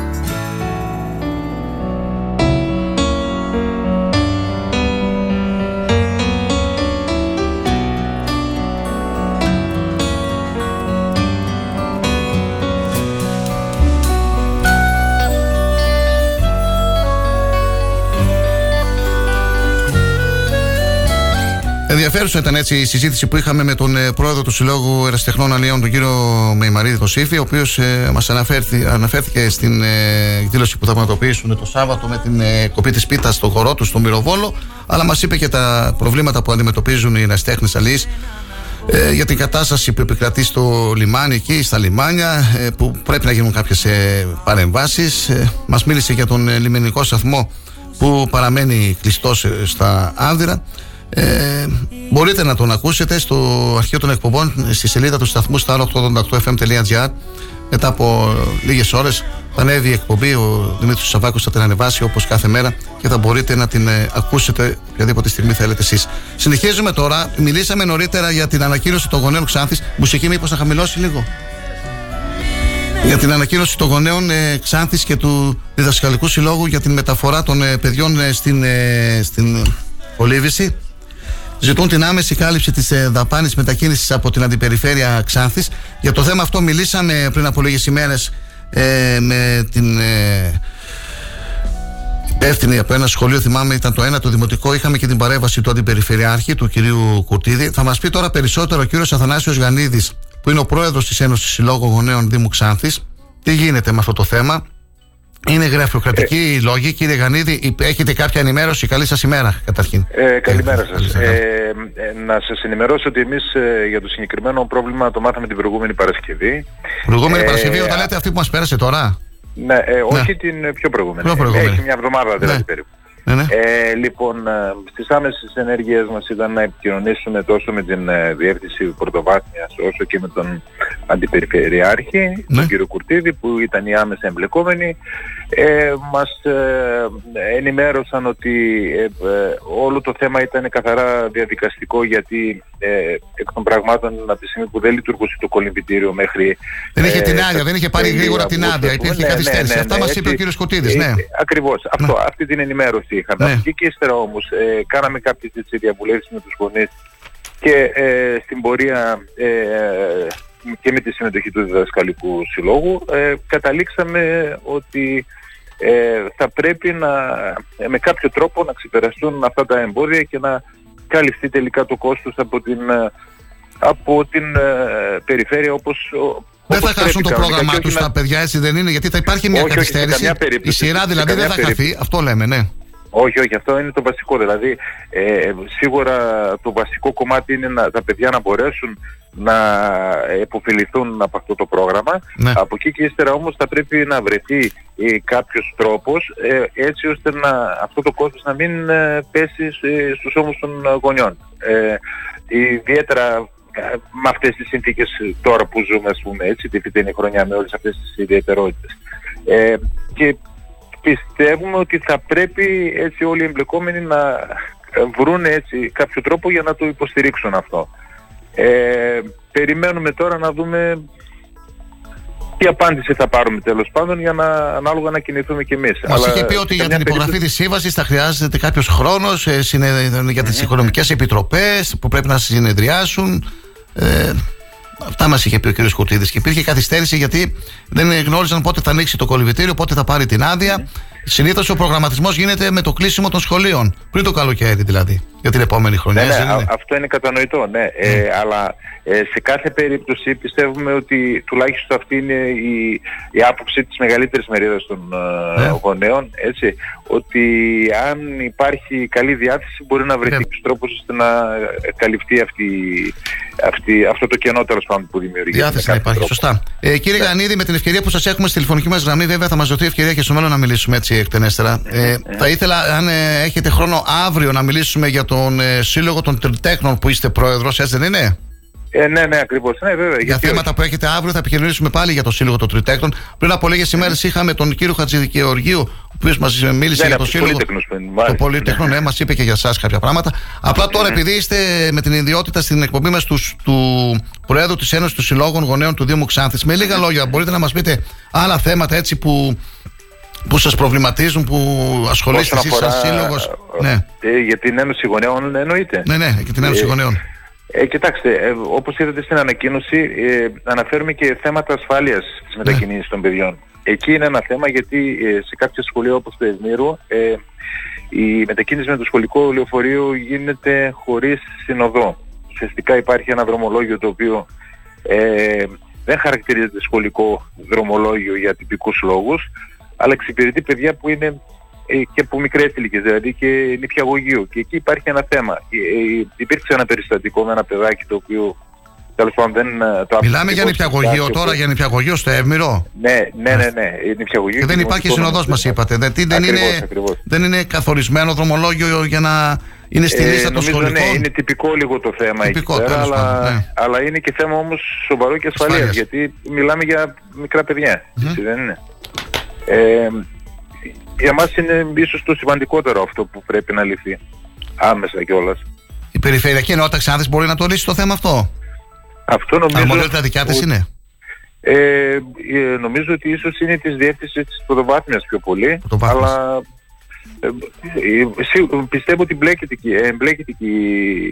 Ενδιαφέρουσα ήταν έτσι η συζήτηση που είχαμε με τον ε, πρόεδρο του Συλλόγου Εραστεχνών Αλλιών, τον κύριο Μεϊμαρίδη Κωσήφη, ο οποίος ε, μας αναφέρθηκε στην ε, εκδήλωση που θα πραγματοποιήσουν το Σάββατο με την ε, κοπή της πίτας στο χορό του, στο Μυροβόλο, αλλά μας είπε και τα προβλήματα που αντιμετωπίζουν οι εραστέχνε αλληλεί ε, για την κατάσταση που επικρατεί στο λιμάνι εκεί, στα λιμάνια, ε, που πρέπει να γίνουν κάποιες ε, παρεμβάσεις. Ε, μας μίλησε για τον ε, λιμενικό σταθμό που παραμένει κλειστός στα Άνδυρα. Ε, μπορείτε να τον ακούσετε στο αρχείο των εκπομπών στη σελίδα του σταθμού star888fm.gr μετά από λίγες ώρες θα ανέβει η εκπομπή. Ο Δημήτρης Σαββάκος θα την ανεβάσει όπως κάθε μέρα και θα μπορείτε να την ε, ακούσετε οποιαδήποτε στιγμή θέλετε εσείς. Συνεχίζουμε τώρα. Μιλήσαμε νωρίτερα για την ανακοίνωση των γονέων Ξάνθης. Μουσική, μήπως να χαμηλώσει λίγο; Για την ανακοίνωση των γονέων ε, Ξάνθης και του Διδασκαλικού Συλλόγου για την μεταφορά των ε, παιδιών ε, στην, ε, στην Ολίβηση ζητούν την άμεση κάλυψη της ε, δαπάνης μετακίνησης από την αντιπεριφέρεια Ξάνθης. Για το θέμα αυτό μιλήσαμε πριν από λίγες ημέρες ε, με την ε, υπεύθυνη από ένα σχολείο, θυμάμαι ήταν το ένα το δημοτικό. Είχαμε και την παρέμβαση του αντιπεριφερειάρχη, του κυρίου Κουρτίδη. Θα μας πει τώρα περισσότερο ο κύριος Αθανάσιος Γανίδη, που είναι ο πρόεδρος της Ένωσης Συλλόγων Γονέων Δήμου Ξάνθης. Τι γίνεται με αυτό το θέμα, είναι γραφειοκρατικοί Ε. οι λόγοι. Κύριε Γανίδη, έχετε κάποια ενημέρωση; Καλή σας ημέρα, καταρχήν. Ε, καλημέρα καλή σας. σας. Ε, ε, να σας ενημερώσω ότι εμείς ε, για το συγκεκριμένο πρόβλημα το μάθαμε την προηγούμενη Παρασκευή. Προηγούμενη Ε, Παρασκευή, όταν λέτε αυτή που μας πέρασε τώρα; Ναι, ε, όχι την πιο προηγούμενη. Πιο προηγούμενη. Έχει μια εβδομάδα δηλαδή περίπου. Ναι, ναι. Ε, λοιπόν, ε, στις άμεσες ενέργειες μας ήταν να επικοινωνήσουμε τόσο με την ε, Διεύθυνση Πρωτοβάθμιας όσο και με τον Αντιπεριφερειάρχη, Ναι. τον κύριο Κουρτίδη που ήταν οι άμεσα εμπλεκόμενοι. Ε, μας ε, ενημέρωσαν ότι ε, ε, όλο το θέμα ήταν καθαρά διαδικαστικό γιατί ε, εκ των πραγμάτων από τη στιγμή που δεν λειτουργούσε το κολυμπητήριο μέχρι... Δεν είχε ε, την άδεια, δεν είχε πάρει τέλη γρήγορα την Αυγούστου, άδεια, ας πούμε. υπήρχε Ναι, καθυστέρηση. ναι, ναι, Αυτά ναι, μας είπε ο έτσι. κύριος Κωτίδης, ναι. Ε, Ακριβώς. Αυτό, αυτή την ενημέρωση είχαμε. Ναι. Από εκεί και ύστερα όμως ε, κάναμε κάποιες έτσι, διαβουλεύσεις με τους γονείς και ε, στην πορεία ε, και με τη συμμετοχή του Διδασκαλικού Συλλόγου ε, καταλήξαμε ότι ε, θα πρέπει να, ε, με κάποιο τρόπο να ξεπεραστούν αυτά τα εμπόδια και να καλυφθεί τελικά το κόστος από την, ε, από την ε, περιφέρεια όπως, ο- Δεν θα όπως χάσουν το πρέπει κανονικά πρόγραμμά και τους όχι να- τα παιδιά, έτσι δεν είναι, γιατί θα υπάρχει μια Όχι, όχι, σε καθυστέρηση. καμιά περίπτωση. Η σειρά Σε δηλαδή δεν καμιά θα χαθεί. περίπτωση. Αυτό λέμε, ναι. Όχι, όχι, αυτό είναι το βασικό. Δηλαδή, ε, σίγουρα το βασικό κομμάτι είναι να, τα παιδιά να μπορέσουν να επωφεληθούν από αυτό το πρόγραμμα. Ναι. Από εκεί και ύστερα όμως θα πρέπει να βρεθεί ε, κάποιος τρόπος ε, έτσι ώστε να, αυτό το κόστος να μην ε, πέσει σε- στους ώμους των γονιών. Ε, ιδιαίτερα ε, με αυτές τις συνθήκες τώρα που ζούμε, ας πούμε, έτσι, τη φυτινή χρονιά με όλες αυτές τις ιδιαιτερότητες. Ε, και πιστεύουμε ότι θα πρέπει έτσι όλοι οι εμπλεκόμενοι να ε, βρουν έτσι κάποιο τρόπο για να το υποστηρίξουν αυτό. Ε, περιμένουμε τώρα να δούμε τι απάντηση θα πάρουμε τέλος πάντων για να ανάλογα να κινηθούμε κι εμείς. Μας Αλλά είχε πει ότι σε για καμιά την υπογραφή περίπτωση- της σύμβασης θα χρειάζεται κάποιος χρόνος για τις οικονομικές επιτροπές που πρέπει να συνεδριάσουν. Ε, αυτά μας είχε πει ο κ. Κουρτίδη. Και υπήρχε καθυστέρηση γιατί δεν γνώριζαν πότε θα ανοίξει το κολυβητήριο, πότε θα πάρει την άδεια. Συνήθως ο προγραμματισμός γίνεται με το κλείσιμο των σχολείων. Πριν το καλοκαίρι δηλαδή. για την επόμενη χρονιά. Ναι, ναι, δεν α- είναι; αυτό είναι κατανοητό, ναι. Ε, αλλά ε, σε κάθε περίπτωση πιστεύουμε ότι τουλάχιστον αυτή είναι η, η άποψη της μεγαλύτερης μερίδας των ε, Ναι. γονέων, έτσι, ότι αν υπάρχει καλή διάθεση μπορεί να Ναι. βρεθεί κάποιος τρόπος ώστε να ε, καλυφθεί αυτή, αυτή, αυτό το κενό τέλος πάντων που δημιουργείται. Διάθεση να υπάρχει, σωστά. Ε, κύριε Γανίδη, με την ευκαιρία που σας έχουμε στη τηλεφωνική μας γραμμή, βέβαια θα μας δοθεί ευκαιρία και στο μέλλον να μιλήσουμε έτσι εκτενέστερα. Ε, θα ήθελα, αν ε, έχετε χρόνο αύριο, να μιλήσουμε για τον ε, Σύλλογο των Τριτέχνων που είστε πρόεδρος, έτσι δεν είναι; Ε, ναι, ναι, ακριβώς. Ναι, βέβαια. Για γιατί θέματα που έχετε αύριο θα επικοινωνήσουμε πάλι για το Σύλλογο των Τριτέχνων. Πριν από λίγες ημέρες είχαμε τον κύριο Χατζηδικαιοργίου, ο οποίος μας μίλησε Ναι, για από το τους Σύλλογο. πολύτεχνους που είναι, Το μάλιστα. Πολύτεχνο, ναι, μας είπε και για εσάς κάποια πράγματα. Απλά τώρα, επειδή είστε με την ιδιότητα στην εκπομπή μας τους, του Προέδρου της Ένωσης των Συλλόγων Γονέων του Δήμου Ξάνθης, με λίγα λόγια, μπορείτε να μας πείτε άλλα θέματα έτσι που, που σας προβληματίζουν, που ασχολείστε Όσον εσείς σαν αφορά, σύλλογος; ε, Ναι, ε, για την Ένωση Γονέων εννοείται. ναι, ναι, και την Ένωση Ε, Γονέων. Ε, κοιτάξτε, ε, όπως είδατε στην ανακοίνωση, ε, αναφέρουμε και θέματα ασφάλειας στις Ναι. μετακινήσεις των παιδιών. Εκεί είναι ένα θέμα γιατί ε, σε κάποια σχολεία όπως το Ευμύρου ε, η μετακίνηση με το σχολικό λεωφορείο γίνεται χωρίς συνοδό. Ουσιαστικά υπάρχει ένα δρομολόγιο το οποίο ε, δεν χαρακτηρίζεται σχολικό δρομολόγιο για τυπικούς λόγους, αλλά εξυπηρετεί παιδιά που είναι ε, και από μικρές ηλικίες, δηλαδή και νηπιαγωγείο. Και εκεί υπάρχει ένα θέμα. Ε, ε, υπήρξε ένα περιστατικό με ένα παιδάκι το οποίο τέλος πάντων δεν ε, το Μιλάμε για άφησε νηπιαγωγείο στο τώρα, σπίτι. για νηπιαγωγείο στο Εύμηρο. Ναι, ναι, ναι, ναι. Η νηπιαγωγείο Και δεν υπάρχει συνοδός, μας είπατε. Δεν, τι, δεν, Ακριβώς, είναι, ακριβώς. δεν είναι καθορισμένο δρομολόγιο για να είναι στη Ε, λίστα των νομίζω, σχολικών; Ναι, είναι τυπικό λίγο το θέμα Τυπικό, εκεί πέρα, τέλος αλλά, πάντων, ναι. αλλά είναι και θέμα όμως σοβαρό και ασφαλείας, Ασφάλειας. γιατί μιλάμε για μικρά παιδιά, έτσι δεν είναι; Ε, για μας είναι ίσως το σημαντικότερο αυτό που πρέπει να λυθεί, άμεσα κιόλας. Η Περιφερειακή Ενότητα Ξάνθης μπορεί να το λύσει το θέμα αυτό; Αυτό νομίζω... Αρμοδιότητα δικιά της ότι- είναι; Ε, ε, νομίζω ότι ίσως είναι της διεύθυνσης της πρωτοβάθμιας πιο πολύ, αλλά ε, ε, σίγου- πιστεύω ότι μπλέκεται εκεί, ε, μπλέκεται εκεί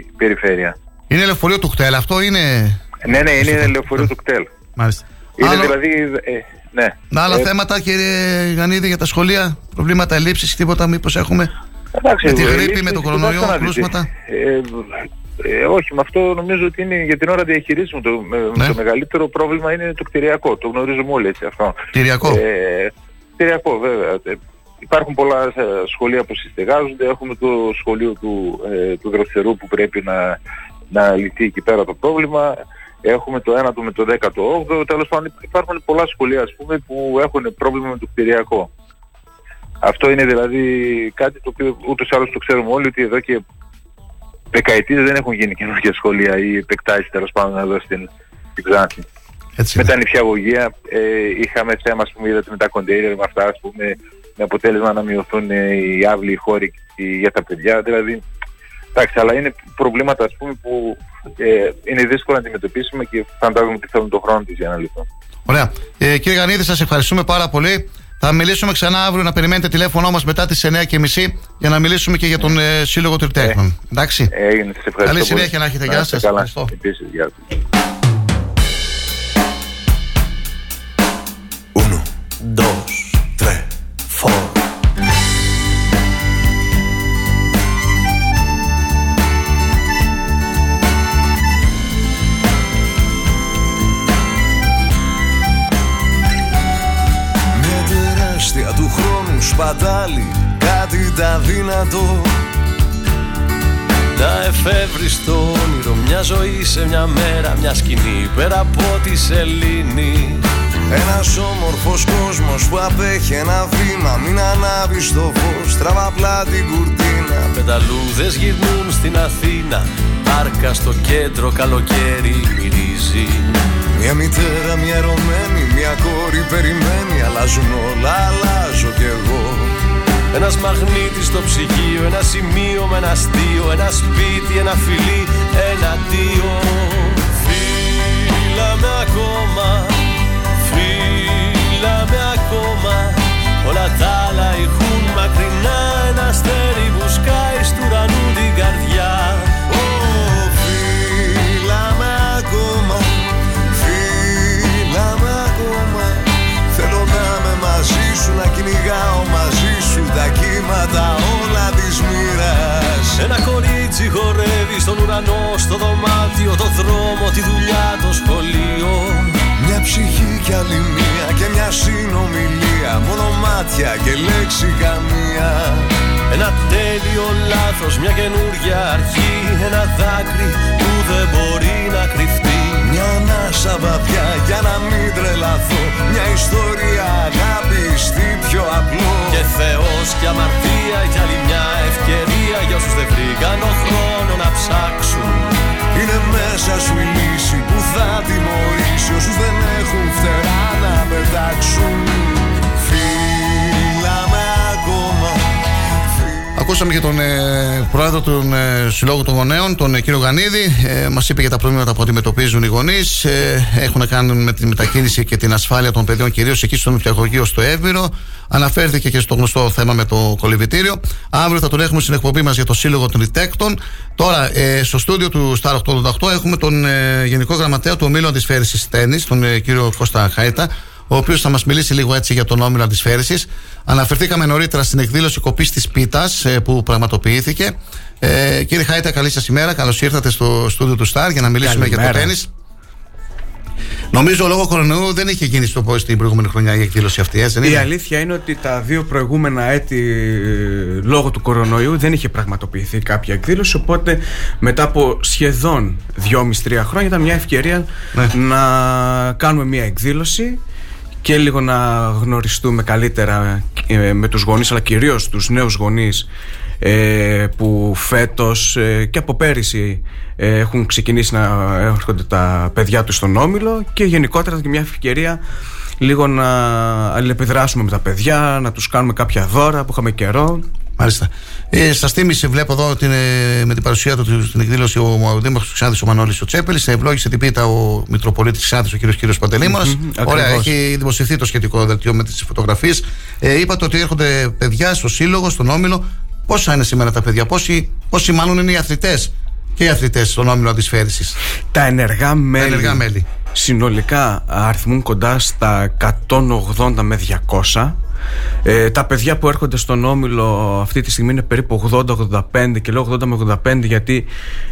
η περιφέρεια. Είναι λεωφορείο του κτέλ, αυτό είναι; Ναι, ναι, είναι λεωφορείο του κτέλ. Μάλιστα. Είναι Άλλο- δηλαδή, ε, ναι. Άλλα Ε, θέματα, κύριε Γανίδη, για τα σχολεία, προβλήματα ελλείψη, τίποτα, μήπως έχουμε. εντάξει, με τη ε, γρήπη, λύσεις, με τον κοιτάξτε κορονοϊό, να δείτε. κρούσματα. Ε, ε, όχι, με αυτό νομίζω ότι είναι για την ώρα διαχειρίζουμε. Το, με- Ναι. το μεγαλύτερο πρόβλημα είναι το κτηριακό. Το γνωρίζουμε όλοι έτσι αυτό. Κτηριακό; Ε, κτηριακό βέβαια. Ε, υπάρχουν πολλά ε, σχολεία που συστεγάζονται. Έχουμε το σχολείο του, ε, του Δροσερού που πρέπει να, να λυθεί εκεί πέρα το πρόβλημα. Έχουμε το 1ο με το 18ο. Τέλος πάντων υπάρχουν πολλά σχολεία ας πούμε, που έχουν πρόβλημα με το κτηριακό. Αυτό είναι δηλαδή κάτι το οποίο ούτως ή άλλως το ξέρουμε όλοι ότι εδώ και δεκαετίες δεν έχουν γίνει καινούργια σχολεία ή επεκτάσεις τέλος πάντων εδώ στην, στην Ξάνθη. Έτσι με τα νηπιαγωγεία ε, είχαμε θέμα, ας πούμε, είδατε με τα κοντέινερ, με αυτά, ας πούμε, με αποτέλεσμα να μειωθούν ε, οι άβλοι, οι χώροι οι- για τα παιδιά. Δηλαδή, εντάξει, αλλά είναι προβλήματα, ας πούμε, που ε, είναι δύσκολο να αντιμετωπίσουμε και φαντάζομαι ότι θέλουν τον χρόνο της για να λυθούν. Ωραία. Ε, κύριε Γανίδη, σας ευχαριστούμε πάρα πολύ. Θα μιλήσουμε ξανά αύριο να περιμένετε τηλέφωνο μας μετά τις 9.30 για να μιλήσουμε και για τον ε, Σύλλογο Τριτέχνων. Εντάξει. Έγινε, σας ευχαριστώ Καλή πολύ. συνέχεια να έχετε. Γεια είστε σας. Καλά. Ευχαριστώ. Επίσης, γεια σας. Dos, tres, χρόνου σπατάλη Κάτι τα δυνατό Να εφεύρεις το όνειρο μια ζωή σε μια μέρα Μια σκηνή πέρα από τη σελήνη. Ένας όμορφος κόσμος που απέχει ένα βήμα Μην ανάβεις το φως, τραβά απλά την κουρτίνα. Πεταλούδες γυρνούν στην Αθήνα Άρκα στο κέντρο καλοκαίρι μυρίζει Μια μητέρα, μια ερωμένη, μια κόρη περιμένει. Αλλάζουν όλα, αλλάζω κι εγώ. Ένας μαγνήτης στο ψυγείο, ένα σημείο με ένα αστείο Ένα σπίτι, ένα φιλί, ένα αντίο. Φίλα με ακόμα, φίλα με ακόμα. Όλα τα άλλα ηχούν μακρινά Ένα αστέρι που σκάει να κυνηγάω μαζί σου Τα κύματα όλα της μοίρας. Ένα κορίτσι ουρανό στο δωμάτιο, το δρόμο, τη δουλειά, το σχολείο. Μια ψυχή κι άλλη μία και μια συνομιλία. Μόνο μάτια και λέξη καμία. Ένα τέλειο λάθος, μια καινούργια αρχή. Ένα δάκρυ που δεν μπορεί να κρυφτεί Μια ανάσα βαθιά για να μην τρελαθώ. Μια ιστορία αγάπης τι πιο απλό. Και Θεός και αμαρτία κι άλλη μια ευκαιρία. Για όσους δεν βρήκαν το χρόνο να ψάξουν. Είναι μέσα σου η λύση που θα τιμωρήσει. Όσους δεν έχουν φτερά να πετάξουν Ακούσαμε και τον ε, πρόεδρο του ε, Συλλόγου των Γονέων, τον ε, κύριο Γανίδη. Ε, Μας είπε για τα προβλήματα που αντιμετωπίζουν οι γονείς. Ε, έχουν να κάνουν με τη μετακίνηση και την ασφάλεια των παιδιών, κυρίως εκεί στο νηπιαγωγείο στο Εύβηρο. Αναφέρθηκε και στο γνωστό θέμα με το κολυβητήριο. Αύριο θα τον έχουμε στην εκπομπή μας για το Σύλλογο των Λιτέκτων. Τώρα, ε, στο στούντιο του Star 888 έχουμε τον ε, Γενικό Γραμματέα του Ομίλου Αντισφαίρηση Τέννης, τον ε, κύριο Κώστα Χάιτα, ο οποίος θα μας μιλήσει λίγο έτσι για τον όμιλο αντισφαίρεση. Αναφερθήκαμε νωρίτερα στην εκδήλωση κοπής της πίτας που πραγματοποιήθηκε. Ε, κύριε Χάιτα, καλή σας ημέρα. Καλώς ήρθατε στο στούντιο του Σταρ για να μιλήσουμε για το Καλημέρα. τέννη. Νομίζω λόγω κορονοϊού δεν είχε γίνει στο πώς την προηγούμενη χρονιά η εκδήλωση αυτή, έτσι, δεν Η είναι; αλήθεια είναι ότι τα δύο προηγούμενα έτη ε, λόγω του κορονοϊού δεν είχε πραγματοποιηθεί κάποια εκδήλωση οπότε μετά από σχεδόν 2,5-3 χρόνια ήταν μια ευκαιρία να κάνουμε μια εκδήλωση και λίγο να γνωριστούμε καλύτερα ε, με τους γονείς αλλά κυρίως τους νέους γονείς ε, που φέτος ε, και από πέρυσι ε, έχουν ξεκινήσει να έρχονται τα παιδιά τους στον Όμιλο και γενικότερα και μια ευκαιρία λίγο να αλληλεπιδράσουμε με τα παιδιά, να τους κάνουμε κάποια δώρα που είχαμε καιρό. Μάλιστα. Ε, Σας θύμισε, βλέπω εδώ ότι είναι με την παρουσία του στην εκδήλωση ο, ο Δήμαρχο Ξάνθη, ο Μανώλης ο Τσέπελης. Ευλόγησε την πίτα ο Μητροπολίτης Ξάνθη, ο κ. κύριος Παντελήμωνα. Μμμ, Ωραία, ακριβώς. έχει δημοσιευθεί το σχετικό δελτίο με τις φωτογραφίες. Ε, είπατε ότι έρχονται παιδιά στο Σύλλογο, στον Όμιλο. Πόσα είναι σήμερα τα παιδιά, πόσοι, πόσοι μάλλον είναι οι αθλητές; Και οι αθλητές στον Όμιλο Αντισφαίρηση. Τα ενεργά μέλη, ενεργά μέλη. συνολικά αριθμούν κοντά στα 180 με 200. Ε, τα παιδιά που έρχονται στον Όμιλο αυτή τη στιγμή είναι περίπου 80-85 και λέω 80 με 85 γιατί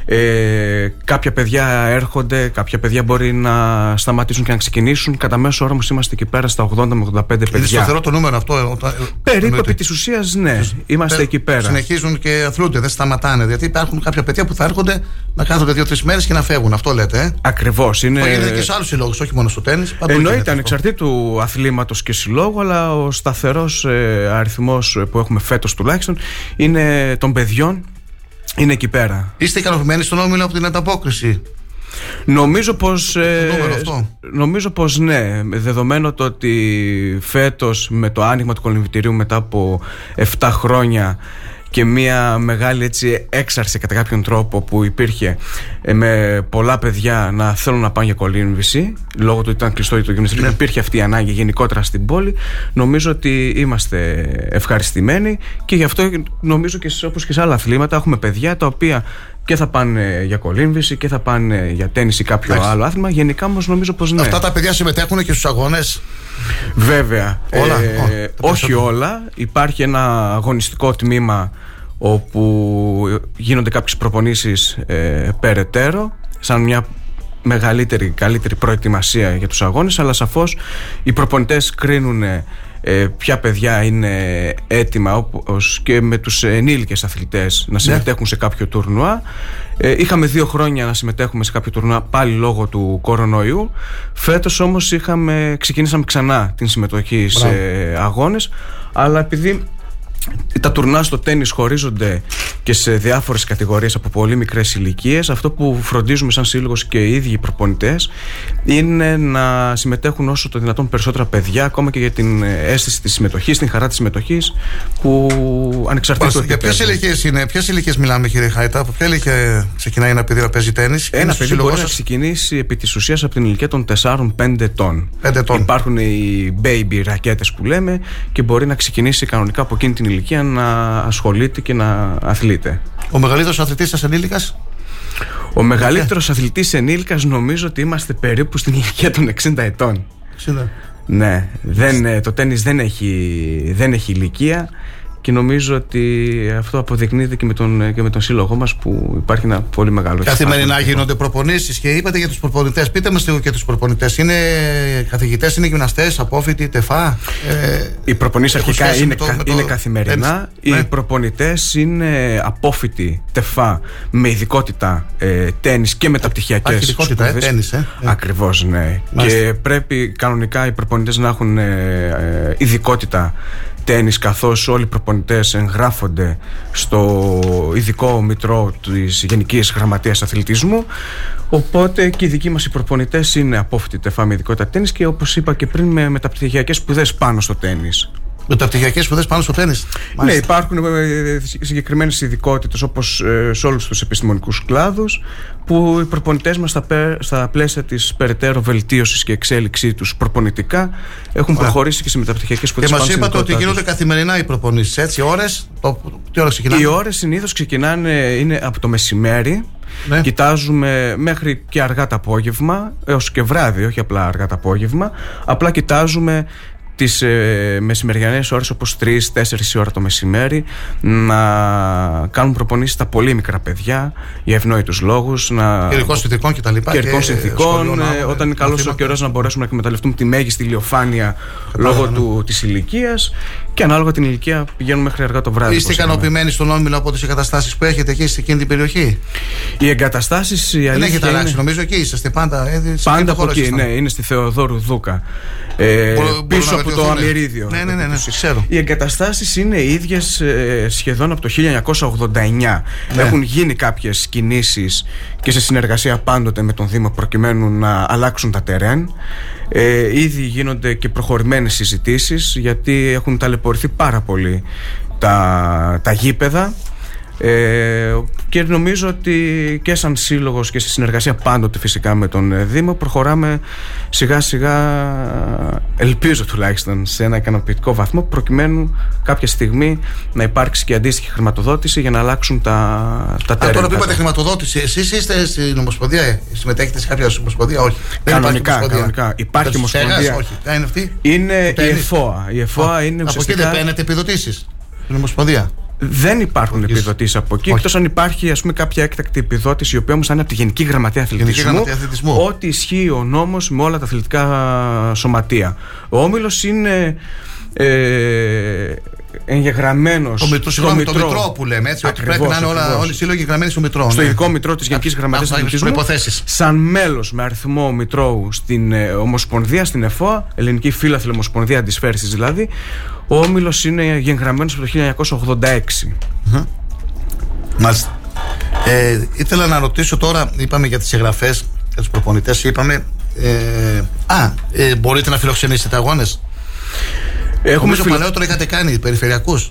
ε, κάποια παιδιά έρχονται, κάποια παιδιά μπορεί να σταματήσουν και να ξεκινήσουν. Κατά μέσο όρο όμως είμαστε εκεί πέρα στα 80 με 85 Είναι παιδιά. σταθερό το νούμερο αυτό. ε, όταν- Περίπου εννοείται. επί της ουσίας ναι, είμαστε Πε- εκεί πέρα. Συνεχίζουν και αθλούνται, δεν σταματάνε. Γιατί υπάρχουν κάποια παιδιά που θα έρχονται να κάθονται δύο-τρεις μέρες και να φεύγουν. Αυτό λέτε, ε; Ακριβώς. Είναι... Το γίνεται και σε άλλους συλλόγους, όχι μόνο στο τέννη. Εννοείται ανεξαρτήτου αθλήματος και συλλόγου, αλλά ο σταθερός ε, αριθμός που έχουμε φέτος τουλάχιστον είναι των παιδιών είναι εκεί πέρα. Είστε ικανοποιημένοι στον όμιλο από την ανταπόκριση; Νομίζω πως, ε, νούμερο αυτό. νομίζω πως ναι, δεδομένου το ότι φέτος με το άνοιγμα του κολυμβητηρίου μετά από 7 χρόνια και μια μεγάλη έτσι έξαρση κατά κάποιον τρόπο που υπήρχε ε, με πολλά παιδιά να θέλουν να πάνε για κολύμβηση λόγω του ότι ήταν κλειστό το γυμναστήριο υπήρχε αυτή η ανάγκη γενικότερα στην πόλη. Νομίζω ότι είμαστε ευχαριστημένοι και γι' αυτό νομίζω και σε- όπως και σε άλλα αθλήματα έχουμε παιδιά τα οποία και θα πάνε για κολύμβηση και θα πάνε για τέννις ή κάποιο Εντάξει. άλλο άθλημα γενικά όμως νομίζω πως ναι Αυτά τα παιδιά συμμετέχουν και στους αγώνες. Βέβαια. Όλα. Ε, Ω, τα όχι περισσότερα. όλα. Υπάρχει ένα αγωνιστικό τμήμα όπου γίνονται κάποιες προπονήσεις ε, περαιτέρω σαν μια μεγαλύτερη, καλύτερη προετοιμασία για τους αγώνες αλλά σαφώς οι προπονητές κρίνουν ε, ποια παιδιά είναι έτοιμα όπως και με τους ενήλικες αθλητές να συμμετέχουν σε κάποιο τουρνουά. Ε, είχαμε δύο χρόνια να συμμετέχουμε σε κάποιο τουρνουά πάλι λόγω του κορονοϊού. Φέτος όμως είχαμε, ξεκινήσαμε ξανά την συμμετοχή σε αγώνες. Αλλά επειδή τα τουρνά στο τέννις χωρίζονται και σε διάφορες κατηγορίες από πολύ μικρές ηλικίες. Αυτό που φροντίζουμε σαν σύλλογος και οι ίδιοι οι προπονητές είναι να συμμετέχουν όσο το δυνατόν περισσότερα παιδιά ακόμα και για την αίσθηση της συμμετοχής, την χαρά της συμμετοχής που ανεξαρτήτως Για ποιες επίπεδου. ηλικίες είναι, ποιες ηλικίες μιλάμε, κύριε Χάιτα, από ποια ηλικία ξεκινάει ένα παιδί να παίζει τέννη. Ένα παιδί μπορεί να ξεκινήσει επί της ουσίας από την ηλικία των 4-5 ετών. Υπάρχουν οι baby ρακέτες που λέμε και μπορεί να ξεκινήσει κανονικά από εκείνη την ηλικία να ασχολείται και να αθλείται. Ο μεγαλύτερος αθλητής σα ενήλικας; Ο μεγαλύτερος αθλητής ενήλικας νομίζω ότι είμαστε περίπου στην ηλικία των 60 ετών. 60. Ναι, δεν, ε, το τέννις δεν έχει, δεν έχει ηλικία και νομίζω ότι αυτό αποδεικνύεται και με τον, και με τον σύλλογό μας που υπάρχει ένα πολύ μεγάλο Καθημερινά γίνονται προπονήσεις και είπατε για τους προπονητές. Πείτε μας λίγο και τους προπονητές. Είναι καθηγητές, είναι γυμναστές, απόφοιτοι, τεφά; Ε, οι προπονήσεις αρχικά είναι, το, είναι καθημερινά. Οι ναι. προπονητές είναι απόφοιτοι, τεφά, με ειδικότητα ε, τέννη και μεταπτυχιακές. Έχει ειδικότητα, ε, τέννη, ε. Ακριβώς, ναι. Και πρέπει κανονικά οι προπονητές να έχουν ε, ε, ειδικότητα τένις καθώς όλοι οι προπονητές εγγράφονται στο ειδικό μητρό της Γενικής Γραμματείας Αθλητισμού. Οπότε και οι δικοί μας οι προπονητές είναι απόφοιτοι τεφά με ειδικότητα τένις και όπως είπα και πριν με μεταπτυχιακές σπουδές πάνω στο τένις Μεταπτυχιακέ σπουδέ πάνω στο τέννη. Ναι, υπάρχουν ε, συγκεκριμένες ειδικότητες όπως ε, σε όλους τους επιστημονικούς κλάδους που οι προπονητές μας στα, στα πλαίσια της περαιτέρω βελτίωσης και εξέλιξή τους προπονητικά έχουν προχωρήσει και σε μεταπτυχιακές σπουδέ. Και μας είπατε ότι γίνονται καθημερινά οι προπονήσεις, έτσι, ώρες. Τι ώρε ξεκινάνε; Οι ώρες συνήθως ξεκινάνε είναι από το μεσημέρι. Ναι. Κοιτάζουμε μέχρι και αργά το απόγευμα, έως και βράδυ, όχι απλά αργά το απόγευμα. Απλά κοιτάζουμε τις ε, μεσημεριανές ώρες όπως 3-4 η ώρα το μεσημέρι να κάνουν προπονήσεις τα πολύ μικρά παιδιά για ευνόητους λόγους. Να... Καιρικών συνθηκών κτλ. Καιρικών συνθηκών. Ε, όταν είναι καλός ο καιρός να μπορέσουμε να εκμεταλλευτούμε τη μέγιστη ηλιοφάνεια λόγω ναι. της ηλικίας και ανάλογα την ηλικία πηγαίνουμε μέχρι αργά το βράδυ. Είστε ικανοποιημένοι στον Όμιλο από τις εγκαταστάσεις που έχετε εκεί σε εκείνη την περιοχή; Οι εγκαταστάσεις. Δεν έχετε αλλάξει, νομίζω εκεί είσαστε πάντα. Ε, πάντα από εκεί, ναι, είναι στη Θεοδόρου Δούκα. Ε, πίσω από το Αμερίδιο. Ναι, ναι, ναι, ναι, ξέρω. Οι εγκαταστάσεις είναι ίδιες ε, σχεδόν από το 1989. Ναι. Έχουν γίνει κάποιες κινήσεις και σε συνεργασία πάντοτε με τον Δήμο προκειμένου να αλλάξουν τα τερέν. Ε, ήδη γίνονται και προχωρημένες συζητήσεις γιατί έχουν ταλαιπωρηθεί πάρα πολύ τα, τα γήπεδα ε, και νομίζω ότι και σαν σύλλογος και σε συνεργασία πάντοτε φυσικά με τον ε, Δήμο προχωράμε σιγά σιγά ελπίζω τουλάχιστον σε ένα ικανοποιητικό βαθμό προκειμένου κάποια στιγμή να υπάρξει και αντίστοιχη χρηματοδότηση για να αλλάξουν τα, τα τέρμα. Τώρα που είπατε χρηματοδότηση, εσείς είστε στην Ομοσπονδία, συμμετέχετε σε κάποια Ομοσπονδία, όχι. Κανονικά, υπάρχει κανονικά. Υπάρχει Ομοσπονδία. όχι. Είναι αυτή. Είναι η ΕΦΟΑ. Η ΕΦΟΑ είναι ουσιαστικά. Από εκεί δεν παίρνετε επιδοτήσεις στην Ομοσπονδία. Δεν υπάρχουν επιδοτήσεις από εκεί, εκτός αν υπάρχει ας πούμε, κάποια έκτακτη επιδότηση, η οποία όμως είναι από τη Γενική Γραμματεία Αθλητισμού. Αθλητισμού. Ό,τι ισχύει ο νόμος με όλα τα αθλητικά σωματεία. Ο Όμιλος είναι. Ε, εγγεγραμμένος. Το μητρός, συγγνώμη, το μητρό που λέμε έτσι. ότι πρέπει να είναι όλα, όλοι οι σύλλογοι εγγραμμένοι στο μητρό. Στο ναι. ειδικό μητρό της Γενικής Γραμματεία Αθλητισμού. Σαν μέλος με αριθμό μητρώου στην ε, Ομοσπονδία, στην ΕΦΟΑ, Ελληνική Φίλαθλη Ομοσπονδία Αντισφαίρηση δηλαδή, ο Όμιλος είναι εγγεγραμμένος από το 1986. Μάλιστα. Ε, ήθελα να ρωτήσω τώρα, είπαμε για τις εγγραφές, για τους προπονητές, είπαμε. Ε, α, ε, μπορείτε να φιλοξενήσετε αγώνες; Έχουμε Νομίζω φιλο... παλαιότερο είχατε κάνει περιφερειακούς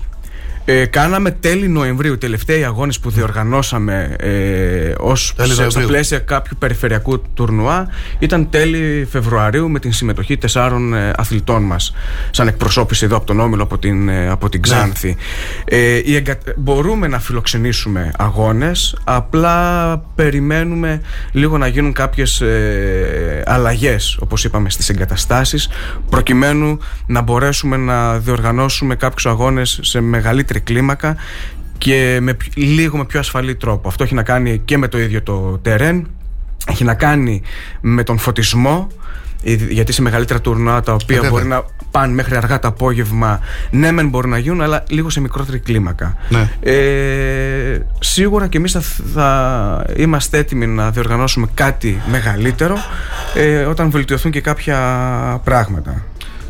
ε, κάναμε τέλη Νοεμβρίου, τελευταίοι αγώνες που διοργανώσαμε ε, ως σε, στα πλαίσια κάποιου περιφερειακού τουρνουά ήταν τέλη Φεβρουαρίου με την συμμετοχή τεσσάρων ε, αθλητών μας σαν εκπροσώπηση εδώ από τον Όμιλο από την, ε, από την ναι. Ξάνθη. Ε, εγκα... Μπορούμε να φιλοξενήσουμε αγώνες, απλά περιμένουμε λίγο να γίνουν κάποιες ε, αλλαγές όπως είπαμε στις εγκαταστάσεις προκειμένου να μπορέσουμε να διοργανώσουμε κάποιους αγώνες σε μεγαλύτερη κλίμακα και με, λίγο με πιο ασφαλή τρόπο. Αυτό έχει να κάνει και με το ίδιο το τερέν, έχει να κάνει με τον φωτισμό, γιατί σε μεγαλύτερα τουρνουά τα οποία ε, μπορεί να πάνε μέχρι αργά το απόγευμα, ναι, μεν μπορούν να γίνουν, αλλά λίγο σε μικρότερη κλίμακα. Ναι. Ε, σίγουρα και εμείς θα, θα, είμαστε έτοιμοι να διοργανώσουμε κάτι μεγαλύτερο ε, όταν βελτιωθούν και κάποια πράγματα.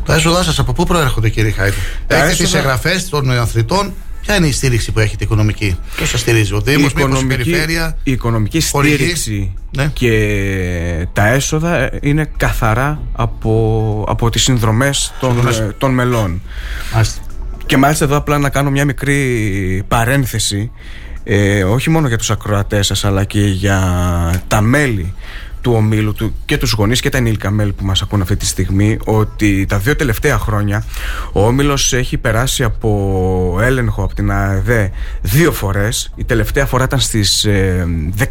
Τα έσοδά σας από πού προέρχονται, κύριε Χάιδη. Έχετε τις εγγραφές των αθλητών. Ποια είναι η στήριξη που έχετε οικονομική, Ποιος σας στηρίζει, ο Δήμος, η, περιφέρεια. Η οικονομική στήριξη ναι. και τα έσοδα είναι καθαρά από, από τις συνδρομές των, ε, των μελών. Και μάλιστα εδώ απλά να κάνω μια μικρή παρένθεση ε, όχι μόνο για τους ακροατές σας αλλά και για τα μέλη του ομίλου του και τους γονείς και τα ενήλικα μέλη που μας ακούν αυτή τη στιγμή ότι τα δύο τελευταία χρόνια ο όμιλος έχει περάσει από έλεγχο από την ΑΕΔ δύο φορές η τελευταία φορά ήταν στις ε, 16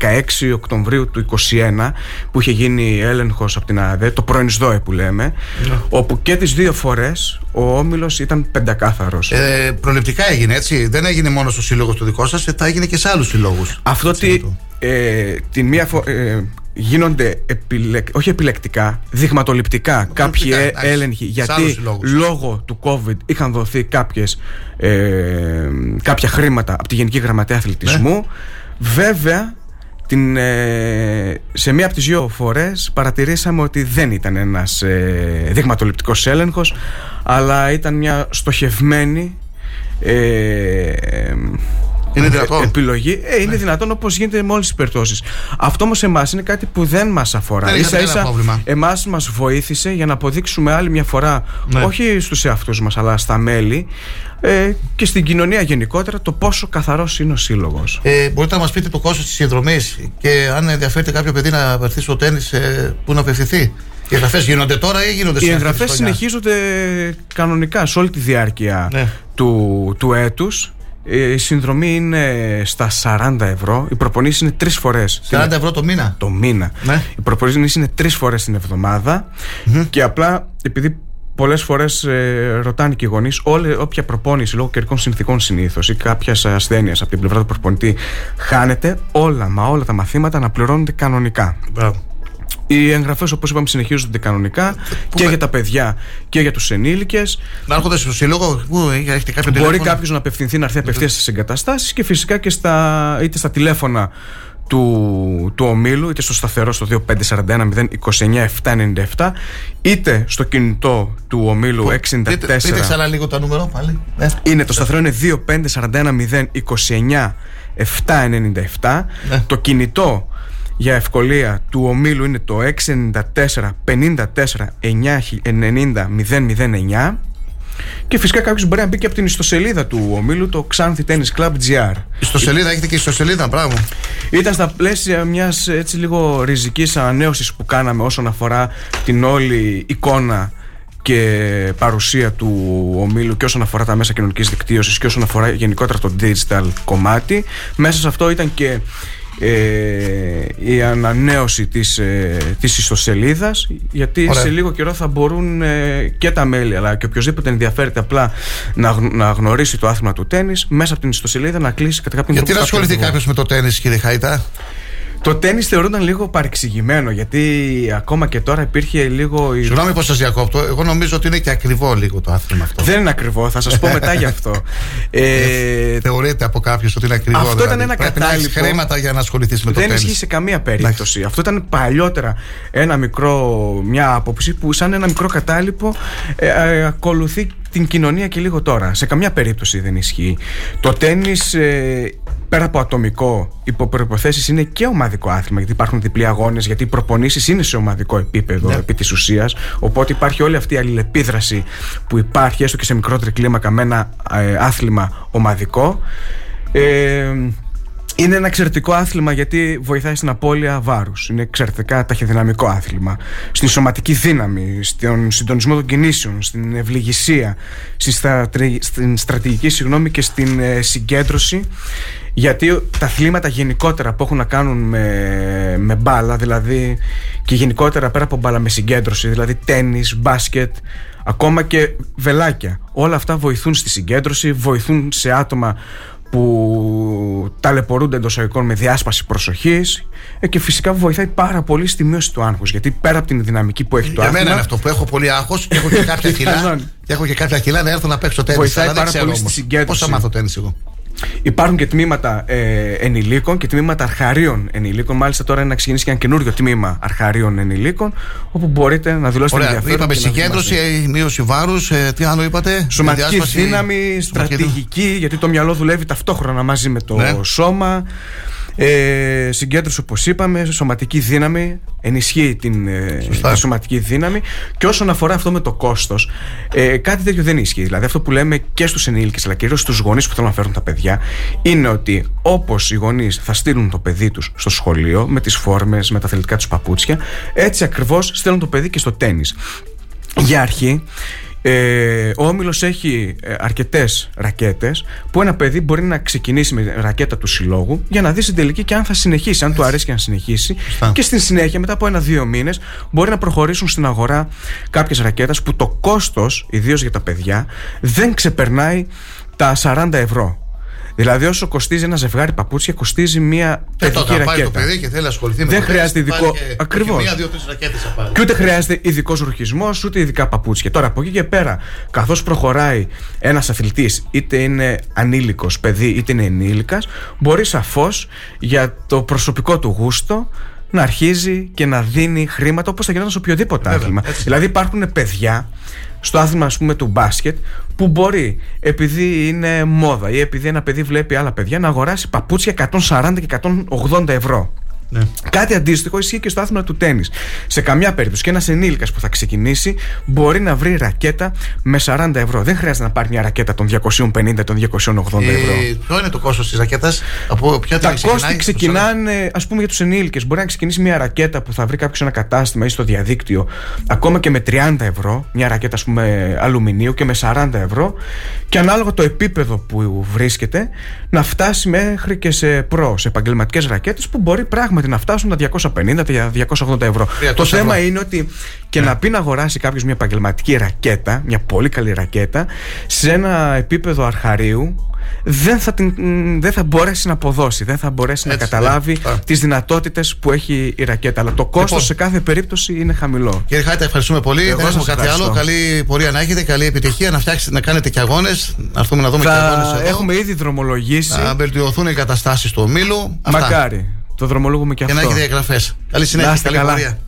Οκτωβρίου του 2021 που είχε γίνει έλεγχος από την ΑΕΔ το πρώην ΣΔΟΕ που λέμε όπου και τις δύο φορές ο όμιλος ήταν πεντακάθαρος Ε, προληπτικά έγινε έτσι. Δεν έγινε μόνο στο σύλλογο του δικό σας, θα έγινε και σε άλλους συλλόγου. Αυτό ότι ε, την μία φο- ε, γίνονται επιλεκ- όχι επιλεκτικά, δειγματοληπτικά κάποιοι ε, εντάξει. έλεγχοι Σε γιατί άλλους συλλόγους. λόγω του COVID είχαν δοθεί κάποιες, ε, κάποια χρήματα από τη Γενική Γραμματεία Αθλητισμού. Ναι. Βέβαια, την, ε, σε μία από τις δύο φορές παρατηρήσαμε ότι δεν ήταν ένας ε, δειγματοληπτικός έλεγχος αλλά ήταν μια στοχευμένη ε, Είναι δυνατόν. επιλογή. Ε, είναι δυνατόν όπως γίνεται με όλες τις περιπτώσεις. Αυτό όμως εμάς είναι κάτι που δεν μας αφορά. Δεν είχατε κανένα πρόβλημα. εμάς μας βοήθησε για να αποδείξουμε άλλη μια φορά, Ναι. όχι στους εαυτούς μας, αλλά στα μέλη ε, και στην κοινωνία γενικότερα, το πόσο καθαρός είναι ο σύλλογος. Ε, μπορείτε να μας πείτε το κόστος της συνδρομής και αν ενδιαφέρεται κάποιο παιδί να έρθει στο τέννη, ε, πού να απευθυνθεί. Οι εγγραφές γίνονται τώρα ή γίνονται Οι σε αυτή τη εγγραφές χρονιά; συνεχίζονται κανονικά σε όλη τη διάρκεια Ναι. του, του έτους. Η συνδρομή είναι στα 40 ευρώ. Οι προπονήσεις είναι τρεις φορές. 40 ευρώ το μήνα. Το μήνα. Ναι. Οι προπονήσεις είναι τρεις φορές την εβδομάδα. Και απλά επειδή πολλές φορές ε, ρωτάνε και οι γονείς, όποια προπόνηση λόγω καιρικών συνθήκων συνήθως ή κάποιας ασθένειας από την πλευρά του προπονητή χάνεται, όλα μα όλα τα μαθήματα να πληρώνονται κανονικά. Οι εγγραφές, όπως είπαμε, συνεχίζονται κανονικά και για τα παιδιά και για τους ενήλικες. Να έρχονται στο σύλλογο, πού ε, έχετε κάποιο Μπορεί τηλέφωνο; κάποιος να απευθυνθεί να έρθει απευθείας στις εγκαταστάσεις και φυσικά και στα, είτε στα τηλέφωνα του, του ομίλου, είτε στο σταθερό στο 2541-029-797, είτε στο κινητό του ομίλου 64. Πείτε, πείτε ξανά λίγο το νούμερο πάλι. Ναι. Είναι το σταθερό είναι 2541-029-797. Το κινητό για ευκολία του ομίλου είναι το 694 54 990 009 και φυσικά κάποιος μπορεί να μπει και από την ιστοσελίδα του ομίλου το Xanthi Tennis Club GR. Ιστοσελίδα, έχετε και ιστοσελίδα, μπράβο. Ήταν στα πλαίσια μιας έτσι λίγο ριζικής ανανέωσης που κάναμε όσον αφορά την όλη εικόνα και παρουσία του ομίλου και όσον αφορά τα μέσα κοινωνικής δικτύωσης και όσον αφορά γενικότερα το digital κομμάτι. Μέσα σε αυτό ήταν και ε, η ανανέωση της, ε, της ιστοσελίδας γιατί Ωραία. σε λίγο καιρό θα μπορούν ε, και τα μέλη αλλά και οποιοδήποτε ενδιαφέρεται απλά να, γν- να γνωρίσει το άθλημα του τέννις μέσα από την ιστοσελίδα να κλείσει κατά κάποιον Γιατί να τρόπο κάποιο ασχοληθεί αριθμό. κάποιος με το τέννη, κύριε Χαϊτά; Το τέννις θεωρούνταν λίγο παρεξηγημένο γιατί ακόμα και τώρα υπήρχε λίγο. η- Συγγνώμη που σας διακόπτω. Εγώ νομίζω ότι είναι και ακριβό λίγο το άθλημα αυτό. Δεν είναι ακριβό, θα σας πω μετά γι' αυτό. <laughs> Ε, Θεωρείται από κάποιους ότι είναι ακριβό. Αυτό ήταν δηλαδή. ένα Πρέπει να έχεις κατάλοιπο. χρήματα για να ασχοληθείς με το δεν τέννη. ισχύει σε καμία περίπτωση. Αυτό ήταν παλιότερα ένα μικρό, μια άποψη που σαν ένα μικρό κατάλοιπο ε, ε, ακολουθεί την κοινωνία και λίγο τώρα. Σε καμιά περίπτωση δεν ισχύει. Το τέννις ε, πέρα από ατομικό υπό προϋποθέσεις είναι και ομαδικό άθλημα γιατί υπάρχουν διπλοί αγώνες, γιατί οι προπονήσεις είναι σε ομαδικό επίπεδο Ναι. επί της ουσίας οπότε υπάρχει όλη αυτή η αλληλεπίδραση που υπάρχει έστω και σε μικρότερη κλίμακα με ένα ε, άθλημα ομαδικό ε, είναι ένα εξαιρετικό άθλημα γιατί βοηθάει στην απώλεια βάρους. Είναι εξαιρετικά ταχυδυναμικό άθλημα. Στην σωματική δύναμη, στον συντονισμό των κινήσεων, στην ευληγησία, στη στρατε- στην στρατηγική συγγνώμη και στην ε, συγκέντρωση. Γιατί τα αθλήματα γενικότερα που έχουν να κάνουν με, με μπάλα, δηλαδή και γενικότερα πέρα από μπάλα με συγκέντρωση, δηλαδή τέννις, μπάσκετ, ακόμα και βελάκια. Όλα αυτά βοηθούν στη συγκέντρωση, βοηθούν σε άτομα που ταλαιπωρούνται εντός εισαγωγικών με διάσπαση προσοχής και φυσικά βοηθάει πάρα πολύ στη μείωση του άγχους. Γιατί πέρα από την δυναμική που έχει το Για άθλημα. μένα είναι αυτό που έχω πολύ άγχος και έχω και <laughs> κάποια κιλά. Κανόνι. και έχω και κάποια κιλά να έρθω να παίξω τέννη. Βοηθάει αλλά δεν πάρα ξέρω πολύ στη όμως. συγκέντρωση. Πώς θα μάθω τέννη εγώ; Υπάρχουν και τμήματα ε, ενηλίκων και τμήματα αρχαρίων ενηλίκων. Μάλιστα, τώρα είναι να ξεκινήσει και ένα καινούριο τμήμα αρχαρίων ενηλίκων, όπου μπορείτε να δηλώσετε Ωραία, ενδιαφέρον. είπαμε και να συγκέντρωση, δοκιμάσετε. ε, μείωση βάρους. Τι άλλο είπατε. Σωματική διάσπαση, δύναμη, στρατηγική, γιατί το μυαλό δουλεύει ταυτόχρονα μαζί με το Ναι. σώμα. Ε, συγκέντρωση, όπως είπαμε, σωματική δύναμη, ενισχύει την, ε, τη σωματική δύναμη. Και όσον αφορά αυτό με το κόστος, ε, κάτι τέτοιο δεν ισχύει. Δηλαδή, αυτό που λέμε και στους ενήλικες, αλλά κυρίως στους γονείς που θέλουν να φέρουν τα παιδιά, είναι ότι όπως οι γονείς θα στείλουν το παιδί τους στο σχολείο με τις φόρμες, με τα αθλητικά τους παπούτσια, έτσι ακριβώς στέλνουν το παιδί και στο τέννη. Για αρχή, ε, ο Όμιλος έχει ε, αρκετές ρακέτες που ένα παιδί μπορεί να ξεκινήσει με ρακέτα του συλλόγου για να δει στην τελική και αν θα συνεχίσει, αν του αρέσει και να συνεχίσει. Και στην συνέχεια, μετά από ένα-δύο μήνες, μπορεί να προχωρήσουν στην αγορά κάποιες ρακέτες που το κόστος, ιδίως για τα παιδιά, δεν ξεπερνάει τα 40 ευρώ. Δηλαδή, όσο κοστίζει ένα ζευγάρι παπούτσια, κοστίζει μία Και παιδική τότε, αν πάει ρακέτα. το παιδί και θέλει να ασχοληθεί με Δεν το χρειάζεται τένις, ειδικό. πάρει και- Ακριβώς. όχι Μία, δύο, τρεις ρακέτες θα πάρει. Και ούτε χρειάζεται ειδικός ρουχισμό, ούτε ειδικά παπούτσια. Τώρα από εκεί και πέρα, καθώς προχωράει ένας αθλητής, είτε είναι ανήλικος παιδί, είτε είναι ενήλικας, μπορεί σαφώς για το προσωπικό του γούστο να αρχίζει και να δίνει χρήματα όπως θα γινόταν σε οποιοδήποτε άθλημα. Δηλαδή υπάρχουν παιδιά στο άθλημα ας πούμε του μπάσκετ που μπορεί επειδή είναι μόδα ή επειδή ένα παιδί βλέπει άλλα παιδιά να αγοράσει παπούτσια 140 και 180 ευρώ. Ναι. Κάτι αντίστοιχο ισχύει και στο άθλημα του τέννη. Σε καμιά περίπτωση και ένας ενήλικας που θα ξεκινήσει μπορεί να βρει ρακέτα με 40 ευρώ. Δεν χρειάζεται να πάρει μια ρακέτα των 250 των 280 ευρώ. Ε, ποιο είναι το κόστος της ρακέτας, από ποια Τα τιμή ξεκινάει, κόστη ξεκινάνε, ας πούμε, για τους ενήλικες. Μπορεί να ξεκινήσει μια ρακέτα που θα βρει κάποιος σε ένα κατάστημα ή στο διαδίκτυο, ακόμα και με 30 ευρώ. Μια ρακέτα, ας πούμε, αλουμινίου και με 40 ευρώ. Και ανάλογα το επίπεδο που βρίσκεται, να φτάσει μέχρι και σε προ, σε επαγγελματικές ρακέτες που μπορεί πράγματι να φτάσουν τα 250, τα 280 ευρώ. 300 Το θέμα ευρώ. είναι ότι και να πει να αγοράσει κάποιος μια επαγγελματική ρακέτα, μια πολύ καλή ρακέτα, σε ένα επίπεδο αρχαρίου, δεν θα, την, μ, δεν θα μπορέσει να αποδώσει, δεν θα μπορέσει να καταλάβει τις δυνατότητες που έχει η ρακέτα. Αλλά το κόστος Λοιπόν. σε κάθε περίπτωση είναι χαμηλό. Κύριε Χάιτα, ευχαριστούμε πολύ. Εγώ Δεν έχουμε σας κάτι ευχαριστώ. άλλο. Καλή πορεία να έχετε, καλή επιτυχία. Να φτιάξετε, να κάνετε και αγώνες. Να έρθουμε να δούμε και Θα αγώνες εδώ. έχουμε ήδη δρομολογήσεις. Να βελτιωθούν οι καταστάσεις του ομίλου. Αυτά. Μακάρι. Το δρομολόγουμε και, αυτό. Και να έχει διαγραφές. Καλή συνέχεια. Καλή καλά. Πορεία.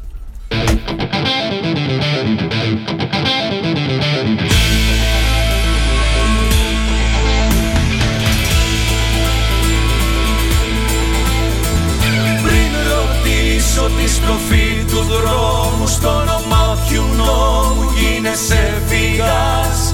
τη στροφή του δρόμου στο όνομά ποιου νόμου γίνεσαι φυγάς